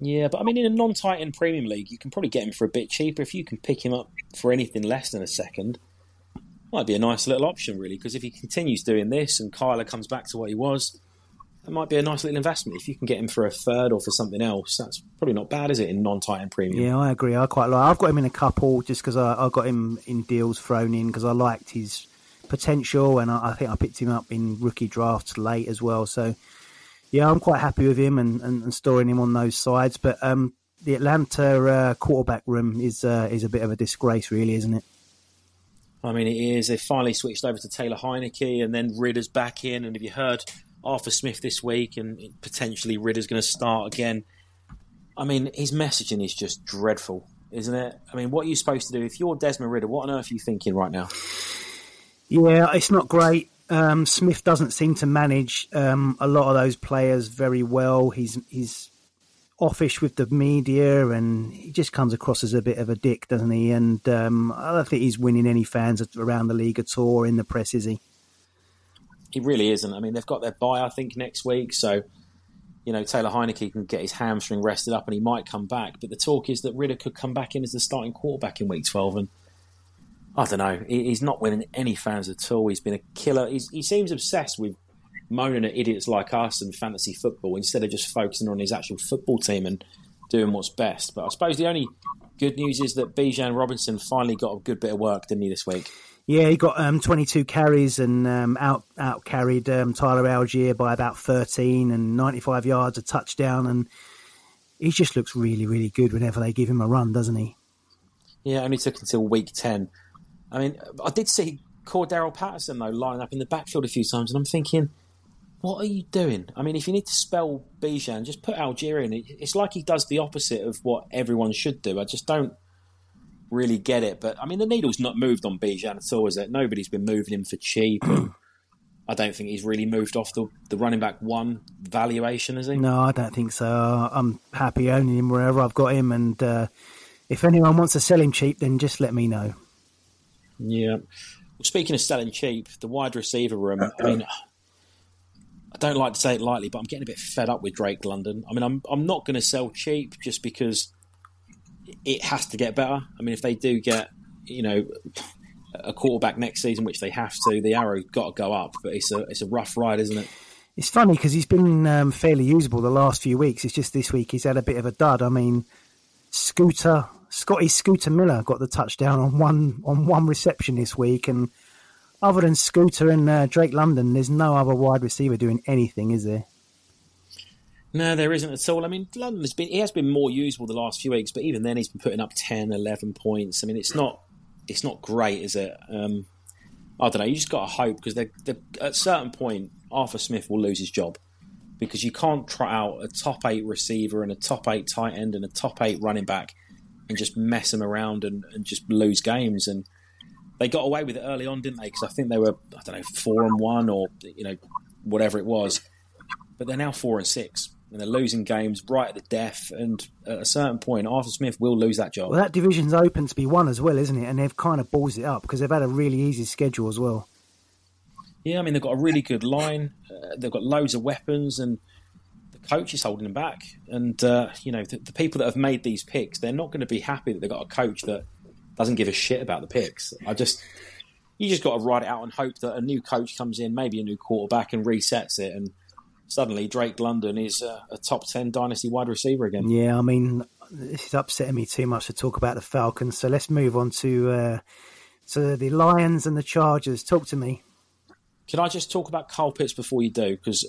Yeah, but I mean, in a non-tight end premium league, you can probably get him for a bit cheaper. If you can pick him up for anything less than a second, might be a nice little option, really. Because if he continues doing this and Kyler comes back to what he was, that might be a nice little investment. If you can get him for a third or for something else, that's probably not bad, is it? In non-Titan premium. Yeah, I agree. I quite like. I've got him in a couple just because I, I got him in deals thrown in because I liked his potential, and I, I think I picked him up in rookie drafts late as well. So yeah, I'm quite happy with him and, and, and storing him on those sides. But um, the Atlanta uh, quarterback room is uh, is a bit of a disgrace, really, isn't it? I mean, it is. They finally switched over to Taylor Heinicke, and then Ridder's back in. And have you heard Arthur Smith this week, and potentially Ridder's going to start again? I mean, his messaging is just dreadful. isn't it? I mean, what are you supposed to do if you're Desmond Ridder? What on earth are you thinking right now? Yeah, it's not great. Um, Smith doesn't seem to manage um, a lot of those players very well. He's he's offish with the media, and he just comes across as a bit of a dick, doesn't he? And um, I don't think he's winning any fans around the league at all in the press, is he? He really isn't. I mean, they've got their bye, I think, next week, so you know Taylor Heinicke can get his hamstring rested up, and he might come back. But the talk is that Ridder could come back in as the starting quarterback in week twelve, and I don't know. He's not winning any fans at all. He's been a killer. He's, he seems obsessed with moaning at idiots like us and fantasy football instead of just focusing on his actual football team and doing what's best. But I suppose the only good news is that Bijan Robinson finally got a good bit of work, didn't he, this week? Yeah, he got um, 22 carries and um, out out carried um, Tyler Allgeier by about 13 and 95 yards, a touchdown, and he just looks really, really good whenever they give him a run, doesn't he? Yeah, only took until week 10 I mean, I did see Cordarrelle Patterson though lining up in the backfield a few times, and I'm thinking, what are you doing? I mean, if you need to spell Bijan, just put Allgeier in. It's like he does the opposite of what everyone should do. I just don't really get it. But I mean, the needle's not moved on Bijan at all, is it? Nobody's been moving him for cheap. I don't think he's really moved off the, the running back one valuation, is he? No, I don't think so. I'm happy owning him wherever I've got him. And uh, if anyone wants to sell him cheap, then just let me know. Yeah. Well, speaking of selling cheap, the wide receiver room. I mean, I don't like to say it lightly, but I'm getting a bit fed up with Drake London. I mean, I'm I'm not going to sell cheap just because it has to get better. I mean, if they do get, you know, a quarterback next season, which they have to, the arrow got to go up. But it's a it's a rough ride, isn't it? It's funny because he's been um, fairly usable the last few weeks. It's just this week he's had a bit of a dud. I mean, Scooter Scotty Scooter Miller got the touchdown on one on one reception this week, and other than Scooter and uh, Drake London, there's no other wide receiver doing anything, is there? No, there isn't at all. I mean, London has been he has been more usable the last few weeks, but even then he's been putting up 10, 11 points. I mean, it's not it's not great, is it? Um, I don't know. You just got to hope because they're, they're, at a certain point, Arthur Smith will lose his job because you can't trot out a top eight receiver and a top eight tight end and a top eight running back and just mess them around and, and just lose games. And they got away with it early on, didn't they? Because I think they were I don't know four and one or you know whatever it was, but they're now four and six. And they're losing games right at the death, and at a certain point, Arthur Smith will lose that job. Well, that division's open to be won as well, isn't it? And they've kind of balls it up because they've had a really easy schedule as well. Yeah, I mean they've got a really good line. Uh, they've got loads of weapons, and the coach is holding them back. And uh, you know, the, the, people that have made these picks, they're not going to be happy that they've got a coach that doesn't give a shit about the picks. I just, you just got to ride it out and hope that a new coach comes in, maybe a new quarterback, and resets it. And suddenly, Drake London is a, a top ten dynasty wide receiver again. Yeah, I mean, this is upsetting me too much to talk about the Falcons. So let's move on to uh, to the Lions and the Chargers. Talk to me. Can I just talk about Kyle Pitts before you do? Because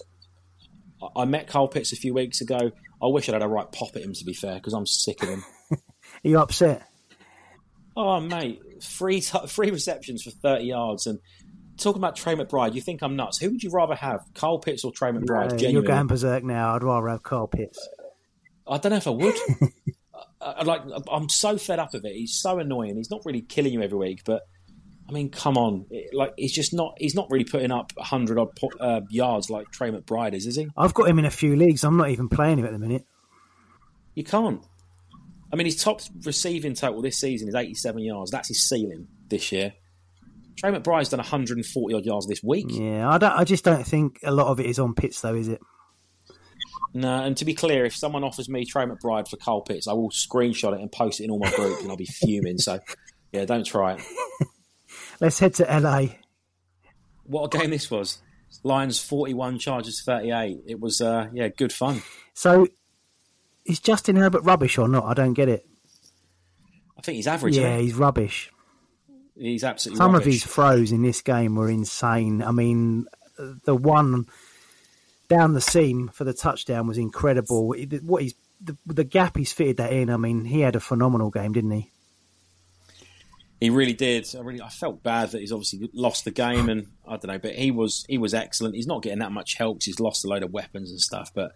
I met Kyle Pitts a few weeks ago. I wish I'd had a right pop at him, to be fair, because I'm sick of him. Are you upset? Oh, mate, three t- three receptions for 30 yards. And talking about Trey McBride, you think I'm nuts. Who would you rather have, Kyle Pitts or Trey McBride? No, you're going berserk now. I'd rather have Kyle Pitts. I don't know if I would. I, I, like, I'm so fed up of it. He's so annoying. He's not really killing you every week, but I mean, come on! Like he's just not. He's not really putting up hundred odd uh, yards like Trey McBride is, is he? I've got him in a few leagues. I'm not even playing him at the minute. You can't. I mean, his top receiving total this season is 87 yards. That's his ceiling this year. Trey McBride's done 140 odd yards this week. Yeah, I don't. I just don't think a lot of it is on Pitts, though, is it? No, and to be clear, if someone offers me Trey McBride for Kyle Pitts, I will screenshot it and post it in all my groups, and I'll be fuming. So, yeah, don't try it. Let's head to LA. What a game this was! Lions forty-one, Chargers thirty-eight. It was, uh, yeah, good fun. So, is Justin Herbert rubbish or not? I don't get it. I think he's average. Yeah, he's rubbish. He's absolutely. Some rubbish. of his throws in this game were insane. I mean, the one down the seam for the touchdown was incredible. What he's the, the gap he's fitted that in. I mean, he had a phenomenal game, didn't he? He really did. I really, I felt bad that he's obviously lost the game, and I don't know, but he was he was excellent. He's not getting that much help. He's lost a load of weapons and stuff, but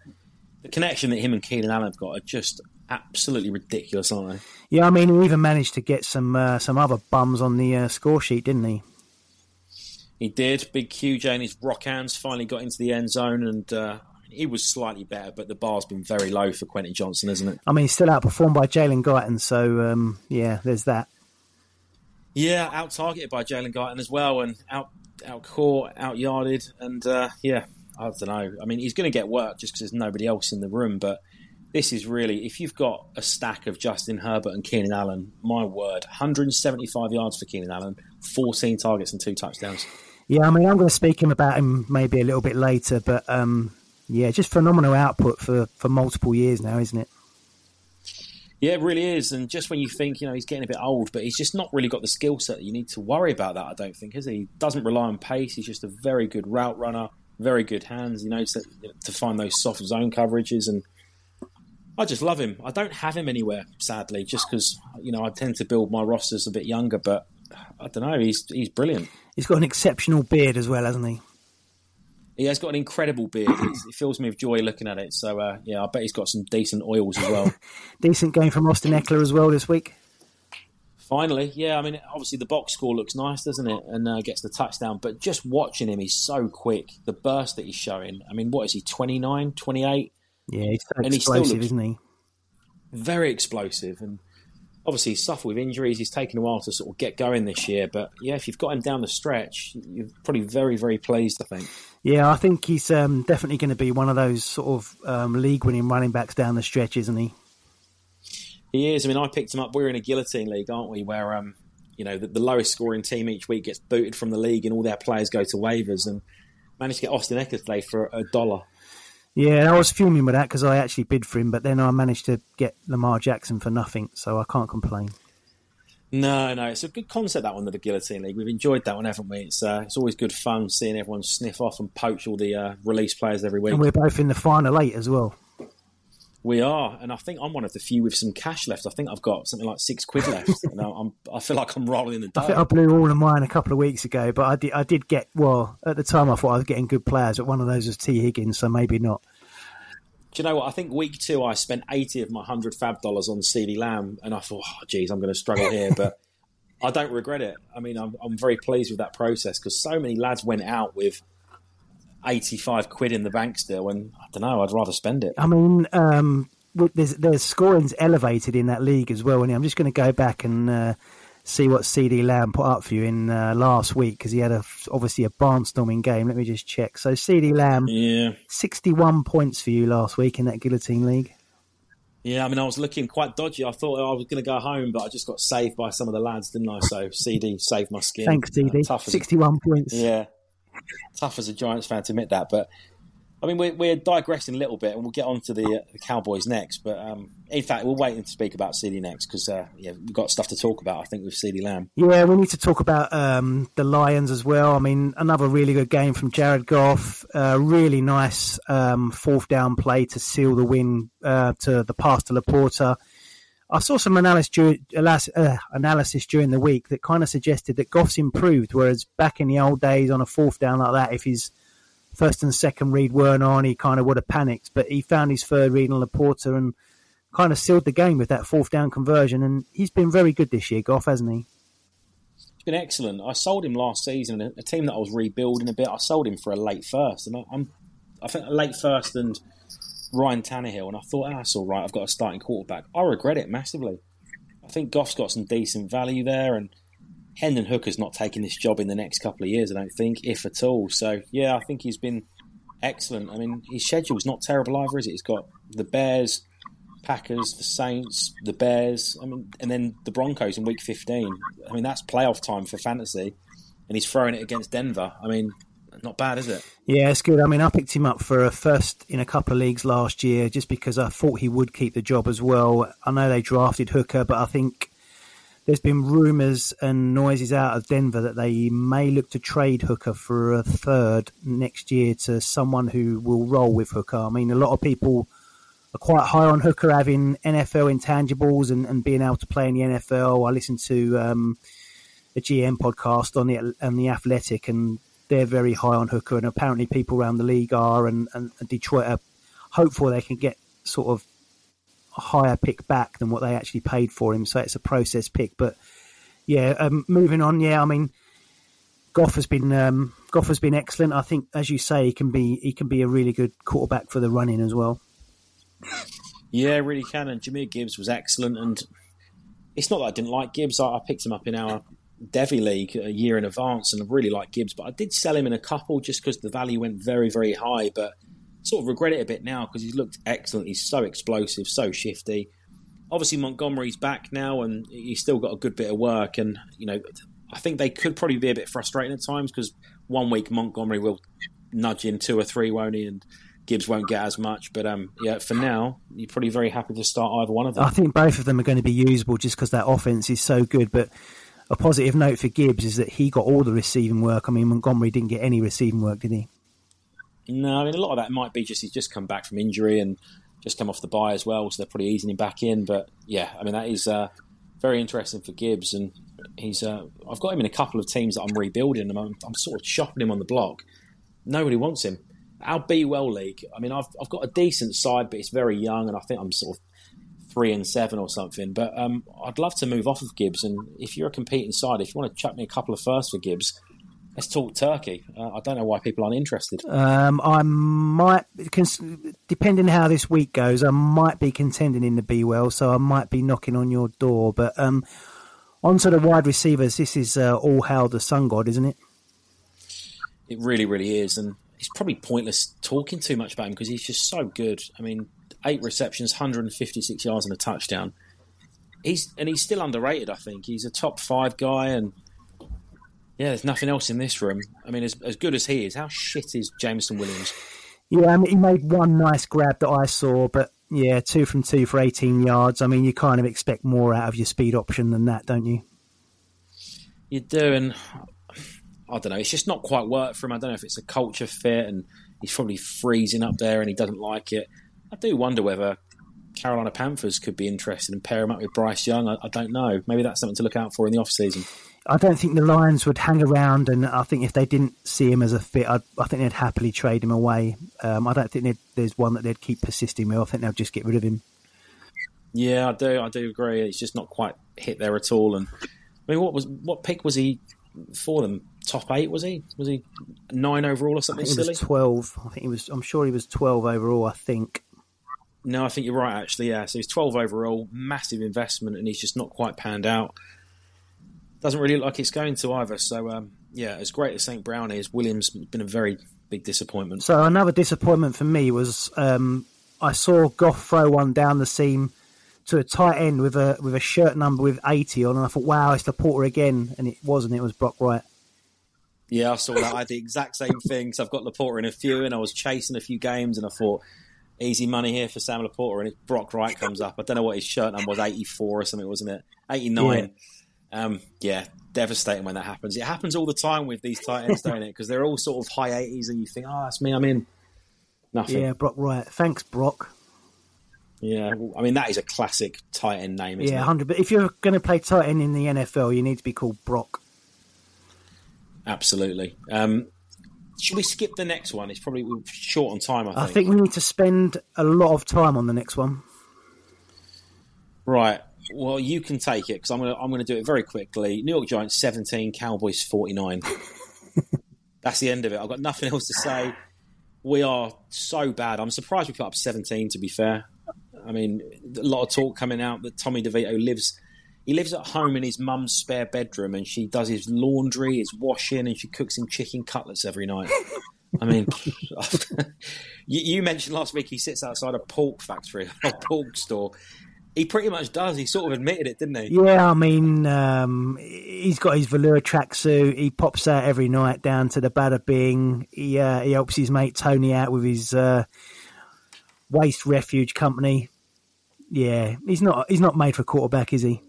the connection that him and Keenan Allen have got are just absolutely ridiculous, aren't they? Yeah, I mean, he even managed to get some uh, some other bums on the uh, score sheet, didn't he? He did. Big QJ and his rock hands finally got into the end zone, and uh, he was slightly better, but the bar's been very low for Quentin Johnston, isn't it? I mean, he's still outperformed by Jalen Guyton, so um, yeah, there's that. Yeah, out targeted by Jalen Guyton as well, and out out caught, out yarded, and uh, yeah, I don't know. I mean, he's going to get work just because there's nobody else in the room, but this is really if you've got a stack of Justin Herbert and Keenan Allen, my word, 175 yards for Keenan Allen, 14 targets and two touchdowns. Yeah, I mean, I'm going to speak him about him maybe a little bit later, but um, yeah, just phenomenal output for, for multiple years now, isn't it? Yeah, it really is. And just when you think, you know, he's getting a bit old, but he's just not really got the skill set that you need to worry about that, I don't think, is he? He doesn't rely on pace. He's just a very good route runner, very good hands, you know, to, to find those soft zone coverages. And I just love him. I don't have him anywhere, sadly, just because, you know, I tend to build my rosters a bit younger, but I don't know. He's, he's brilliant. He's got an exceptional beard as well, hasn't he? He has got an incredible beard. it fills me with joy looking at it. So uh, yeah, I bet he's got some decent oils as well. decent game from Austin Ekeler as well this week. Finally, yeah. I mean, obviously the box score looks nice, doesn't it? And uh, gets the touchdown. But just watching him, he's so quick. The burst that he's showing. I mean, what is he? 29, 28? Yeah, he's so and explosive, he isn't he? Very explosive, and obviously he's suffered with injuries. He's taken a while to sort of get going this year. But yeah, if you've got him down the stretch, you're probably very, very pleased. I think. Yeah, I think he's um, definitely going to be one of those sort of um, league-winning running backs down the stretch, isn't he? He is. I mean, I picked him up. We're in a guillotine league, aren't we? Where um, you know, the, the lowest scoring team each week gets booted from the league, and all their players go to waivers. And managed to get Austin Ekeler today for a dollar. Yeah, I was fuming with that because I actually bid for him, but then I managed to get Lamar Jackson for nothing, so I can't complain. No, no, it's a good concept that one, of the Guillotine League. We've enjoyed that one, haven't we? It's uh, it's always good fun seeing everyone sniff off and poach all the uh, release players every week. And we're both in the final eight as well. We are, and I think I'm one of the few with some cash left. I think I've got something like six quid left. and I'm, I feel like I'm rolling in the dough. I think I blew all of mine a couple of weeks ago, but I did, I did get well at the time. I thought I was getting good players, but one of those was Tee Higgins, so maybe not. Do you know what? I think week two I spent eighty of my hundred FAAB dollars on CeeDee Lamb, and I thought, oh, geez, I'm going to struggle here, but. I don't regret it. I mean, I'm, I'm very pleased with that process because so many lads went out with 85 quid in the bank still, and I don't know, I'd rather spend it. I mean, um, there's, there's scoring's elevated in that league as well, and I'm just going to go back and uh, see what CeeDee Lamb put up for you in uh, last week because he had a, obviously a barnstorming game. Let me just check. So CeeDee Lamb, yeah. 61 points for you last week in that guillotine league. Yeah, I mean, I was looking quite dodgy. I thought I was going to go home, but I just got saved by some of the lads, didn't I? So CD saved my skin. Thanks, CD. Uh, tough 61 a, points. Yeah, tough as a Giants fan to admit that, but I mean, we're, we're digressing a little bit, and we'll get on to the, uh, the Cowboys next. But um, in fact, we'll wait and speak about CD next because uh, yeah, we've got stuff to talk about. I think with CeeDee Lamb. Yeah, we need to talk about um, the Lions as well. I mean, another really good game from Jared Goff. Uh, really nice um, fourth down play to seal the win uh, to the pass to LaPorta. I saw some analysis, uh, analysis during the week that kind of suggested that Goff's improved, whereas back in the old days on a fourth down like that, if his first and second read weren't on, he kind of would have panicked. But he found his third read on LaPorta and kind of sealed the game with that fourth down conversion. And he's been very good this year, Goff, hasn't he? He's been excellent. I sold him last season, a team that I was rebuilding a bit. I sold him for a late first, and I'm, I think a late first and Ryan Tannehill, and I thought, ah, that's all right. I've got a starting quarterback. I regret it massively. I think Goff's got some decent value there, and Hendon Hooker's not taking this job in the next couple of years, I don't think, if at all. So, yeah, I think he's been excellent. I mean, his schedule's not terrible either, is it? He's got the Bears, Packers, the Saints, the Bears, I mean, and then the Broncos in week 15. I mean, that's playoff time for fantasy, and he's throwing it against Denver. I mean, not bad, is it? Yeah, it's good. I mean, I picked him up for a first in a couple of leagues last year just because I thought he would keep the job as well. I know they drafted Hooker, but I think there's been rumours and noises out of Denver that they may look to trade Hooker for a third next year to someone who will roll with Hooker. I mean, a lot of people are quite high on Hooker having NFL intangibles and, and being able to play in the NFL. I listened to um, a GM podcast on the on the Athletic, and they're very high on Hooker, and apparently people around the league are, and, and Detroit are hopeful they can get sort of a higher pick back than what they actually paid for him. So it's a process pick. But yeah, um, moving on. Yeah, I mean, Goff has been um, Goff has been excellent. I think, as you say, he can be he can be a really good quarterback for the running as well. Yeah, really can. And Jahmyr Gibbs was excellent. And it's not that I didn't like Gibbs. I, I picked him up in our Devy League a year in advance, and I really like Gibbs. But I did sell him in a couple just because the value went very, very high. But sort of regret it a bit now because he's looked excellent. He's so explosive, so shifty. Obviously, Montgomery's back now, and he's still got a good bit of work. And you know, I think they could probably be a bit frustrating at times because one week Montgomery will nudge in two or three, won't he? And Gibbs won't get as much. But um, yeah, for now, you're probably very happy to start either one of them. I think both of them are going to be usable just because their offense is so good. But a positive note for Gibbs is that he got all the receiving work. I mean, Montgomery didn't get any receiving work, did he? No, I mean a lot of that might be just he's just come back from injury and just come off the bye as well, so they're probably easing him back in. But yeah, I mean that is uh, very interesting for Gibbs, and he's uh, I've got him in a couple of teams that I'm rebuilding, and I'm, I'm sort of shopping him on the block. Nobody wants him. Our B well league. I mean, I've I've got a decent side, but it's very young, and I think I'm sort of three and seven or something. But um, I'd love to move off of Gibbs, and if you're a competing side, if you want to chuck me a couple of firsts for Gibbs, let's talk Turkey. Uh, I don't know why people aren't interested. Um, I might, depending how this week goes, I might be contending in the B well, so I might be knocking on your door. But um, on to the wide receivers. This is uh, all how the sun god, isn't it? It really, really is, and it's probably pointless talking too much about him because he's just so good. I mean, eight receptions, 156 yards, and a touchdown. He's and he's still underrated. I think he's a top five guy, and yeah, there's nothing else in this room. I mean, as, as good as he is, how shit is Jameson Williams? Yeah, I mean, he made one nice grab that I saw, but yeah, two from two for 18 yards. I mean, you kind of expect more out of your speed option than that, don't you? You do, and I don't know. It's just not quite worked for him. I don't know if it's a culture fit, and he's probably freezing up there, and he doesn't like it. I do wonder whether Carolina Panthers could be interested in pair him up with Bryce Young. I, I don't know. Maybe that's something to look out for in the off season. I don't think the Lions would hang around, and I think if they didn't see him as a fit, I'd, i think they'd happily trade him away. Um, I don't think there's one that they'd keep persisting with. I think they'll just get rid of him. Yeah, I do. I do agree. He's just not quite hit there at all. And I mean, what was what pick was he for them? Top eight was he? Was he nine overall or something I silly? Was twelve. I think he was. I'm sure he was twelve overall. I think. No, I think you're right. Actually, yeah. So he's twelve overall, massive investment, and he's just not quite panned out doesn't really look like it's going to either. So um, yeah, as great as St. Brown is, Williams has been a very big disappointment. So another disappointment for me was um, I saw Goff throw one down the seam to a tight end with a with a shirt number with eighty on, and I thought, wow, it's LaPorta again, and it wasn't. It was Brock Wright. Yeah, I saw that. I had the exact same thing. So I've got LaPorta in a few, and I was chasing a few games, and I thought, easy money here for Sam LaPorta, and it, Brock Wright comes up. I don't know what his shirt number was, eighty four or something, wasn't it? Eighty nine. Yeah. Um, yeah, devastating when that happens. It happens all the time with these tight ends, don't it? Because they're all sort of high 80s, and you think, oh, that's me, I'm in. Nothing. Yeah, Brock Wright. Thanks, Brock. Yeah, I mean, that is a classic tight end name, yeah, 100. But if you're going to play tight end in the NFL, you need to be called Brock. Absolutely. Um, should we skip the next one? It's probably short on time, I think. I think we need to spend a lot of time on the next one. Right. Well, you can take it because I'm gonna I'm gonna do it very quickly. New York Giants 17, Cowboys 49. That's the end of it. I've got nothing else to say. We are so bad. I'm surprised we put up 17. To be fair, I mean, a lot of talk coming out that Tommy DeVito lives. He lives at home in his mum's spare bedroom, and she does his laundry, his washing, and she cooks him chicken cutlets every night. I mean, you, you, mentioned last week he sits outside a pork factory, a pork store, he pretty much does. He sort of admitted it, didn't he? Yeah, I mean, um, he's got his velour tracksuit. He pops out every night down to the Bada Bing. He uh, he helps his mate Tony out with his uh, waste refuge company. Yeah, he's not he's not made for quarterback, is he?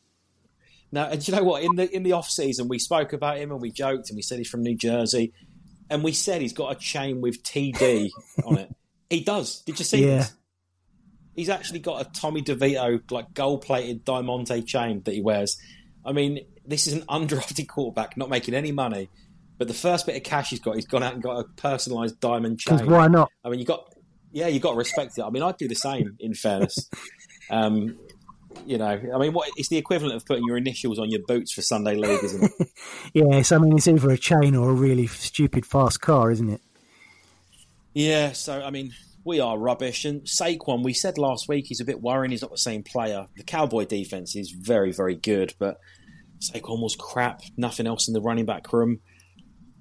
Now, and you know what? In the in the off season, we spoke about him and we joked and we said he's from New Jersey, and we said he's got a chain with TD on it. He does. Did you see yeah. this? He's actually got a Tommy DeVito like gold plated Diamante chain that he wears. I mean, this is an undrafted quarterback not making any money, but the first bit of cash he's got, he's gone out and got a personalised diamond chain. Why not? I mean, you got yeah, you got to respect it. I mean, I'd do the same. In fairness, Um, you know, I mean, what it's the equivalent of putting your initials on your boots for Sunday League, isn't it? yes, I mean it's either a chain or a really stupid fast car, isn't it? Yeah. So I mean, we are rubbish. And Saquon, we said last week he's a bit worrying. He's not the same player. The Cowboy defense is very, very good, but Saquon was crap. Nothing else in the running back room.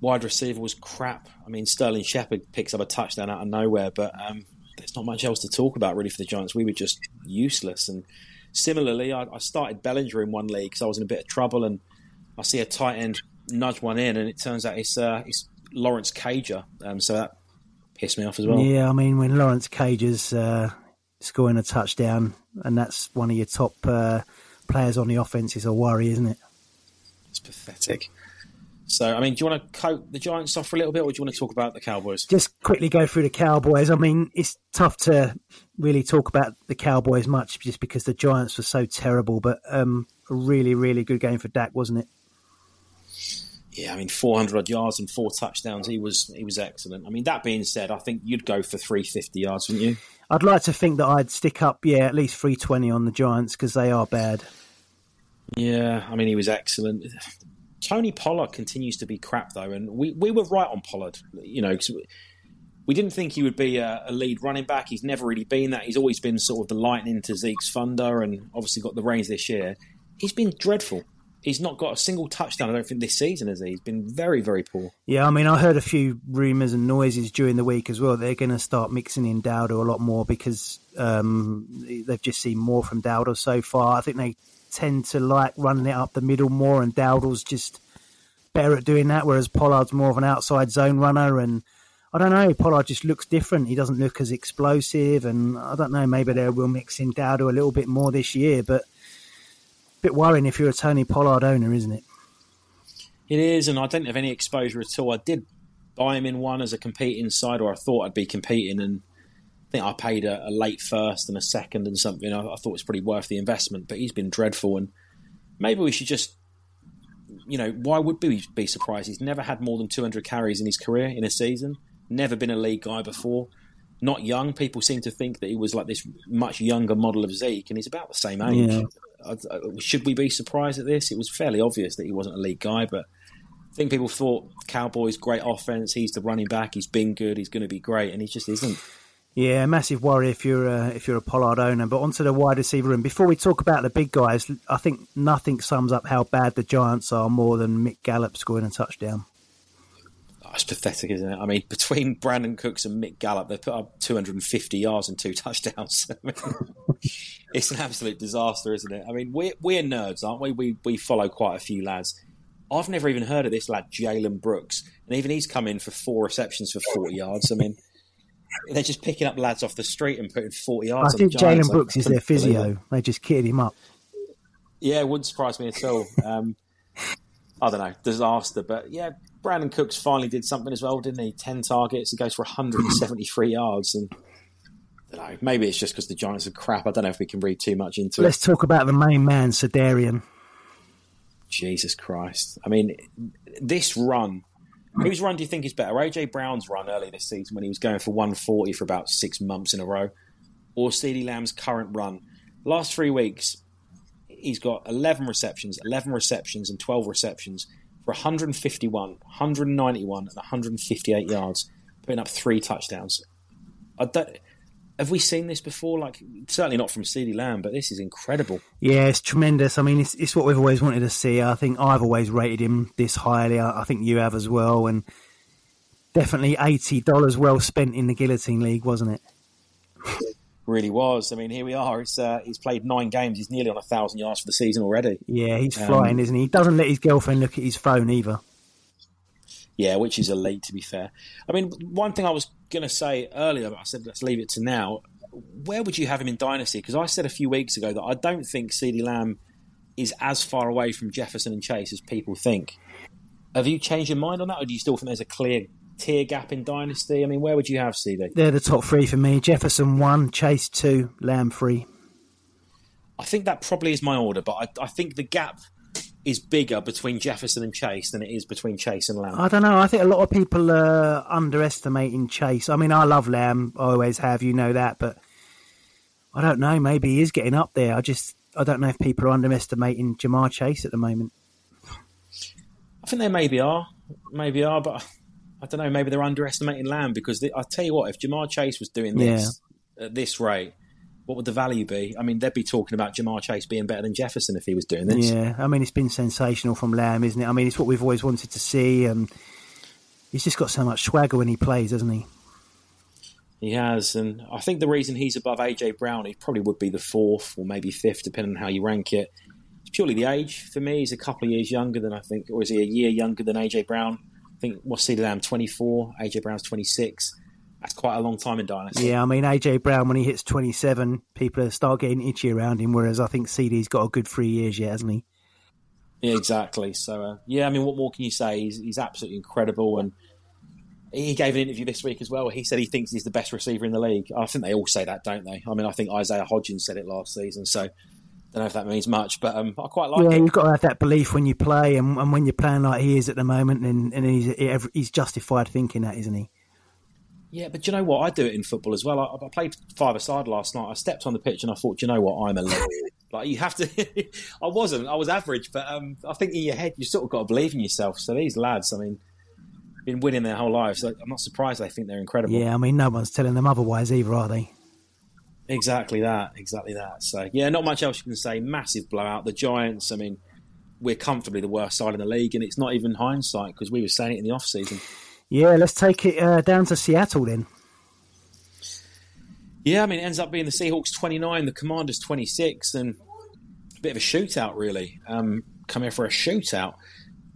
Wide receiver was crap. I mean, Sterling Shepard picks up a touchdown out of nowhere, but um, there's not much else to talk about really for the Giants. We were just useless. And similarly, I, I started Bellinger in one league because I was in a bit of trouble, and I see a tight end nudge one in, and it turns out it's uh, it's Lawrence Cager. Um, so that pissed me off as well. Yeah, I mean, when Lawrence Cager's uh, scoring a touchdown, and that's one of your top uh, players on the offense, is a worry, isn't it? It's pathetic. So, I mean, do you want to coat the Giants off for a little bit, or do you want to talk about the Cowboys? Just quickly go through the Cowboys. I mean, it's tough to really talk about the Cowboys much just because the Giants were so terrible, but um, a really, really good game for Dak, wasn't it? Yeah, I mean, 400 odd yards and four touchdowns. He was he was excellent. I mean, that being said, I think you'd go for 350 yards, wouldn't you? I'd like to think that I'd stick up, yeah, at least 320 on the Giants because they are bad. Yeah, I mean, he was excellent. Tony Pollard continues to be crap though, and we, we were right on Pollard. You know, we, didn't think he would be a, a, lead running back. He's never really been that. He's always been sort of the lightning to Zeke's thunder, and obviously got the reins this year. He's been dreadful. He's not got a single touchdown. I don't think this season has he? He's been very very poor. Yeah, I mean, I heard a few rumours and noises during the week as well. They're going to start mixing in Dowdle a lot more because um, they've just seen more from Dowdle so far. I think they tend to like running it up the middle more, and Dowdle's just better at doing that, whereas Pollard's more of an outside zone runner. And I don't know, Pollard just looks different. He doesn't look as explosive, and I don't know, maybe they will mix in Dowdle a little bit more this year, but a bit worrying if you're a Tony Pollard owner, isn't it? It is, and I don't have any exposure at all. I did buy him in one as a competing side, or I thought I'd be competing, and I think I paid a, a late first and a second and something. I, I thought it was pretty worth the investment, but he's been dreadful. And maybe we should just, you know, why would we be surprised? He's never had more than 200 carries in his career in a season. Never been a league guy before. Not young. People seem to think that he was like this much younger model of Zeke, and he's about the same age. Yeah. I, I, should we be surprised at this? It was fairly obvious that he wasn't a league guy, but I think people thought Cowboys great offense. He's the running back. He's been good. He's going to be great, and he just isn't. Yeah, massive worry if you're a, if you're a Pollard owner. But onto the wide receiver room. Before we talk about the big guys, I think nothing sums up how bad the Giants are more than Mick Gallup scoring a touchdown. It's pathetic, isn't it? I mean, between Brandin Cooks and Mick Gallup, they put up 250 yards and two touchdowns. I mean, it's an absolute disaster, isn't it? I mean, we're, we're nerds, aren't we? We we follow quite a few lads. I've never even heard of this lad, Jalen Brooks, and even he's come in for four receptions for 40 yards. I mean they're just picking up lads off the street and putting 40 yards I think Jalen Brooks is their physio. They just kitted him up. Yeah, it wouldn't surprise me at all. Um, I don't know, disaster. But yeah, Brandin Cooks finally did something as well, didn't he? 10 targets. He goes for 173 yards. And know, maybe it's just because the Giants are crap. I don't know if we can read too much into Let's it. Let's talk about the main man, Cedarian. Jesus Christ. I mean, this run Whose run do you think is better? AJ Brown's run early this season when he was going for 140 for about six months in a row, or CeeDee Lamb's current run? Last three weeks, he's got 11 receptions, 11 receptions, and 12 receptions for 151, 191, and 158 yards, putting up three touchdowns. I don't, have we seen this before? Like, certainly not from CeeDee Lamb, but this is incredible. Yeah, it's tremendous. I mean, it's, it's what we've always wanted to see. I think I've always rated him this highly. I, I think you have as well. And definitely $80 well spent in the Guillotine League, wasn't it? Really was. I mean, here we are. He's, uh, he's played nine games. He's nearly on a thousand yards for the season already. Yeah, he's flying, um, isn't he? He doesn't let his girlfriend look at his phone either. Yeah, which is a elite to be fair. I mean, one thing I was going to say earlier, but I said let's leave it to now. Where would you have him in Dynasty? Because I said a few weeks ago that I don't think CeeDee Lamb is as far away from Jefferson and Chase as people think. Have you changed your mind on that, or do you still think there's a clear tier gap in Dynasty? I mean, where would you have CD? They're the top three for me. Jefferson one, Chase two, Lamb three. I think that probably is my order, but I, I think the gap is bigger between Jefferson and Chase than it is between Chase and Lamb. I don't know. I think a lot of people are underestimating Chase. I mean, I love Lamb. I always have. You know that, but I don't know. Maybe he is getting up there. I just I don't know if people are underestimating Ja'Marr Chase at the moment. I think they maybe are, maybe are, but I don't know. Maybe they're underestimating Lamb because they, I tell you what, if Ja'Marr Chase was doing this yeah. at this rate, what would the value be? I mean, they'd be talking about Ja'Marr Chase being better than Jefferson if he was doing this. Yeah, I mean, it's been sensational from Lamb, isn't it? I mean, it's what we've always wanted to see, and he's just got so much swagger when he plays, doesn't he? He has, and I think the reason he's above AJ Brown, he probably would be the fourth or maybe fifth, depending on how you rank it. It's purely the age for me. He's a couple of years younger than I think, or is he a year younger than AJ Brown? I think what's CeeDee Lamb 24, AJ Brown's 26. That's quite a long time in Dynasty. Yeah, I mean AJ Brown when he hits 27, people start getting itchy around him. Whereas I think CD's got a good three years yet, hasn't he? Yeah, exactly. So uh, yeah, I mean, what more can you say? He's, he's absolutely incredible and he gave an interview this week as well. He said he thinks he's the best receiver in the league. I think they all say that, don't they? I mean, I think Isaiah Hodgins said it last season, so don't know if that means much, but um, I quite like. Yeah, it. you've got to have that belief when you play, and, and when you're playing like he is at the moment, and, and he's he's justified thinking that, isn't he? Yeah, but you know what? I do it in football as well. I, I played five aside last night. I stepped on the pitch and I thought, you know what? I'm a like you have to. I wasn't. I was average, but um, I think in your head you sort of got to believe in yourself. So these lads, I mean, been winning their whole lives. So I'm not surprised they think they're incredible. Yeah, I mean, no one's telling them otherwise either, are they? Exactly that. Exactly that. So yeah, not much else you can say. Massive blowout. The Giants. I mean, we're comfortably the worst side in the league, and it's not even hindsight because we were saying it in the off season. Yeah, let's take it uh, down to Seattle then. Yeah, I mean, it ends up being the Seahawks 29, the Commanders 26, and a bit of a shootout, really. Um, come here for a shootout.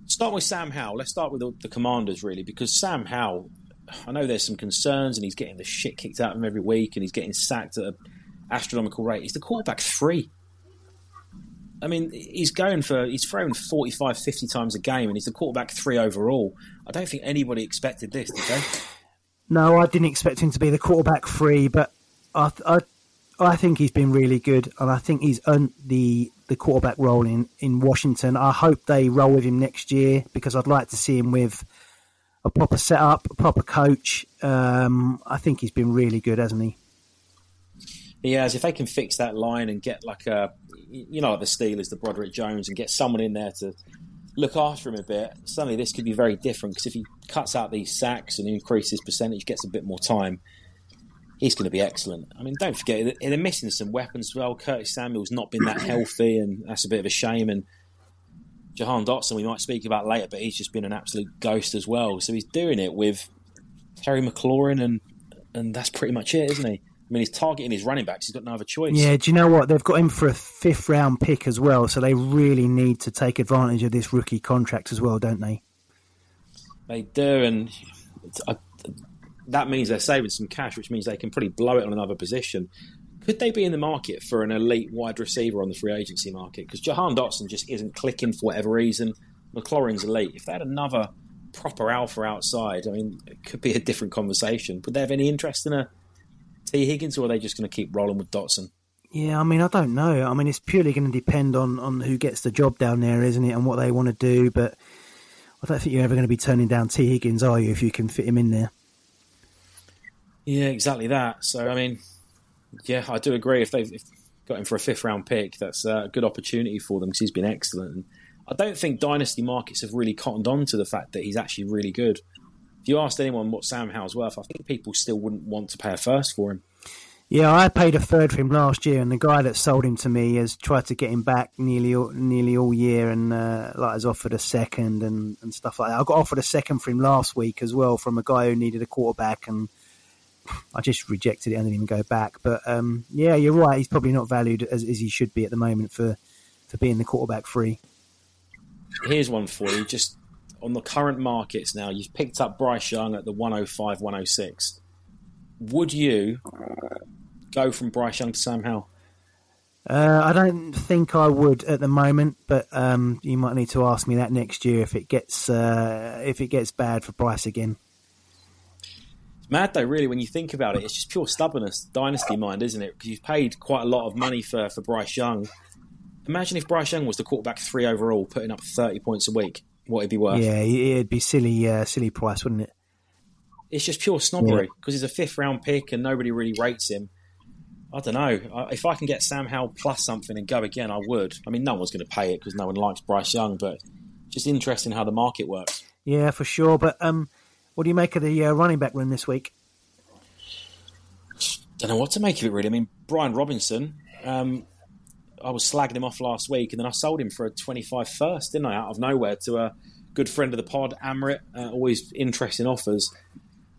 Start with Sam Howell. Let's start with the, the, Commanders, really, because Sam Howell, I know there's some concerns, and he's getting the shit kicked out of him every week, and he's getting sacked at an astronomical rate. He's the quarterback three. I mean, he's going for, he's thrown 45, 50 times a game, and he's the quarterback three overall. I don't think anybody expected this, did they? No, I didn't expect him to be the quarterback three, but I, I, I think he's been really good, and I think he's earned the the quarterback role in, in Washington. I hope they roll with him next year because I'd like to see him with a proper setup, a proper coach. Um, I think he's been really good, hasn't he? He has. If they can fix that line and get like a, you know, like the Steelers, the Broderick Jones, and get someone in there to look after him a bit, suddenly this could be very different. Because if he cuts out these sacks and increases percentage, gets a bit more time, he's going to be excellent. I mean, don't forget they're missing some weapons as well. Curtis Samuel's not been that healthy, and that's a bit of a shame. And Jahan Dotson, we might speak about later, but he's just been an absolute ghost as well. So he's doing it with Terry McLaurin, and and that's pretty much it, isn't he? I mean, he's targeting his running backs. He's got no other choice. Yeah, do you know what? They've got him for a fifth round pick as well, so they really need to take advantage of this rookie contract as well, don't they? They do, and I, uh, that means they're saving some cash, which means they can probably blow it on another position. Could they be in the market for an elite wide receiver on the free agency market? Because Jahan Dotson just isn't clicking for whatever reason. McLaurin's elite. If they had another proper alpha outside, I mean, it could be a different conversation. Would they have any interest in a T. Higgins, or are they just going to keep rolling with Dotson? Yeah, I mean, I don't know. I mean, it's purely going to depend on, on who gets the job down there, isn't it, and what they want to do. But I don't think you're ever going to be turning down T. Higgins, are you, if you can fit him in there? Yeah, exactly that. So, I mean, yeah, I do agree. If they've got him for a fifth round pick, that's a good opportunity for them because he's been excellent. I don't think dynasty markets have really cottoned on to the fact that he's actually really good if you asked anyone what Sam Howell's worth, I think people still wouldn't want to pay a first for him. Yeah, I paid a third for him last year, and the guy that sold him to me has tried to get him back nearly all, nearly all year, and uh, like has offered a second and, and stuff like that. I got offered a second for him last week as well from a guy who needed a quarterback, and I just rejected it and didn't even go back. But um, yeah, you're right; he's probably not valued as, as he should be at the moment for for being the quarterback free. Here's one for you, just on the current markets now, you've picked up Bryce Young at the 105, 106. Would you go from Bryce Young to Sam Howell? Uh, I don't think I would at the moment, but um, you might need to ask me that next year if it gets uh, if it gets bad for Bryce again. Mad though, really, when you think about it. It's just pure stubbornness, dynasty mind, isn't it? Because you've paid quite a lot of money for for Bryce Young. Imagine if Bryce Young was the quarterback three overall, putting up thirty points a week what it'd be worth. Yeah, it'd be silly, uh, silly price, wouldn't it? It's just pure snobbery because yeah. he's a fifth round pick and nobody really rates him. I don't know. If I can get Sam Howell plus something and go again, I would. I mean, no one's going to pay it because no one likes Bryce Young, but just interesting how the market works. Yeah, for sure. But um, what do you make of the uh, running back room this week? Don't know what to make of it really. I mean, Brian Robinson. Um, I was slagging him off last week, and then I sold him for a 25 first, didn't I? Out of nowhere to a good friend of the pod, Amrit. Uh, always interesting offers.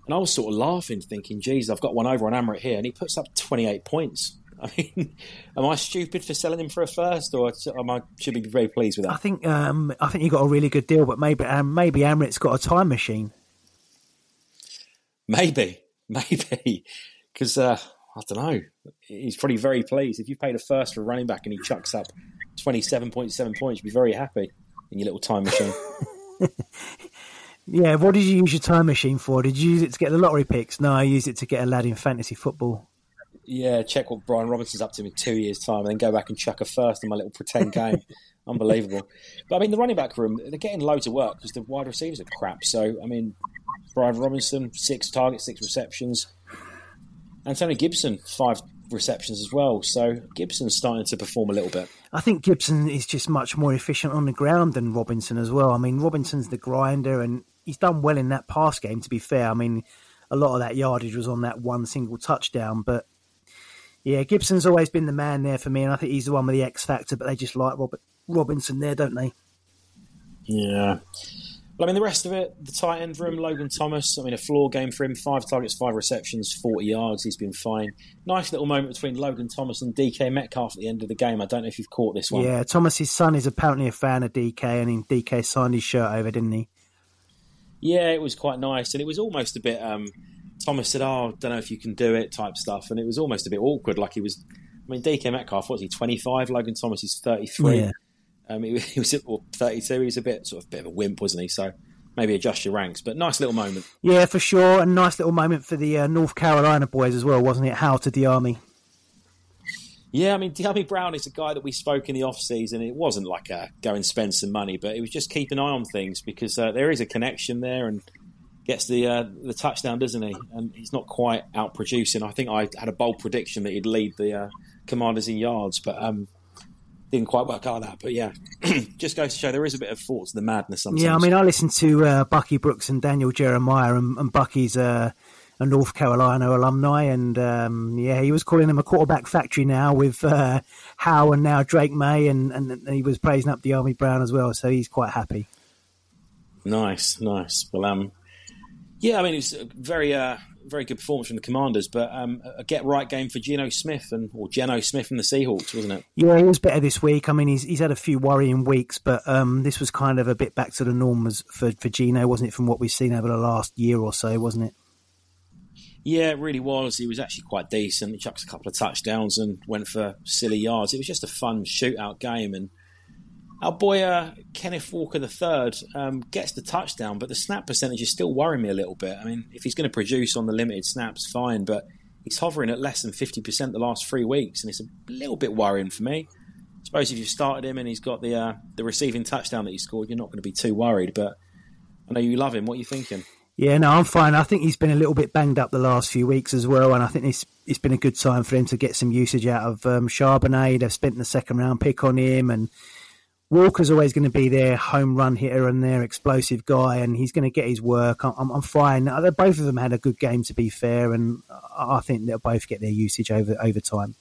And I was sort of laughing, thinking, geez, I've got one over on Amrit here, and he puts up 28 points. I mean, am I stupid for selling him for a first, or am I should be very pleased with that? I think um, I think you got a really good deal, but maybe um, maybe Amrit's got a time machine. Maybe, maybe, because uh, I don't know. He's probably very pleased. If you paid a first for a running back and he chucks up twenty-seven point seven points, you'd be very happy in your little time machine. yeah, what did you use your time machine for? Did you use it to get the lottery picks? No, I used it to get a lad in fantasy football. Yeah, check what Brian Robinson's up to in two years' time, and then go back and chuck a first in my little pretend game. Unbelievable. But I mean, the running back room, they're getting loads of work because the wide receivers are crap. So, I mean, Brian Robinson, six targets, six receptions. Antonio Gibson, five receptions as well. So Gibson's starting to perform a little bit. I think Gibson is just much more efficient on the ground than Robinson as well. I mean, Robinson's the grinder, and he's done well in that pass game. To be fair, I mean, a lot of that yardage was on that one single touchdown, but yeah, Gibson's always been the man there for me, and I think he's the one with the X factor. But they just like Robert Robinson there, don't they? Yeah. But I mean, the rest of it, the tight end room, Logan Thomas. I mean, a floor game for him: five targets, five receptions, forty yards. He's been fine. Nice little moment between Logan Thomas and DK Metcalf at the end of the game. I don't know if you've caught this one. Yeah, Thomas's son is apparently a fan of DK, and DK signed his shirt over, didn't he? Yeah, it was quite nice, and it was almost a bit. Um, Thomas said, "Oh, I don't know if you can do it," type stuff, and it was almost a bit awkward. Like he was. I mean, DK Metcalf, what was he? Twenty five. Logan Thomas is thirty three. Yeah. Um, he, he was well, 32. He was a bit sort of bit of a wimp, wasn't he? So maybe adjust your ranks. But nice little moment. Yeah, for sure. A nice little moment for the uh, North Carolina boys as well, wasn't it? How to Dyami. Yeah, I mean, Dyami Brown is a guy that we spoke in the off season. It wasn't like a go and spend some money, but it was just keep an eye on things because uh, there is a connection there and gets the uh, the touchdown, doesn't he? And he's not quite out producing. I think I had a bold prediction that he'd lead the uh, Commanders in yards, but um, didn't quite work out that. But yeah, just goes to show there is a bit of thought to the madness sometimes. Yeah, I mean, I listened to uh, Bucky Brooks and Daniel Jeremiah, and, and Bucky's uh, a North Carolina alumni, and um, yeah, he was calling them a quarterback factory now with uh, Howell and now Drake Maye, and, and he was praising up Dyami Brown as well, so he's quite happy. Nice, nice. Well, um, yeah, I mean, it's very uh, very good performance from the Commanders, but um, a get right game for Geno Smith and or Geno Smith and the Seahawks, wasn't it? Yeah, he was better this week. I mean, he's he's had a few worrying weeks, but um, this was kind of a bit back to the norm for for Geno, wasn't it? From what we've seen over the last year or so, wasn't it? Yeah, it really was. He was actually quite decent. He chucked a couple of touchdowns and went for silly yards. It was just a fun shootout game, and our boy uh, Kenneth Walker III um, gets the touchdown, but the snap percentage is still worrying me a little bit. I mean, if he's going to produce on the limited snaps, fine, but he's hovering at less than 50% the last three weeks, and it's a little bit worrying for me. I suppose if you've started him and he's got the uh, the receiving touchdown that he scored, you're not going to be too worried. But I know you love him. What are you thinking? Yeah, no, I'm fine. I think he's been a little bit banged up the last few weeks as well, and I think it's it's been a good time for him to get some usage out of um, Charbonnet. They've spent the second round pick on him, and Walker's always going to be their home run hitter and their explosive guy, and he's going to get his work. I'm, I'm fine. Both of them had a good game, to be fair, and I think they'll both get their usage over over time.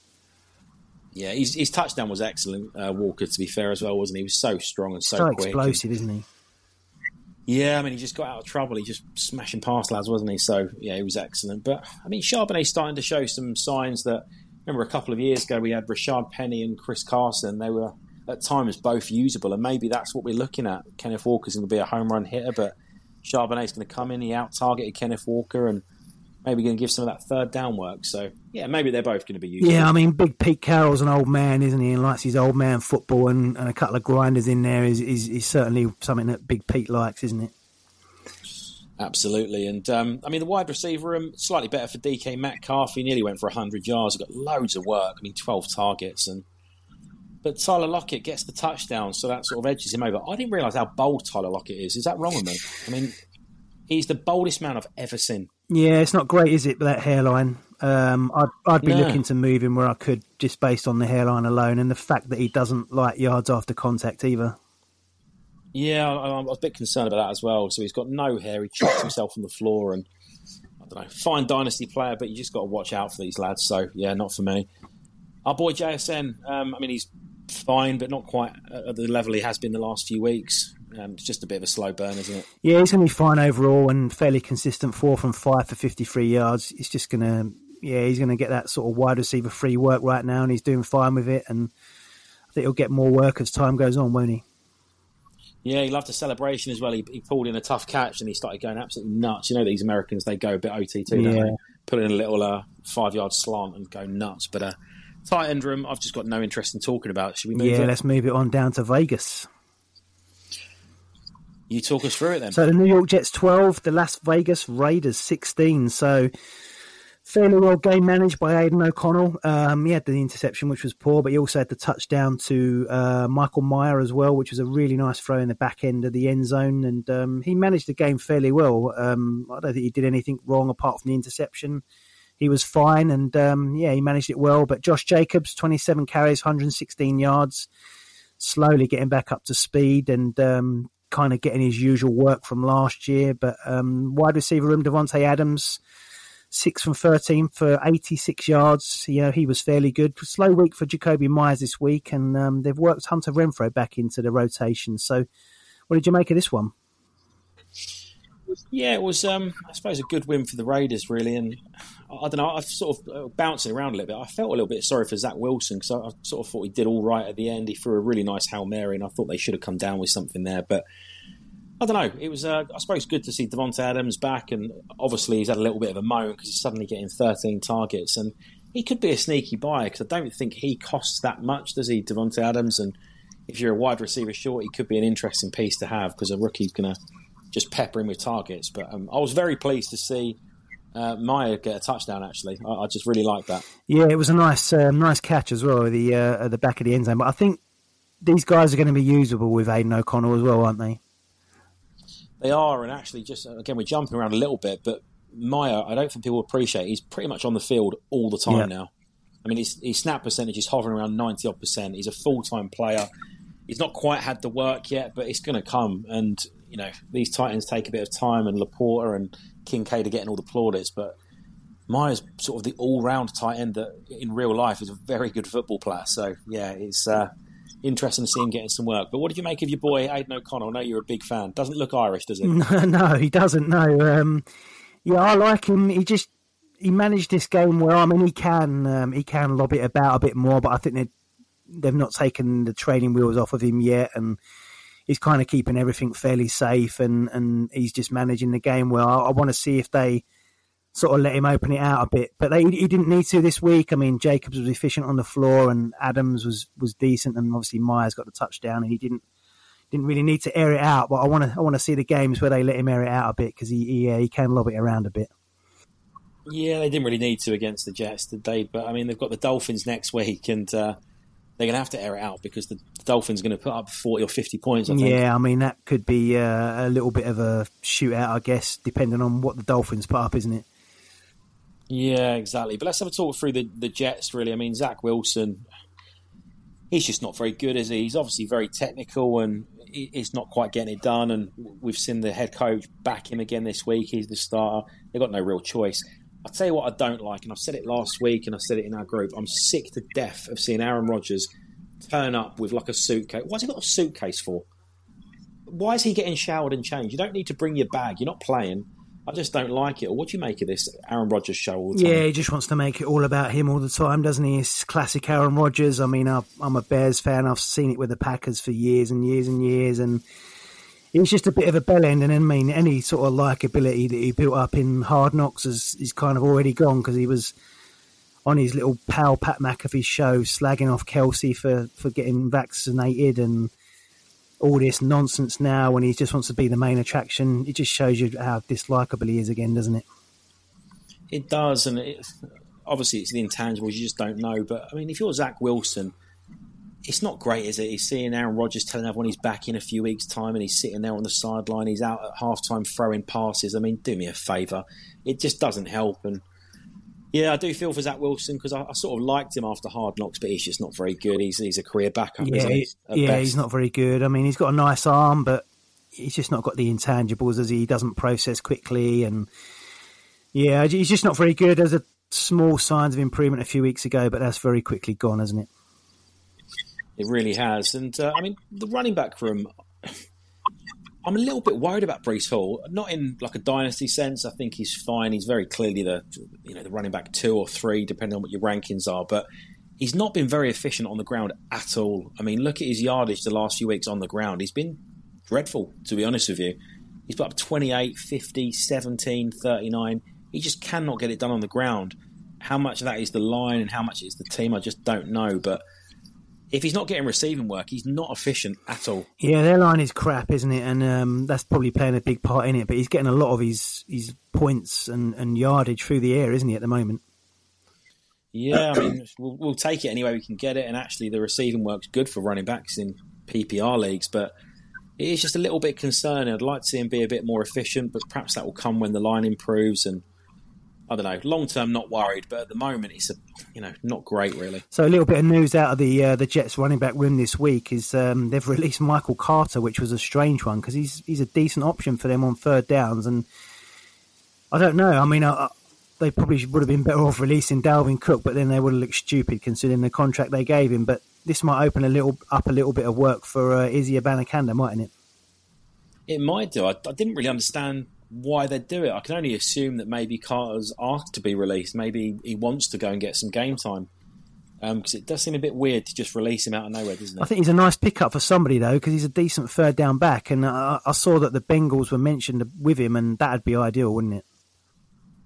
Yeah, his, his touchdown was excellent, uh, Walker. To be fair, as well, wasn't he? He was so strong and so, so quick explosive, and, isn't he? Yeah, I mean, he just got out of trouble. He just smashing past lads, wasn't he? So yeah, he was excellent. But I mean, Charbonnet's starting to show some signs that. Remember, a couple of years ago, we had Rashaad Penny and Chris Carson. They were at times both usable, and maybe that's what we're looking at. Kenneth Walker's going to be a home run hitter, but Charbonnet's going to come in. He out targeted Kenneth Walker and maybe going to give some of that third down work. So yeah, maybe they're both going to be useful. Yeah, I mean, Big Pete Carroll's an old man, isn't he? And likes his old man football, and, and a couple of grinders in there is, is, is certainly something that Big Pete likes, isn't it? Absolutely, and um, I mean the wide receiver room slightly better for DK Metcalf. He nearly went for hundred yards. He got loads of work. I mean, twelve targets, and but Tyler Lockett gets the touchdown, so that sort of edges him over. I didn't realise how bold Tyler Lockett is. Is that wrong with me? I mean, he's the boldest man I've ever seen. Yeah, it's not great, is it? That hairline. Um, I'd, I'd be no. looking to move him where I could, just based on the hairline alone, and the fact that he doesn't like yards after contact either. Yeah, I, am a bit concerned about that as well. So he's got no hair. He chucks himself on the floor, and I don't know, fine dynasty player, but you just got to watch out for these lads. So yeah, not for me. Our boy JSN. Um, I mean, he's fine, but not quite at the level he has been the last few weeks. Um, it's just a bit of a slow burn, isn't it? Yeah, he's going to be fine overall and fairly consistent. Four from five for 53 yards. It's just going to, yeah, he's going to get that sort of wide receiver free work right now, and he's doing fine with it. And I think he'll get more work as time goes on, won't he? Yeah, he loved the celebration as well. He, he, pulled in a tough catch and he started going absolutely nuts. You know, these Americans, they go a bit OTT, yeah. don't they? Put in a little uh, five yard slant and go nuts. But uh, tight end room, I've just got no interest in talking about. Should we move Yeah, it? let's move it on down to Vegas. You talk us through it then. So the New York Jets 12, the Las Vegas Raiders 16. So fairly well game managed by Aidan O'Connell. Um, he had the interception, which was poor, but he also had the touchdown to uh, Michael Mayer as well, which was a really nice throw in the back end of the end zone. And um, he managed the game fairly well. Um, I don't think he did anything wrong apart from the interception. He was fine, and um, yeah, he managed it well. But Josh Jacobs, 27 carries, 116 yards, slowly getting back up to speed and um, kind of getting his usual work from last year. But um, wide receiver room, Davante Adams six from 13 for 86 yards. You know, he was fairly good. Slow week for Jakobi Meyers this week, and um, they've worked Hunter Renfrow back into the rotation. So, what did you make of this one? Yeah, it was, um, I suppose, a good win for the Raiders, really. And I don't know, I've sort of uh, bouncing around a little bit. I felt a little bit sorry for Zach Wilson because I, I, sort of thought he did all right at the end. He threw a really nice Hail Mary, and I thought they should have come down with something there. But I don't know. It was, uh, I suppose, good to see Davante Adams back, and obviously he's had a little bit of a moan because he's suddenly getting 13 targets, and he could be a sneaky buy because I don't think he costs that much, does he, Davante Adams? And if you're a wide receiver short, he could be an interesting piece to have because a rookie's going to just peppering with targets. But um, I was very pleased to see uh, Mayer get a touchdown. Actually, I, I just really like that. Yeah, it was a nice, uh, nice catch as well, the uh, at the back of the end zone. But I think these guys are going to be usable with Aidan O'Connell as well, aren't they? They are, and actually, just again, we're jumping around a little bit, but Mayer, I don't think people appreciate. He's pretty much on the field all the time yeah. now. I mean, his, his snap percentage is hovering around ninety odd percent. He's a full time player. He's not quite had the work yet, but it's going to come. And you know, these tight ends take a bit of time, and LaPorta and Kincaid are getting all the plaudits, but Mayer's sort of the all round tight end that in real life is a very good football player. So yeah, it's uh, interesting to see him getting some work. But what did you make of your boy Aidan O'Connell? I know you're a big fan. Doesn't look Irish, does he? No, no he doesn't. No. Um, yeah, I like him. He just he managed this game well. I mean, he can um, he can lob it about a bit more, but I think they they've not taken the training wheels off of him yet, and he's kind of keeping everything fairly safe, and and he's just managing the game well. I, I want to see if they sort of let him open it out a bit. But they, he didn't need to this week. I mean, Jacobs was efficient on the floor, and Adams was was decent, and obviously Meyers got the touchdown, and he didn't didn't really need to air it out. But I want to I want to see the games where they let him air it out a bit because he he, uh, he can lob it around a bit. Yeah, they didn't really need to against the Jets, did they? But I mean, they've got the Dolphins next week, and uh, they're going to have to air it out because the Dolphins are going to put up forty or fifty points. I yeah, I mean that could be uh, a little bit of a shootout, I guess, depending on what the Dolphins put up, isn't it? Yeah, exactly. But let's have a talk through the, the Jets, really. I mean, Zach Wilson, he's just not very good, is he? He's obviously very technical and he's not quite getting it done. And we've seen the head coach back him again this week. He's the starter. They've got no real choice. I'll tell you what I don't like, and I've said it last week and I said it in our group. I'm sick to death of seeing Aaron Rodgers turn up with like a suitcase. Why's he got a suitcase for? Why is he getting showered and changed? You don't need to bring your bag. You're not playing. I just don't like it. Or What do you make of this Aaron Rodgers show all the time? Yeah, he just wants to make it all about him all the time, doesn't he? It's classic Aaron Rodgers. I mean, I'm a Bears fan. I've seen it with the Packers for years and years and years, and he's just a bit of a bell end. And I mean, any sort of likability that he built up in Hard Knocks is, is kind of already gone because he was on his little pal Pat McAfee show slagging off Kelce for, for getting vaccinated and – all this nonsense now when he just wants to be the main attraction. It just shows you how dislikable he is again, doesn't it? It does, and it, obviously it's the intangibles you just don't know. But I mean, if you're Zach Wilson, it's not great, is it? He's seeing Aaron Rodgers telling everyone he's back in a few weeks' time, and he's sitting there on the sideline. He's out at halftime throwing passes. I mean, do me a favour. It just doesn't help, and Yeah, I do feel for Zach Wilson because I, I, sort of liked him after Hard Knocks, but he's just not very good. He's he's a career backup. Yeah, he? yeah, best. he's not very good. I mean, he's got a nice arm, but he's just not got the intangibles as he doesn't process quickly, and yeah, he's just not very good. There's a small signs of improvement a few weeks ago, but that's very quickly gone, hasn't it? It really has, and uh, I mean the running back room. I'm a little bit worried about Breece Hall, not in like a dynasty sense. I think he's fine. He's very clearly the you know the running back two or three, depending on what your rankings are. But he's not been very efficient on the ground at all. I mean, look at his yardage the last few weeks on the ground. He's been dreadful, to be honest with you. He's put up 28, 50, 17, 39. He just cannot get it done on the ground. How much of that is the line and how much is the team, I just don't know. But if he's not getting receiving work, he's not efficient at all. Yeah, their line is crap, isn't it? And um, that's probably playing a big part in it. But he's getting a lot of his his points and, and yardage through the air, isn't he, at the moment? Yeah, I mean, we'll, we'll, take it any way we can get it. And actually, the receiving work's good for running backs in PPR leagues, but it is just a little bit concerning. I'd like to see him be a bit more efficient, but perhaps that will come when the line improves and I don't know. Long term, not worried, but at the moment, it's a you know not great really. So a little bit of news out of the uh, the Jets running back room this week is um, they've released Michael Carter, which was a strange one because he's he's a decent option for them on third downs, and I don't know. I mean, I, they probably would have been better off releasing Dalvin Cook, but then they would have looked stupid considering the contract they gave him. But this might open a little up a little bit of work for uh, Izzy Abanikanda, mightn't it? It might do. I, I didn't really understand why they'd do it. I can only assume that maybe Carter's asked to be released. Maybe he wants to go and get some game time. Because um, it does seem a bit weird to just release him out of nowhere, doesn't it? I think he's a nice pickup for somebody though, because he's a decent third down back, and I, I saw that the Bengals were mentioned with him, and that'd be ideal, wouldn't it?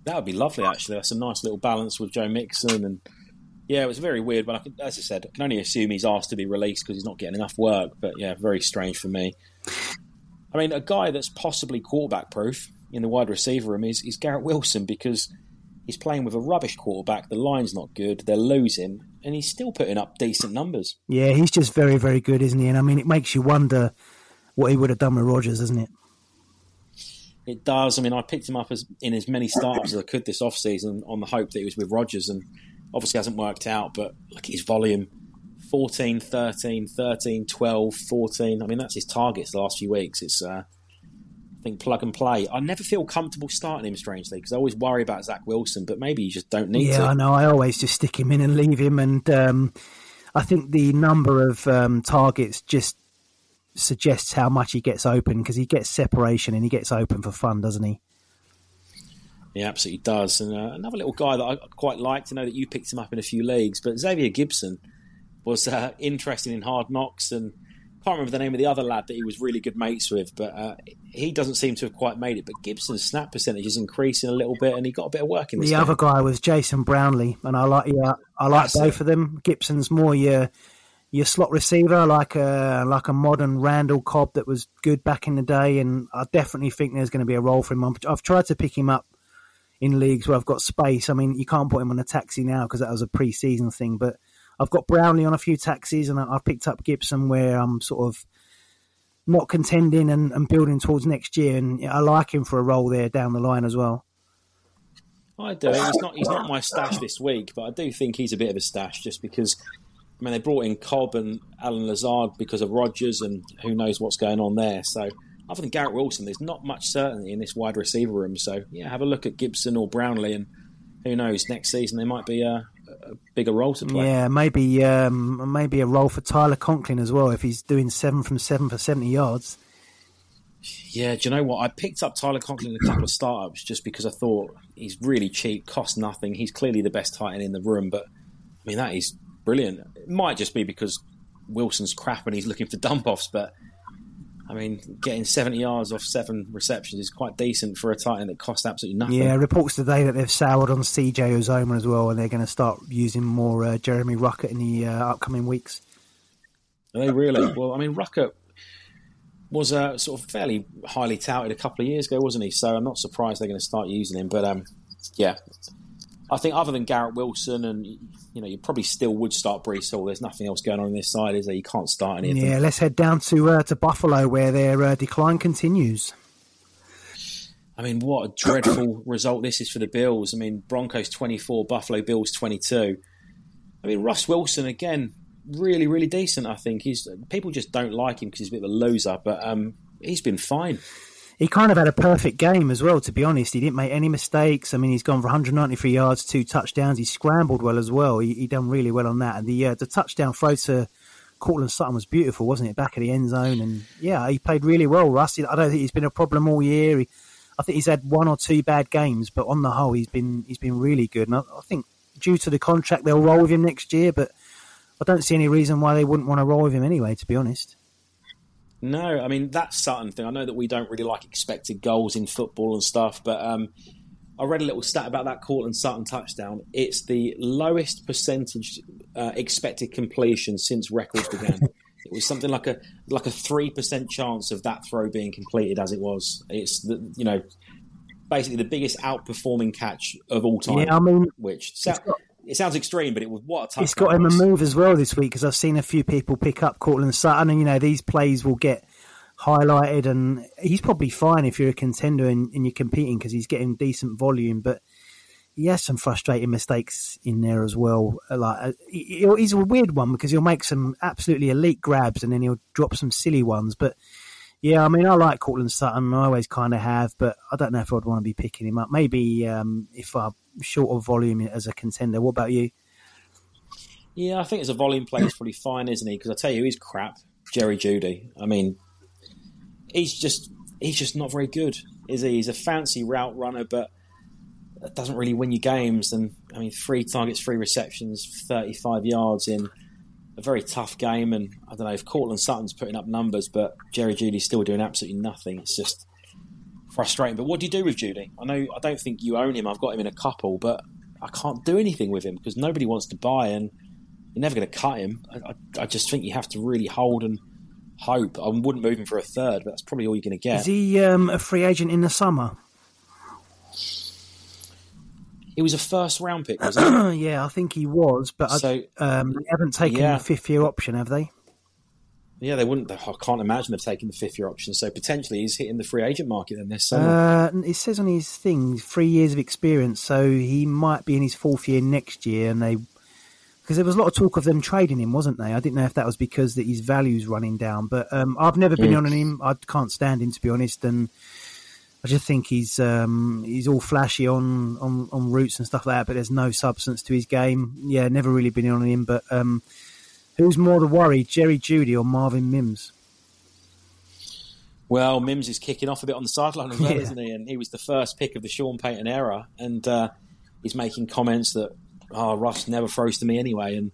That would be lovely, actually. That's a nice little balance with Joe Mixon, and yeah, it was very weird. But I can, as I said, I can only assume he's asked to be released because he's not getting enough work. But yeah, very strange for me. I mean, a guy that's possibly quarterback proof in the wide receiver room is, is Garrett Wilson because he's playing with a rubbish quarterback. The line's not good. They're losing, and he's still putting up decent numbers. Yeah, he's just very, very good, isn't he? And I mean, it makes you wonder what he would have done with Rodgers, doesn't it? It does. I mean, I picked him up as in as many startups as I could this offseason on the hope that he was with Rodgers, and obviously hasn't worked out. But look at his volume 14, 13, 13, 12, 14. I mean, that's his targets the last few weeks. It's, uh, I think, plug and play. I never feel comfortable starting him, strangely, because I always worry about Zach Wilson, but maybe you just don't need yeah, to. Yeah, I know. I always just stick him in and leave him. And um, I think the number of um, targets just suggests how much he gets open because he gets separation and he gets open for fun, doesn't he? He absolutely does. And uh, another little guy that I quite like to know that you picked him up in a few leagues, but Xavier Gipson was uh, interested in Hard Knocks and can't remember the name of the other lad that he was really good mates with, but uh, he doesn't seem to have quite made it. But Gipson's snap percentage is increasing a little bit, and he got a bit of work in this. The game. other guy was Jason Brownlee, and I like yeah, I like That's both it. of them. Gipson's more your your slot receiver, like a like a modern Randall Cobb that was good back in the day, and I definitely think there's going to be a role for him. I've tried to pick him up in leagues where I've got space. I mean, you can't put him on a taxi now because that was a pre-season thing, but I've got Brownlee on a few taxis, and I've picked up Gipson where I'm sort of not contending and, and building towards next year, and I like him for a role there down the line as well. I do. He's not. He's not my stash this week, but I do think he's a bit of a stash just because. I mean, they brought in Cobb and Allen Lazard because of Rodgers, and who knows what's going on there. So, other than Garrett Wilson, there's not much certainty in this wide receiver room. So, yeah, have a look at Gipson or Brownlee, and who knows, next season they might be uh, a bigger role to play. Yeah, maybe um, maybe a role for Tyler Conklin as well if he's doing seven from seven for seventy yards. Yeah, do you know what? I picked up Tyler Conklin in a couple of startups just because I thought he's really cheap, costs nothing. He's clearly the best tight end in the room, but I mean that is brilliant. It might just be because Wilson's crap and he's looking for dump offs, but I mean, getting 70 yards off seven receptions is quite decent for a tight end that costs absolutely nothing. Yeah, reports today that they've soured on CJ Uzomah as well, and they're going to start using more uh, Jeremy Ruckert in the uh, upcoming weeks. Are they really? Well, I mean, Ruckert was uh, sort of fairly highly touted a couple of years ago, wasn't he? So I'm not surprised they're going to start using him. But um, yeah, I think other than Garrett Wilson and you know, you probably still would start Breece Hall. There's nothing else going on on this side, is there? You can't start any. Yeah, let's head down to uh, to Buffalo where their uh, decline continues. I mean, what a dreadful result this is for the Bills. I mean, Broncos 24, Buffalo Bills 22. I mean, Russ Wilson, again, really, really decent, I think. He's People just don't like him because he's a bit of a loser, but um, he's been fine. He kind of had a perfect game as well, to be honest. He didn't make any mistakes. I mean, he's gone for 193 yards, two touchdowns. He scrambled well as well. He, he done really well on that. And the uh, the touchdown throw to Courtland Sutton was beautiful, wasn't it? Back of the end zone, and yeah, he played really well. Russ, I don't think he's been a problem all year. He, I think he's had one or two bad games, but on the whole, he's been he's been really good. And I, I think due to the contract, they'll roll with him next year. But I don't see any reason why they wouldn't want to roll with him anyway. To be honest. No, I mean that Sutton thing. I know that we don't really like expected goals in football and stuff, but um, I read a little stat about that Courtland Sutton touchdown. It's the lowest percentage uh, expected completion since records began. it was something like a like a three percent chance of that throw being completed as it was. It's the, you know basically the biggest outperforming catch of all time. Yeah, I mean, which got, it sounds extreme, but it was what a touchdown. It's got him a move as well this week because I've seen a few people pick up Courtland Sutton, and you know these plays will get highlighted, and he's probably fine if you're a contender and, and you're competing because he's getting decent volume, but. He has some frustrating mistakes in there as well. Like he's a weird one because he'll make some absolutely elite grabs and then he'll drop some silly ones. But yeah, I mean, I like Courtland Sutton. I always kind of have, but I don't know if I'd want to be picking him up. Maybe um, if I'm short of volume as a contender. What about you? Yeah, I think as a volume player, he's probably fine, isn't he? Because I tell you, he's crap. Jerry Jeudy. I mean, he's just he's just not very good, is he? He's a fancy route runner, but doesn't really win you games. And I mean, three targets, three receptions, thirty-five yards in a very tough game. And I don't know if Courtland Sutton's putting up numbers, but Jerry Jeudy's still doing absolutely nothing. It's just frustrating. But what do you do with Jeudy? I know I don't think you own him. I've got him in a couple, but I can't do anything with him because nobody wants to buy, and you're never going to cut him. I, I, I just think you have to really hold and hope. I wouldn't move him for a third, but that's probably all you're going to get. Is he um, a free agent in the summer? He was a first round pick, wasn't he? yeah, I think he was, but so, um, they haven't taken yeah. the fifth year option, have they? Yeah, they wouldn't. I can't imagine they've taken the fifth year option. So potentially he's hitting the free agent market then this summer. Uh, it says on his thing three years of experience, so he might be in his fourth year next year. And they because there was a lot of talk of them trading him, wasn't they? I didn't know if that was because that his value's running down. But um, I've never been mm. on him. I can't stand him to be honest, and I just think he's um, he's all flashy on, on on routes and stuff like that. But there's no substance to his game. Yeah, never really been on him. But um, who's more the worry, Jerry Jeudy or Marvin Mims? Well, Mims is kicking off a bit on the sideline as well, yeah. isn't he? And he was the first pick of the Sean Payton era, and uh, he's making comments that oh, Russ never throws to me anyway. And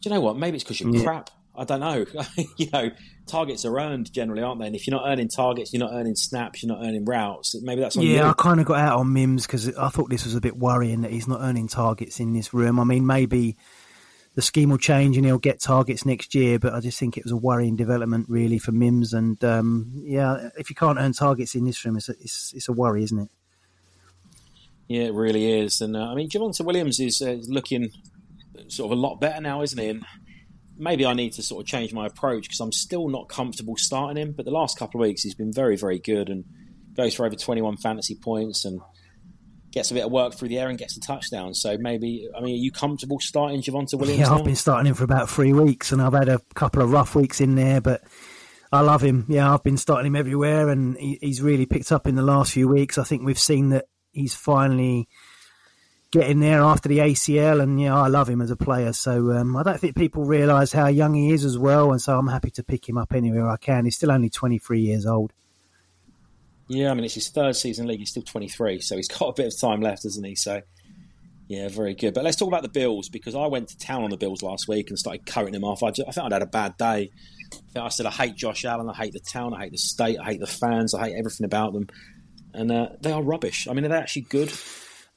do you know what? Maybe it's because you're yeah. crap. I don't know. you know, targets are earned generally, aren't they? And if you're not earning targets, you're not earning snaps, you're not earning routes. Maybe that's on yeah. You. I kind of got out on Mims because I thought this was a bit worrying that he's not earning targets in this room. I mean, maybe the scheme will change and he'll get targets next year, but I just think it was a worrying development really for Mims. And um, yeah, if you can't earn targets in this room, it's a, it's, it's a worry, isn't it? Yeah, it really is. And uh, I mean, Javonte Williams is uh, looking sort of a lot better now, isn't he? And maybe I need to sort of change my approach because I'm still not comfortable starting him. But the last couple of weeks, he's been very, very good and goes for over 21 fantasy points and gets a bit of work through the air and gets a touchdown. So maybe, I mean, are you comfortable starting Javonte Williams? Yeah, now? I've been starting him for about three weeks and I've had a couple of rough weeks in there, but. I love him. Yeah, I've been starting him everywhere, and he, he's really picked up in the last few weeks. I think we've seen that he's finally getting there after the ACL, and yeah, I love him as a player. So um, I don't think people realise how young he is as well, and so I'm happy to pick him up anywhere I can. He's still only 23 years old. Yeah, I mean it's his third season league. He's still 23, so he's got a bit of time left, hasn't he? So. Yeah, very good. But let's talk about the Bills because I went to town on the Bills last week and started cutting them off. I, just, I think I'd had a bad day. I, I said I hate Josh Allen, I hate the town, I hate the state, I hate the fans, I hate everything about them and uh, they are rubbish. I mean, are they actually good?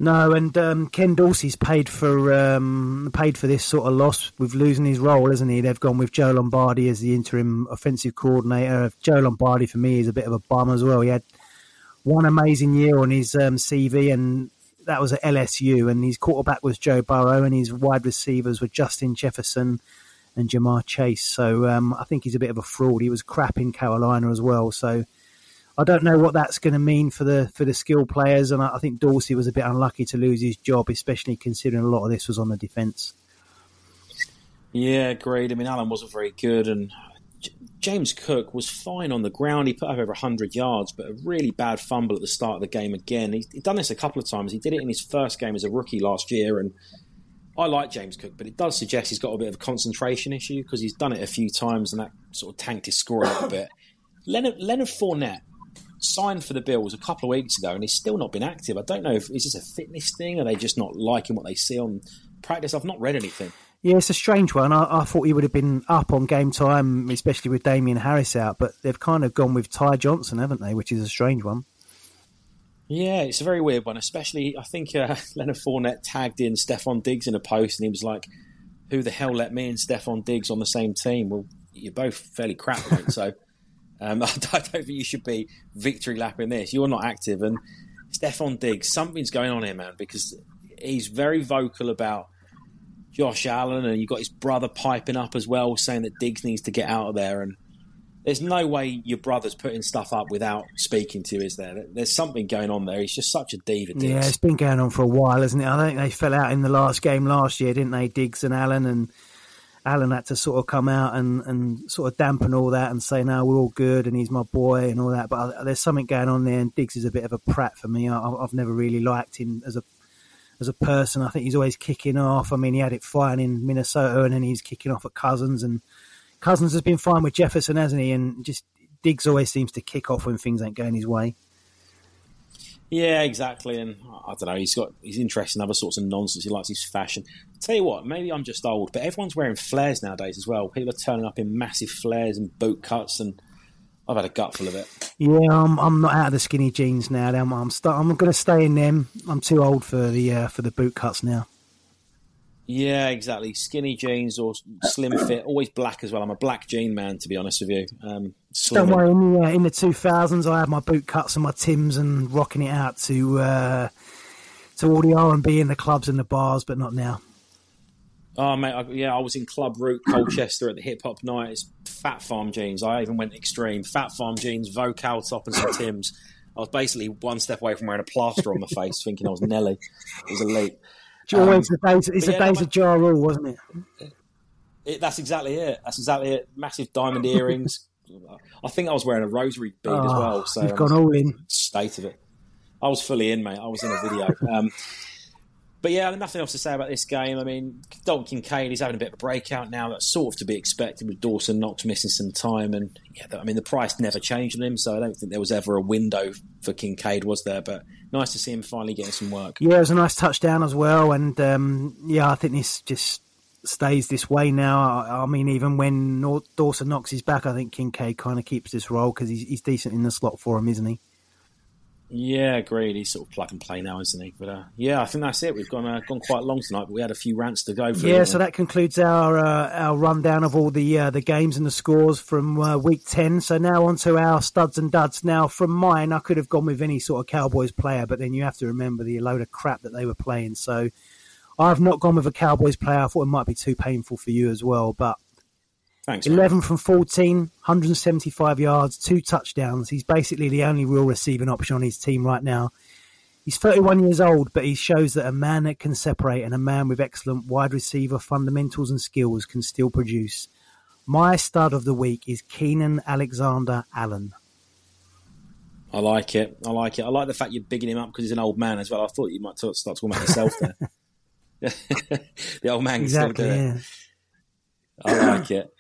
No, and um, Ken Dorsey's paid for um, paid for this sort of loss with losing his role, isn't he? They've gone with Joe Lombardi as the interim offensive coordinator. Joe Lombardi for me is a bit of a bum as well. He had one amazing year on his um, CV, and that was at LSU. And his quarterback was Joe Burrow, and his wide receivers were Justin Jefferson and Ja'Marr Chase. So um, I think he's a bit of a fraud. He was crap in Carolina as well. So I don't know what that's going to mean for the for the skill players, and I, I think Dorsey was a bit unlucky to lose his job, especially considering a lot of this was on the defence. Yeah, agreed. I mean, Allen wasn't very good, and J- James Cook was fine on the ground. He put up over 100 yards, but a really bad fumble at the start of the game again. He's, he's done this a couple of times. He did it in his first game as a rookie last year, and I like James Cook, but it does suggest he's got a bit of a concentration issue because he's done it a few times and that sort of tanked his score a little bit. Leonard, Leonard Fournette signed for the Bills a couple of weeks ago and he's still not been active. I don't know if is this a fitness thing? Are they just not liking what they see on practice? I've not read anything. Yeah, it's a strange one. I, I, thought he would have been up on game time, especially with Damien Harris out, but they've kind of gone with Ty Johnson, haven't they? Which is a strange one. Yeah, it's a very weird one, especially I think uh, Leonard Fournette tagged in Stefon Diggs in a post and he was like, who the hell let me and Stefon Diggs on the same team? Well, you're both fairly crap, mate, so um, I don't think you should be victory lapping this. You're not active. And Stefon Diggs, something's going on here, man, because he's very vocal about Josh Allen, and you've got his brother piping up as well, saying that Diggs needs to get out of there. And there's no way your brother's putting stuff up without speaking to you, is there? There's something going on there. He's just such a diva. Diggs. Yeah, it's been going on for a while, isn't it? I think they fell out in the last game last year, didn't they, Diggs and Allen? And Allen had to sort of come out and, and sort of dampen all that and say, no, we're all good and he's my boy and all that. But there's something going on there, and Diggs is a bit of a prat for me. I, have never really liked him as a as a person. I think he's always kicking off. I mean, he had it fine in Minnesota, and then he's kicking off at Cousins, and Cousins has been fine with Jefferson, hasn't he? And just Diggs always seems to kick off when things ain't going his way. Yeah, exactly. And I don't know, he's got he's interested in other sorts of nonsense. He likes his fashion. I'll tell you what, maybe I'm just old, but everyone's wearing flares nowadays as well. People are turning up in massive flares and boot cuts, and I've had a gutful of it. Yeah, I'm, I'm not out of the skinny jeans now. I'm I'm, start, I'm going to stay in them. I'm too old for the uh, for the boot cuts now. Yeah, exactly. Skinny jeans or slim fit, always black as well. I'm a black jean man, to be honest with you. Um, Don't worry, in the, uh, in the 2000s, I had my boot cuts and my Tims and rocking it out to uh, to all the R and B in the clubs and the bars, but not now. Oh mate, I, yeah, I was in Club Root, Colchester at the hip hop night. It's Phat Farm jeans. I even went extreme. Phat Farm jeans, vocal top, and some Tims. I was basically one step away from wearing a plaster on my face, thinking I was Nelly. It was elite. Um, the days, it's the yeah, days of Ja Rule, wasn't it? it? That's exactly it. That's exactly it. Massive diamond earrings. I think I was wearing a rosary bead oh, as well. So you've gone all in. State of it. I was fully in, mate. I was in a video. Um, but yeah, nothing else to say about this game. I mean, Dalton Kincaid is having a bit of a breakout now. That's sort of to be expected with Dawson Knox missing some time. And yeah, I mean, the price never changed on him, so I don't think there was ever a window for Kincaid, was there? But nice to see him finally getting some work. Yeah, it was a nice touchdown as well. And um, yeah, I think this just stays this way now. I, I mean, even when Dawson Knox is back, I think Kincaid kind of keeps this role because he's, he's decent in the slot for him, isn't he? Yeah, agreed. He's sort of plug and play now, isn't he? But uh, yeah, I think that's it. We've gone uh, gone quite long tonight, but we had a few rants to go through. Yeah, so that concludes our uh, our rundown of all the uh, the games and the scores from uh, week ten. So now on to our studs and duds. Now, from mine, I could have gone with any sort of Cowboys player, but then you have to remember the load of crap that they were playing. So I've not gone with a Cowboys player. I thought it might be too painful for you as well, but Thanks, 11 man. from 14, 175 yards, two touchdowns. He's basically the only real receiving option on his team right now. He's 31 years old, but he shows that a man that can separate and a man with excellent wide receiver fundamentals and skills can still produce. My stud of the week is Keenan Alexander Allen. I like it. I like it. I like the fact you're bigging him up because he's an old man as well. I thought you might start talking about yourself there. the old man exactly, yeah. It. I like it.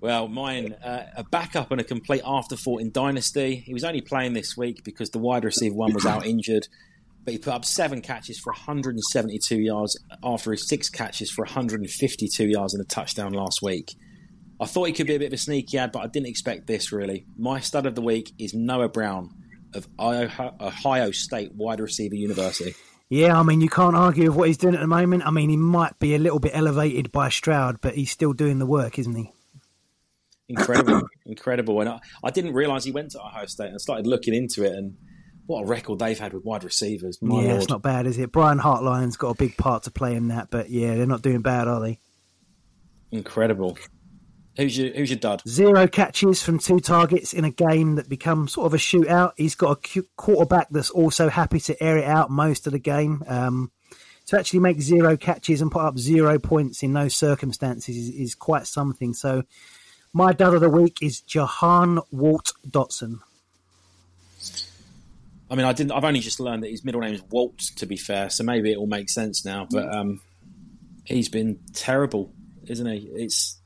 Well, mine, uh, a backup and a complete afterthought in Dynasty. He was only playing this week because the wide receiver one was out injured, but he put up seven catches for 172 yards after his six catches for 152 yards and a touchdown last week. I thought he could be a bit of a sneaky add, but I didn't expect this really. My stud of the week is Noah Brown of Ohio State Wide Receiver University. Yeah, I mean, you can't argue with what he's doing at the moment. I mean, he might be a little bit elevated by Stroud, but he's still doing the work, isn't he? incredible, incredible. And I, I didn't realise he went to Ohio State, and I started looking into it, and what a record they've had with wide receivers. My yeah, Lord. it's not bad, is it? Brian Hartline's got a big part to play in that, but yeah, they're not doing bad, are they? Incredible. Who's your Who's your dud? Zero catches from two targets in a game that becomes sort of a shootout. He's got a quarterback that's also happy to air it out most of the game. Um, to actually make zero catches and put up zero points in those circumstances is, is quite something. So, my dud of the week is Jahan Walt Dotson. I mean, I didn't. I've only just learned that his middle name is Walt. To be fair, so maybe it will make sense now. But um, he's been terrible, isn't he? It's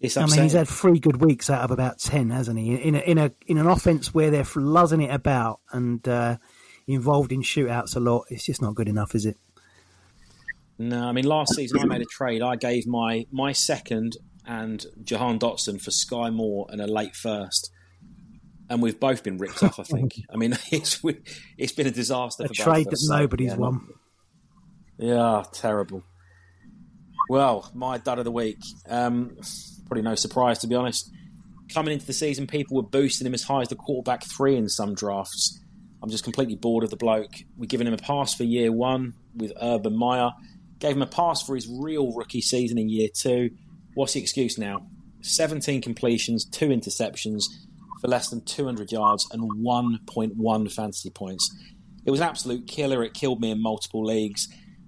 it's. Upsetting. I mean, he's had three good weeks out of about ten, hasn't he? In a, in a in an offense where they're luzzing it about and uh, involved in shootouts a lot, it's just not good enough, is it? No, I mean, last season I made a trade. I gave my my second and Jahan Dotson for Skyy Moore and a late first and we've both been ripped off. I think. I mean, it's it's been a disaster. A trade that nobody's yeah, won. Yeah, terrible. Well, my dud of the week. Um, probably no surprise, to be honest. Coming into the season, people were boosting him as high as the quarterback three in some drafts. I'm just completely bored of the bloke. We're giving him a pass for year one with Urban Meyer. Gave him a pass for his real rookie season in year two. What's the excuse now? 17 completions, two interceptions, for less than 200 yards and 1.1 fantasy points. It was an absolute killer. It killed me in multiple leagues.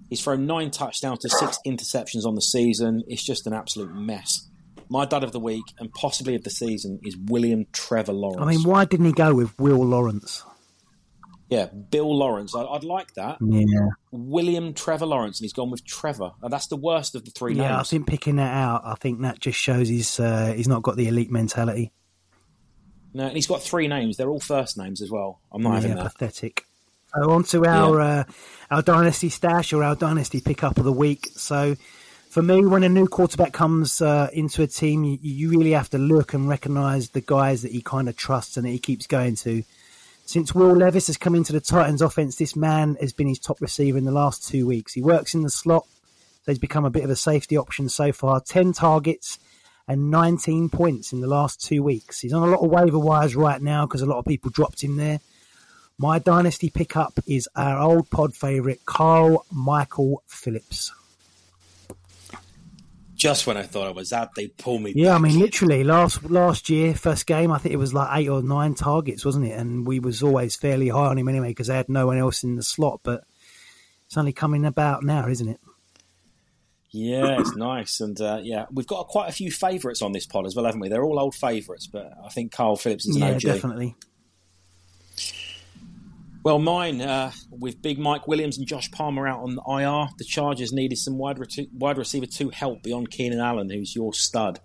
He's thrown nine touchdowns to six interceptions on the season. It's just an absolute mess. My dud of the week and possibly of the season is William Trevor Lawrence. I mean, why didn't he go with Will Lawrence? Yeah, Bill Lawrence. I, would like that. Yeah. William Trevor Lawrence, and he's gone with Trevor. And that's the worst of the three yeah, names. I think picking that out, I think that just shows he's uh, he's not got the elite mentality. No, and he's got three names. They're all first names as well. I'm not yeah, having that. Pathetic. So on to our yeah. uh, our dynasty stash or our dynasty pickup of the week. So for me, when a new quarterback comes uh, into a team, you, you, really have to look and recognise the guys that he kind of trusts and that he keeps going to. Since Will Levis has come into the Titans offense, this man has been his top receiver in the last two weeks. He works in the slot, so he's become a bit of a safety option so far. 10 targets, and 19 points in the last two weeks. He's on a lot of waiver wires right now because a lot of people dropped him there. My dynasty pickup is our old pod favourite, Carl Michael Philips. Just when I thought I was out, they pull me. Yeah, back. I mean, literally last last year, first game, I think it was like eight or nine targets, wasn't it? And we was always fairly high on him anyway because they had no one else in the slot. But it's only coming about now, isn't it? Yeah, it's nice, and uh, yeah, we've got quite a few favourites on this pod as well, haven't we? They're all old favourites, but I think Carl Philips is an yeah, OG. definitely. Well, mine uh, with Big Mike Williams and Josh Palmer out on the IR, the Chargers needed some wide, re- wide receiver to help beyond Keenan Allen, who's your stud.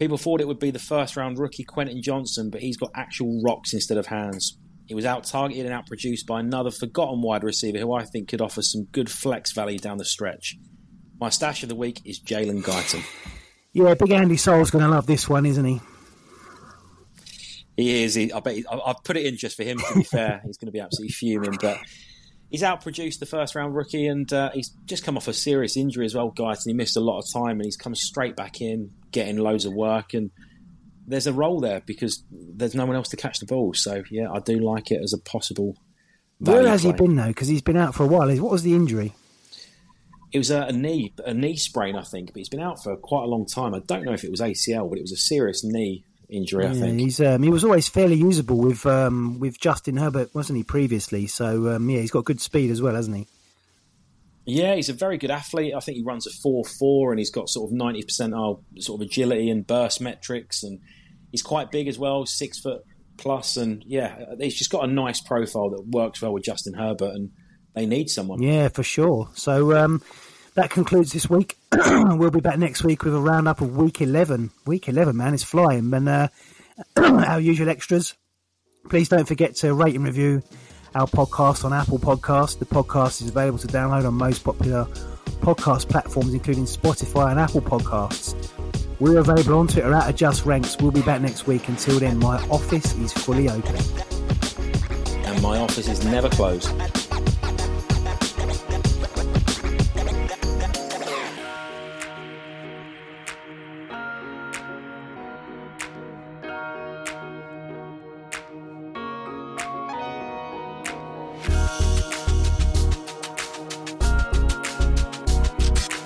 People thought it would be the first round rookie Quentin Johnston, but he's got actual rocks instead of hands. He was out targeted and out produced by another forgotten wide receiver who I think could offer some good flex value down the stretch. My stash of the week is Jalen Guyton. Yeah, Big Andy Soul's going to love this one, isn't he? He is. He, I bet. He, I, have put it in just for him. To be fair, he's going to be absolutely fuming. But he's outproduced the first round rookie, and uh, he's just come off a serious injury as well, guys. And He missed a lot of time, and he's come straight back in, getting loads of work, and there's a role there because there's no one else to catch the ball. So yeah, I do like it as a possible. Where has play. he been though? Because he's been out for a while. What was the injury? It was a, a, knee, a knee sprain, I think, but he's been out for quite a long time. I don't know if it was ACL, but it was a serious knee injury. Yeah, I think he's um, he was always fairly usable with um, with Justin Herbert, wasn't he previously? So um, yeah, he's got good speed as well, hasn't he? Yeah, he's a very good athlete. I think he runs a four four, and he's got sort of ninety percent of sort of agility and burst metrics, and he's quite big as well, six foot plus, and yeah, he's just got a nice profile that works well with Justin Herbert and they need someone. Yeah, for sure. So um, that concludes this week. we'll be back next week with a roundup of week 11. Week 11, man, is flying. And uh, our usual extras. Please don't forget to rate and review our podcast on Apple Podcast. The podcast is available to download on most popular podcast platforms, including Spotify and Apple Podcasts. We're available on Twitter at Adjust Ranks. We'll be back next week. Until then, my office is fully open. And my office is never closed.